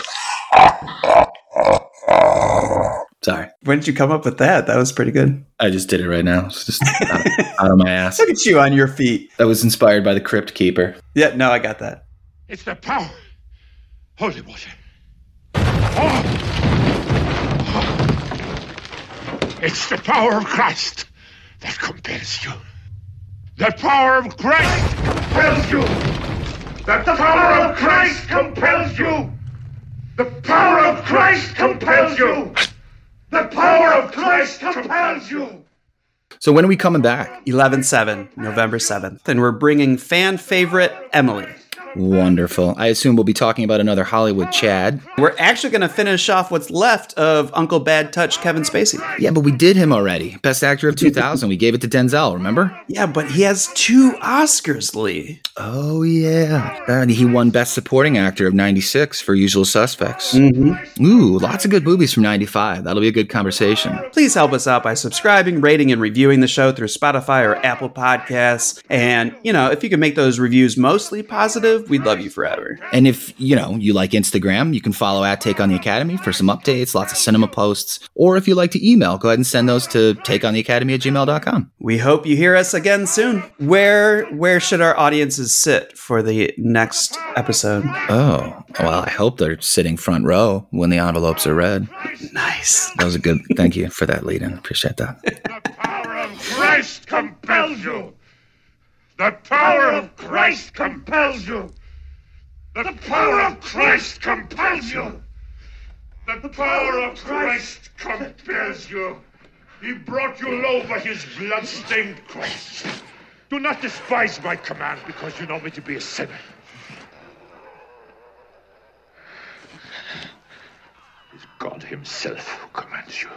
Sorry. When did you come up with that? That was pretty good. I just did it right now. It's just out, out of my ass. Look at you on your feet. That was inspired by the Crypt Keeper. Yeah, no, I got that. It's the power. Holy water. Oh. It's the power of Christ that compels you. The power of Christ compels you. That The power of Christ compels you. The power of Christ compels you. The power of Christ compels you. So when are we coming back? 11 7, November 7th. And we're bringing fan favorite Emily. Wonderful. I assume we'll be talking about another Hollywood Chad. We're actually going to finish off what's left of Uncle Bad Touch Kevin Spacey. Yeah, but we did him already. Best actor of 2000. we gave it to Denzel, remember? Yeah, but he has two Oscars, Lee. Oh, yeah. And he won Best Supporting Actor of 96 for Usual Suspects. Mm-hmm. Ooh, lots of good movies from 95. That'll be a good conversation. Please help us out by subscribing, rating, and reviewing the show through Spotify or Apple Podcasts. And, you know, if you can make those reviews mostly positive, we'd love you forever. And if, you know, you like Instagram, you can follow at Take on the Academy for some updates, lots of cinema posts. Or if you like to email, go ahead and send those to takeontheacademy at gmail.com. We hope you hear us again soon. Where where should our audiences sit for the next episode? Oh, well, I hope they're sitting front row when the envelopes are read. Nice. That was a good, thank you for that lead in. Appreciate that. Power of Christ compels you. The power of Christ compels you. The power of Christ compels you. The power of Christ compels you. He brought you low by his blood-stained cross. Do not despise my command because you know me to be a sinner. It's God himself who commands you.